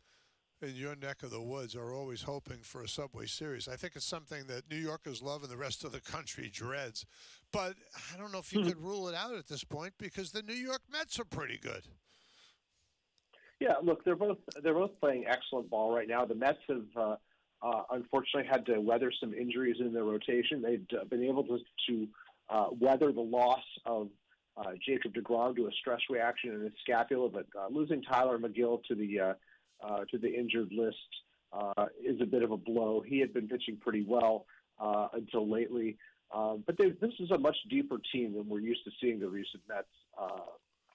in your neck of the woods are always hoping for a Subway Series. I think it's something that New Yorkers love and the rest of the country dreads. But I don't know if you hmm. could rule it out at this point because the New York Mets are pretty good. Yeah, look, they're both they're both playing excellent ball right now. The Mets have uh, uh, unfortunately had to weather some injuries in their rotation. They've uh, been able to, to uh, weather the loss of uh, Jacob DeGrom to a stress reaction in his scapula, but uh, losing Tylor Megill to the uh, to the injured list uh, is a bit of a blow. He had been pitching pretty well uh, until lately, um, but they, this is a much deeper team than we're used to seeing the recent Mets uh,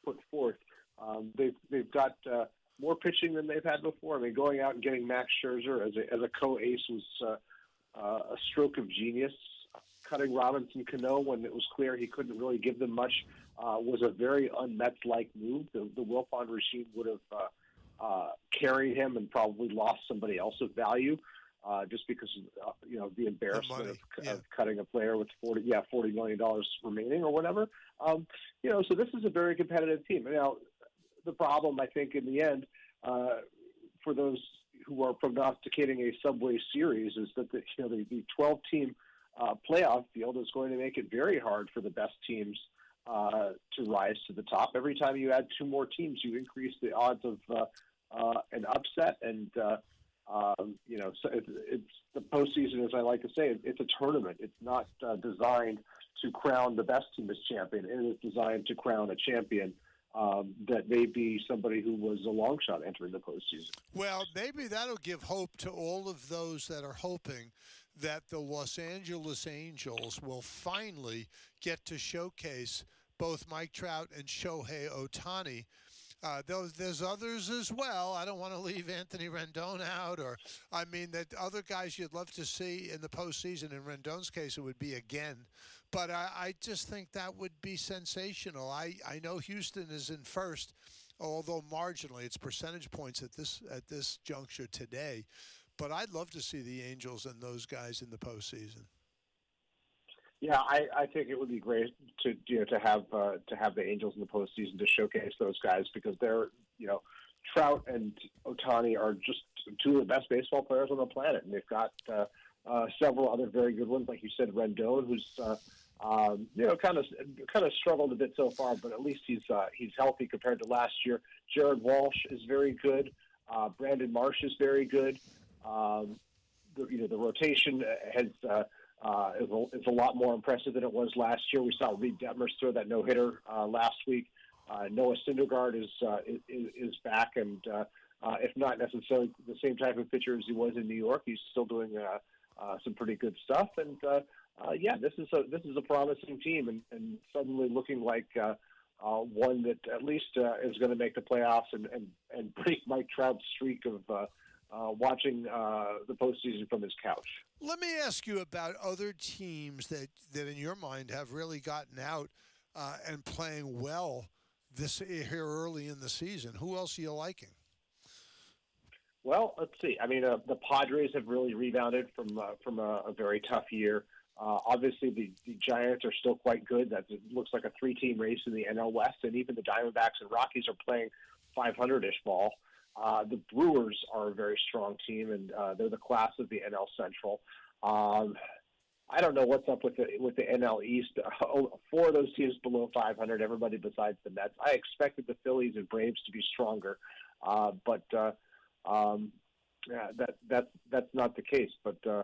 put forth. Um, they've they've got uh, more pitching than they've had before. I mean, going out and getting Max Scherzer as a as a co-ace was uh, uh, a stroke of genius. Cutting Robinson Cano when it was clear he couldn't really give them much uh, was a very un-Mets-like move. The, the Wilpon regime would have uh, uh, carried him and probably lost somebody else of value. Uh, just because uh, you know the embarrassment of, yeah. of cutting a player with forty yeah forty million dollars remaining or whatever. Um, you know, so this is a very competitive team. Now, the problem, I think, in the end, uh, for those who are prognosticating a Subway Series, is that the you know the, the 12 team uh, playoff field is going to make it very hard for the best teams uh, to rise to the top. Every time you add two more teams, you increase the odds of uh, uh, an upset, and uh, Um, you know, so it's, it's the postseason, as I like to say, it's a tournament. It's not uh, designed to crown the best team as champion. It is designed to crown a champion um, that may be somebody who was a long shot entering the postseason. Well, maybe that'll give hope to all of those that are hoping that the Los Angeles Angels will finally get to showcase both Mike Trout and Shohei Ohtani. Uh, there's, there's others as well. I don't want to leave Anthony Rendon out, or I mean that other guys you'd love to see in the postseason. In Rendon's case, it would be again, but I, I just think that would be sensational. I, I know Houston is in first, although marginally, it's percentage points at this at this juncture today. But I'd love to see the Angels and those guys in the postseason. Yeah, I, I think it would be great to you know to have uh, to have the Angels in the postseason to showcase those guys because they're you know Trout and Ohtani are just two of the best baseball players on the planet, and they've got uh, uh, several other very good ones, like you said, Rendon, who's uh, um, you know kind of kind of struggled a bit so far, but at least he's uh, he's healthy compared to last year. Jared Walsh is very good. Uh, Brandon Marsh is very good. Um, the, you know the rotation has. Uh, uh, is, a, is a lot more impressive than it was last year. We saw Reid Detmers throw that no hitter uh, last week. Uh, Noah Syndergaard is, uh, is is back, and uh, uh, if not necessarily the same type of pitcher as he was in New York, he's still doing uh, uh, some pretty good stuff. And uh, uh, yeah, this is a this is a promising team, and, and suddenly looking like uh, uh, one that at least uh, is going to make the playoffs and, and and break Mike Trout's streak of. Uh, uh, watching uh, the postseason from his couch. Let me ask you about other teams that, that in your mind have really gotten out uh, and playing well this here early in the season. Who else are you liking? Well, let's see. I mean, uh, the Padres have really rebounded from uh, from a, a, very tough year. Uh, obviously, the, the Giants are still quite good. That looks like a three-team race in the NL West, and even the Diamondbacks and Rockies are playing 500-ish ball. Uh, the Brewers are a very strong team, and uh, they're the class of the NL Central. Um, I don't know what's up with the with the NL East. Oh, four of those teams below 500. Everybody besides the Mets. I expected the Phillies and Braves to be stronger, uh, but uh, um, yeah, that that that's not the case. But uh,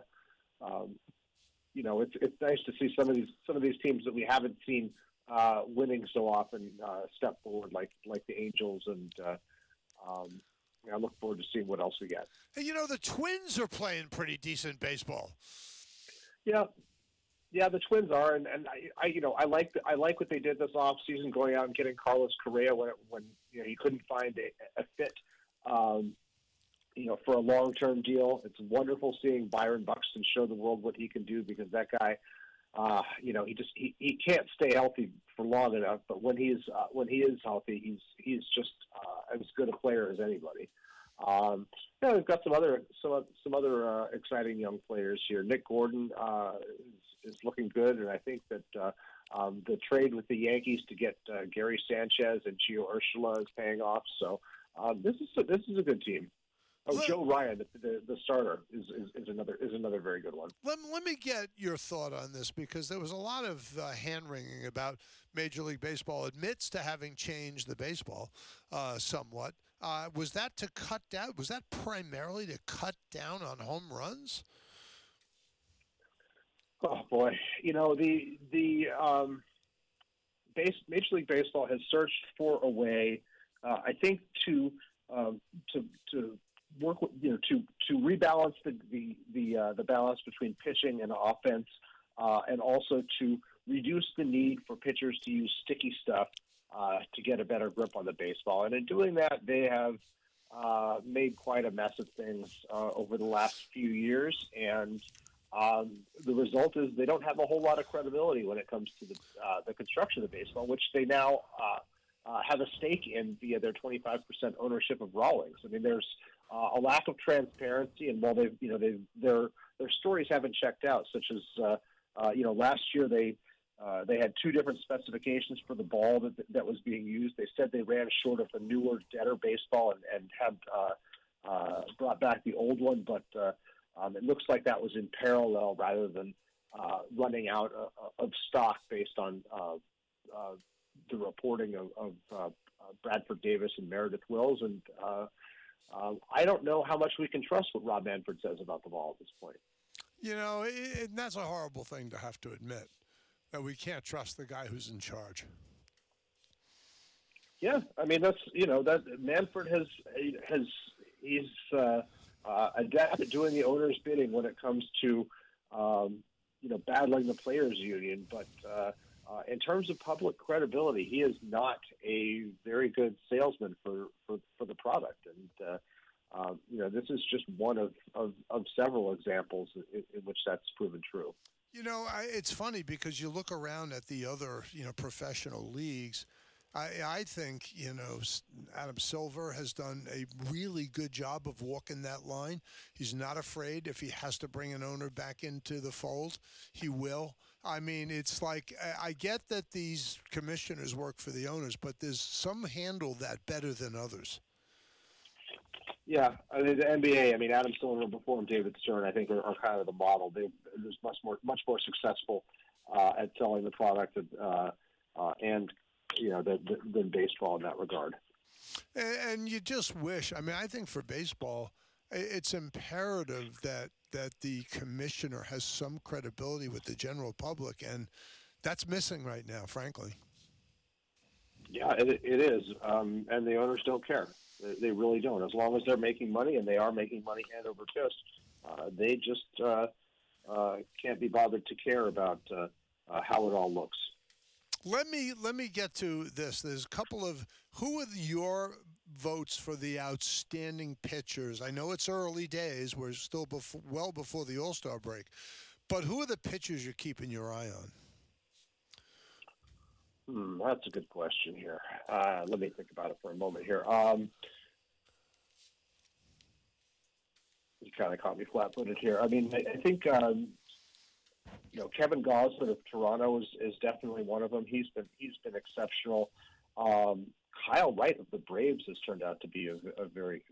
um, you know, it's it's nice to see some of these some of these teams that we haven't seen uh, winning so often uh, step forward, like like the Angels and. Uh, um, I look forward to seeing what else we get. Hey, you know, the Twins are playing pretty decent baseball. Yeah, yeah, the Twins are, and, and I, I, you know, I like the, I like what they did this off season, going out and getting Carlos Correa when when you know he couldn't find a, a fit, um, you know, for a long term deal. It's wonderful seeing Byron Buxton show the world what he can do because that guy, uh, you know, he just he, he can't stay healthy for long enough. But when he's uh, when he is healthy, he's he's just uh, as good a player as anybody. Um, know, we've got some other some some other uh, exciting young players here. Nick Gordon uh, is, is looking good, and I think that uh, um, the trade with the Yankees to get uh, Gary Sanchez and Gio Urshela is paying off. So um, this is a, this is a good team. Oh, let, Joe Ryan, the, the, the starter, is, is, is, another is another very good one. Let, let me get your thought on this because there was a lot of uh, hand wringing about Major League Baseball admits to having changed the baseball uh, somewhat. Uh, was that to cut down? Was that primarily to cut down on home runs? Oh boy, you know the the um, base, Major League Baseball has searched for a way, uh, I think, to um, to to work with, you know to to rebalance the the the, uh, the balance between pitching and offense, uh, and also to reduce the need for pitchers to use sticky stuff uh, to get a better grip on the baseball. And in doing that, they have uh, made quite a mess of things uh, over the last few years, and um, the result is they don't have a whole lot of credibility when it comes to the, uh, the construction of the baseball, which they now uh, have a stake in via their 25% ownership of Rawlings. I mean, there's uh, a lack of transparency, and while they've, you know, they their their stories haven't checked out, such as uh, uh, you know, last year they uh, they had two different specifications for the ball that that was being used. They said they ran short of the newer, deader baseball and and had uh, uh, brought back the old one, but uh, um, it looks like that was in parallel rather than uh, running out of, of stock based on uh, uh, the reporting of, of uh, Bradford Davis and Meredith Wills and. Uh, um, I don't know how much we can trust what Rob Manfred says about the ball at this point. You know, it, that's a horrible thing to have to admit that we can't trust the guy who's in charge. Yeah, I mean that's you know that Manfred has has he's uh, uh, adapted doing the owner's bidding when it comes to um, you know battling the players union, but uh, in terms of public credibility, he is not a very good salesman for for, for the product, and uh, uh, you know this is just one of of, of several examples in, in which that's proven true. You know, I, it's funny because you look around at the other, you know, professional leagues. I, I think, you know, Adam Silver has done a really good job of walking that line. He's not afraid if he has to bring an owner back into the fold, he will. I mean, it's like I get that these commissioners work for the owners, but there's some handle that better than others. Yeah, I mean the NBA. I mean Adam Silver before him, David Stern. I think are, are kind of the model. They are much more much more successful uh, at selling the product uh, uh, and you know than, than baseball in that regard. And, and you just wish. I mean, I think for baseball, it's imperative that that the commissioner has some credibility with the general public, and that's missing right now, frankly. Yeah, it, it is, um, and the owners don't care. They really don't. As long as they're making money, and they are making money hand over fist, uh, they just uh, uh, can't be bothered to care about uh, uh, how it all looks. Let me let me get to this. There's a couple of who are your votes for the outstanding pitchers? I know it's early days. We're still well before the All Star break, but who are the pitchers you're keeping your eye on? Hmm, that's a good question here. Uh, let me think about it for a moment here. Um, you kind of caught me flat-footed here. I mean, I, I think um, you know Kevin Gausman of Toronto is, is definitely one of them. He's been he's been exceptional. Um, Kyle Wright of the Braves has turned out to be a, a very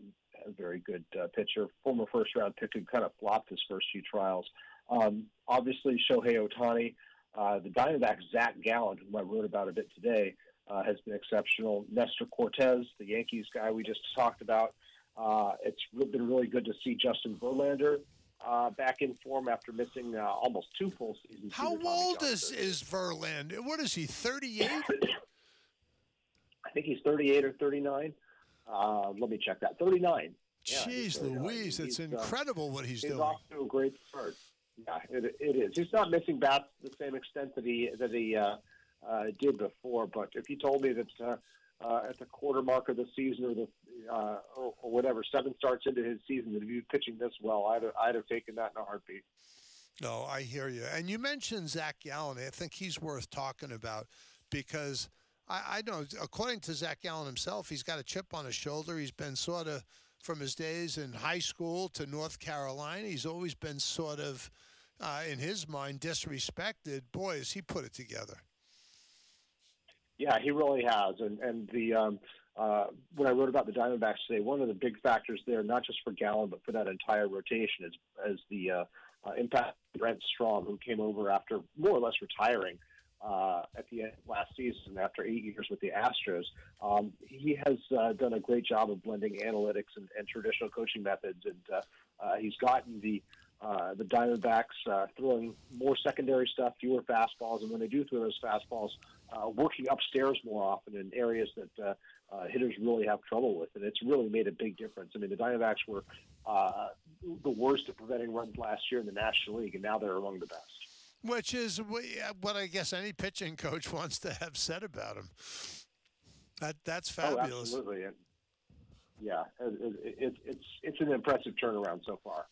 a very good uh, pitcher. Former first round pick who kind of flopped his first few trials. Um, obviously, Shohei Ohtani, uh, the Diamondback Zach Gallen, who I wrote about a bit today, uh, has been exceptional. Nestor Cortes, the Yankees guy we just talked about. Uh, it's been really good to see Justin Verlander uh, back in form after missing uh, almost two full seasons. How old is, is Verlander? What is he, 38? I think he's 38 or 39. Uh, let me check that. 39. Yeah, Jeez Louise, it's uh, incredible uh, what he's, he's doing. He's off to a great start. Yeah, it, it is. He's not missing bats to the same extent that he that he uh, uh, did before. But if you told me that uh, uh, at the quarter mark of the season or the uh, or, or whatever seven starts into his season that he was pitching this well, I'd have, I'd have taken that in a heartbeat. No, I hear you. And you mentioned Zach Gallen. I think he's worth talking about because I, I know, according to Zach Gallen himself, he's got a chip on his shoulder. He's been sort of, from his days in high school to North Carolina, he's always been sort of, uh, in his mind, disrespected. Boy, has he put it together. Yeah, he really has. And and the um, uh, when I wrote about the Diamondbacks today, one of the big factors there, not just for Gallen but for that entire rotation, is as the uh, uh, impact Brent Strom, who came over after more or less retiring uh, at the end of last season after eight years with the Astros. Um, he has uh, done a great job of blending analytics and, and traditional coaching methods, and uh, uh, he's gotten the uh, the Diamondbacks uh, throwing more secondary stuff, fewer fastballs, and when they do throw those fastballs, uh, working upstairs more often in areas that uh, uh, hitters really have trouble with, and it's really made a big difference. I mean, the Diamondbacks were uh, the worst at preventing runs last year in the National League, and now they're among the best. Which is uh, what I guess any pitching coach wants to have said about him. That that's oh, fabulous. Oh, absolutely. And yeah, it, it, it, it's it's an impressive turnaround so far.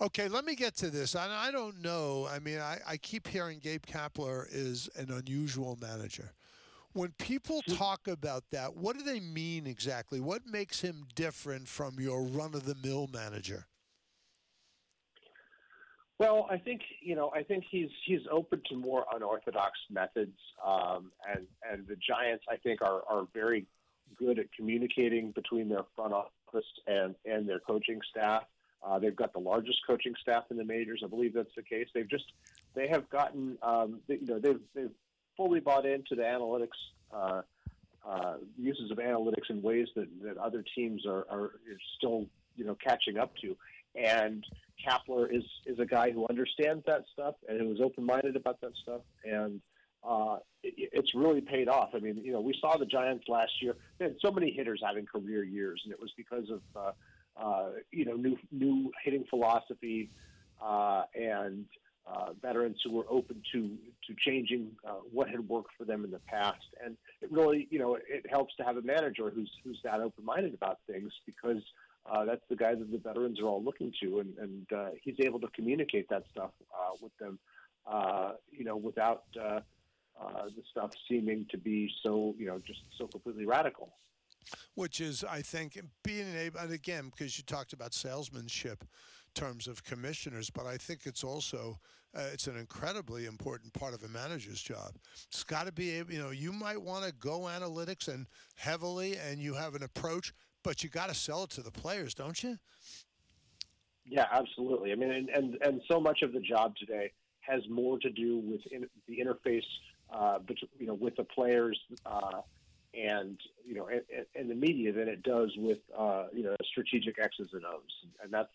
Okay, let me get to this. I, I don't know. I mean, I, I keep hearing Gabe Kapler is an unusual manager. When people talk about that, what do they mean exactly? What makes him different from your run of the mill manager? Well, I think you know. I think he's he's open to more unorthodox methods, um, and and the Giants, I think, are are very good at communicating between their front office and and their coaching staff. Uh, they've got the largest coaching staff in the majors. I believe that's the case. They've just they have gotten um, they, you know they've they've fully bought into the analytics uh, uh, uses of analytics in ways that, that other teams are, are still you know catching up to. And Kapler is is a guy who understands that stuff and who is open minded about that stuff. And uh, it, it's really paid off. I mean, you know, we saw the Giants last year. They had so many hitters having career years, and it was because of uh, uh, you know new new hitting philosophy uh, and uh, veterans who were open to to changing uh, what had worked for them in the past. And it really, you know, it helps to have a manager who's who's that open minded about things because uh, that's the guy that the veterans are all looking to, and and uh, he's able to communicate that stuff uh, with them, uh, you know, without. Uh, uh, the stuff seeming to be so, you know, just so completely radical which is, I think, being able, and again, because you talked about salesmanship terms of commissioners, but I think it's also uh, it's an incredibly important part of a manager's job. It's got to be able, you know, you might want to go analytics and heavily, and you have an approach, but you got to sell it to the players, don't you? Yeah, absolutely. I mean, and and, and so much of the job today has more to do with in, the interface, uh, between, you know, with the players. Uh, and you know, and, and the media than it does with uh, you know strategic X's and O's, and that's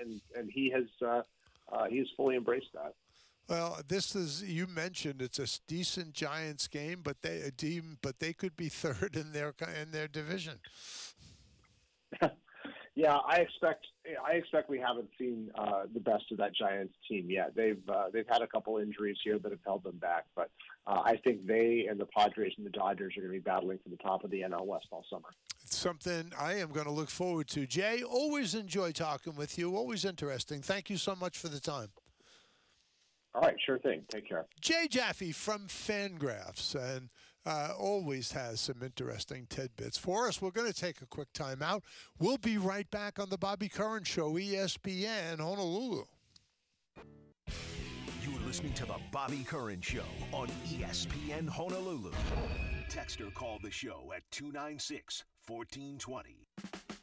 and and he has uh, uh, he has fully embraced that. Well, this is you mentioned it's a decent Giants game, but they a team, but they could be third in their in their division. yeah, I expect I expect we haven't seen uh, the best of that Giants team yet. They've uh, they've had a couple injuries here that have held them back, but uh, I think they and the Padres and the Dodgers are going to be battling for the top of the NL West all summer. It's something I am going to look forward to. Jay, always enjoy talking with you. Always interesting. Thank you so much for the time. All right, sure thing. Take care. Jay Jaffe from Fangraphs and uh, always has some interesting tidbits for us. We're going to take a quick time out. We'll be right back on the Bobby Curran Show, ESPN Honolulu. You're listening to the Bobby Curran Show on ESPN Honolulu. Text or call the show at 296 1420.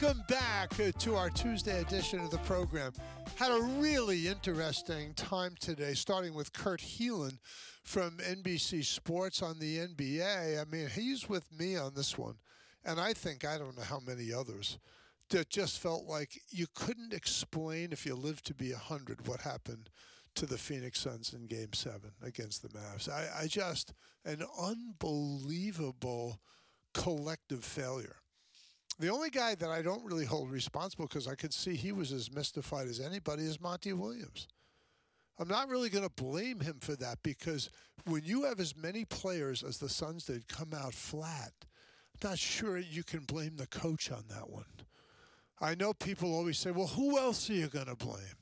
Welcome back to our Tuesday edition of the program. Had a really interesting time today, starting with Kurt Helin from NBC Sports on the NBA. I mean, he's with me on this one, and I think I don't know how many others that just felt like you couldn't explain if you lived to be 100 what happened to the Phoenix Suns in game seven against the Mavs. I, I just, an unbelievable collective failure. The only guy that I don't really hold responsible because I could see he was as mystified as anybody is Monty Williams. I'm not really going to blame him for that because when you have as many players as the Suns did come out flat, I'm not sure you can blame the coach on that one. I know people always say, well, who else are you going to blame?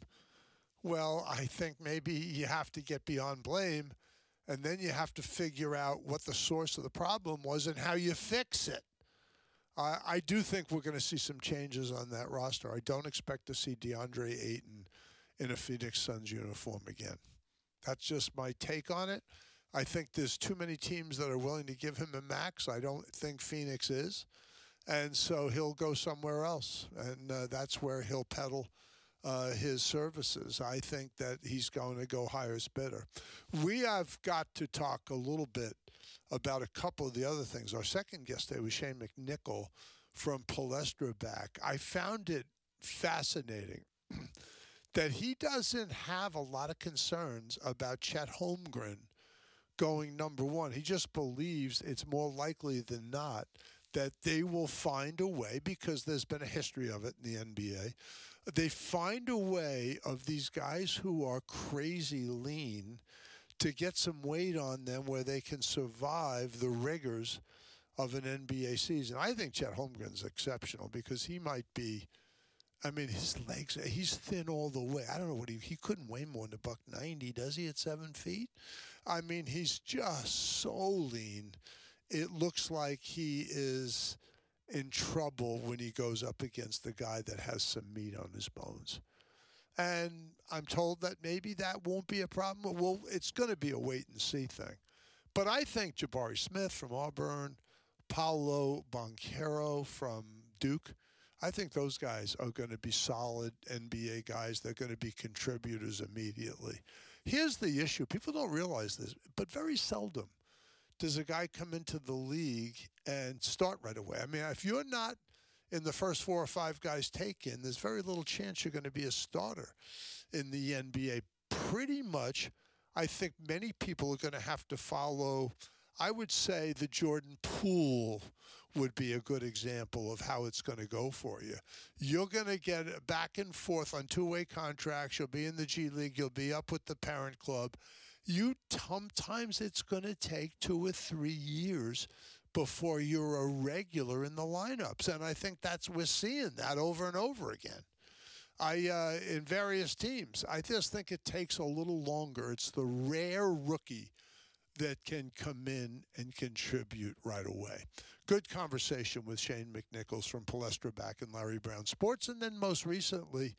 Well, I think maybe you have to get beyond blame and then you have to figure out what the source of the problem was and how you fix it. I, do think we're going to see some changes on that roster. I don't expect to see DeAndre Ayton in a Phoenix Suns uniform again. That's just my take on it. I think there's too many teams that are willing to give him a max. I don't think Phoenix is. And so he'll go somewhere else. And uh, that's where he'll peddle uh, his services. I think that he's going to go highest bidder. We have got to talk a little bit about a couple of the other things. Our second guest today was Shane McNichol from PalestraBack. I found it fascinating that he doesn't have a lot of concerns about Chet Holmgren going number one. He just believes it's more likely than not that they will find a way because there's been a history of it in the NBA. They find a way of these guys who are crazy lean to get some weight on them where they can survive the rigors of an NBA season. I think Chet Holmgren's exceptional because he might be. I mean, his legs, he's thin all the way. I don't know what he, he couldn't weigh more than a buck 90, does he, at seven feet? I mean, he's just so lean. It looks like he is in trouble when he goes up against the guy that has some meat on his bones. And I'm told that maybe that won't be a problem. Well, it's going to be a wait and see thing. But I think Jabari Smith from Auburn, Paolo Banchero from Duke, I think those guys are going to be solid NBA guys. They're going to be contributors immediately. Here's the issue people don't realize this, but very seldom does a guy come into the league and start right away. I mean, if you're not in the first four or five guys taken, there's very little chance you're going to be a starter in the NBA. Pretty much, I think many people are going to have to follow. I would say the Jordan Poole would be a good example of how it's going to go for you. You're going to get back and forth on two way contracts. You'll be in the G League, you'll be up with the parent club. You sometimes it's going to take two or three years before you're a regular in the lineups, and I think that's we're seeing that over and over again. I uh, in various teams. I just think it takes a little longer. It's the rare rookie that can come in and contribute right away. Good conversation with Shane McNichols from PalestraBack in Larry Brown Sports, and then most recently.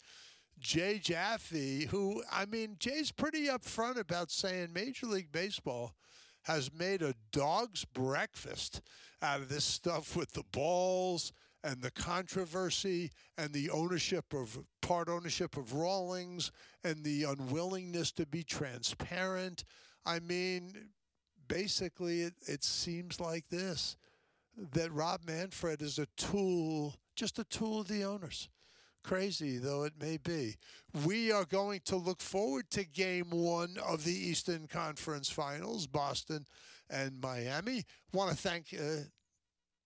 Jay Jaffe, who, I mean, Jay's pretty upfront about saying Major League Baseball has made a dog's breakfast out of this stuff with the balls and the controversy and the ownership of part ownership of Rawlings and the unwillingness to be transparent. I mean, basically, it, it seems like this that Rob Manfred is a tool, just a tool of the owners. Crazy though it may be. We are going to look forward to game one of the Eastern Conference Finals, Boston and Miami. Want to thank uh,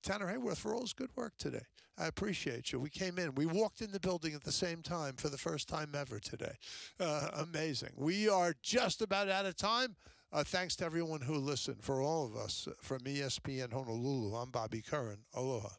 Tanner Hayworth for all his good work today. I appreciate you. We came in, we walked in the building at the same time for the first time ever today. Uh, amazing. We are just about out of time. Uh, thanks to everyone who listened. For all of us uh, from ESPN Honolulu, I'm Bobby Curran. Aloha.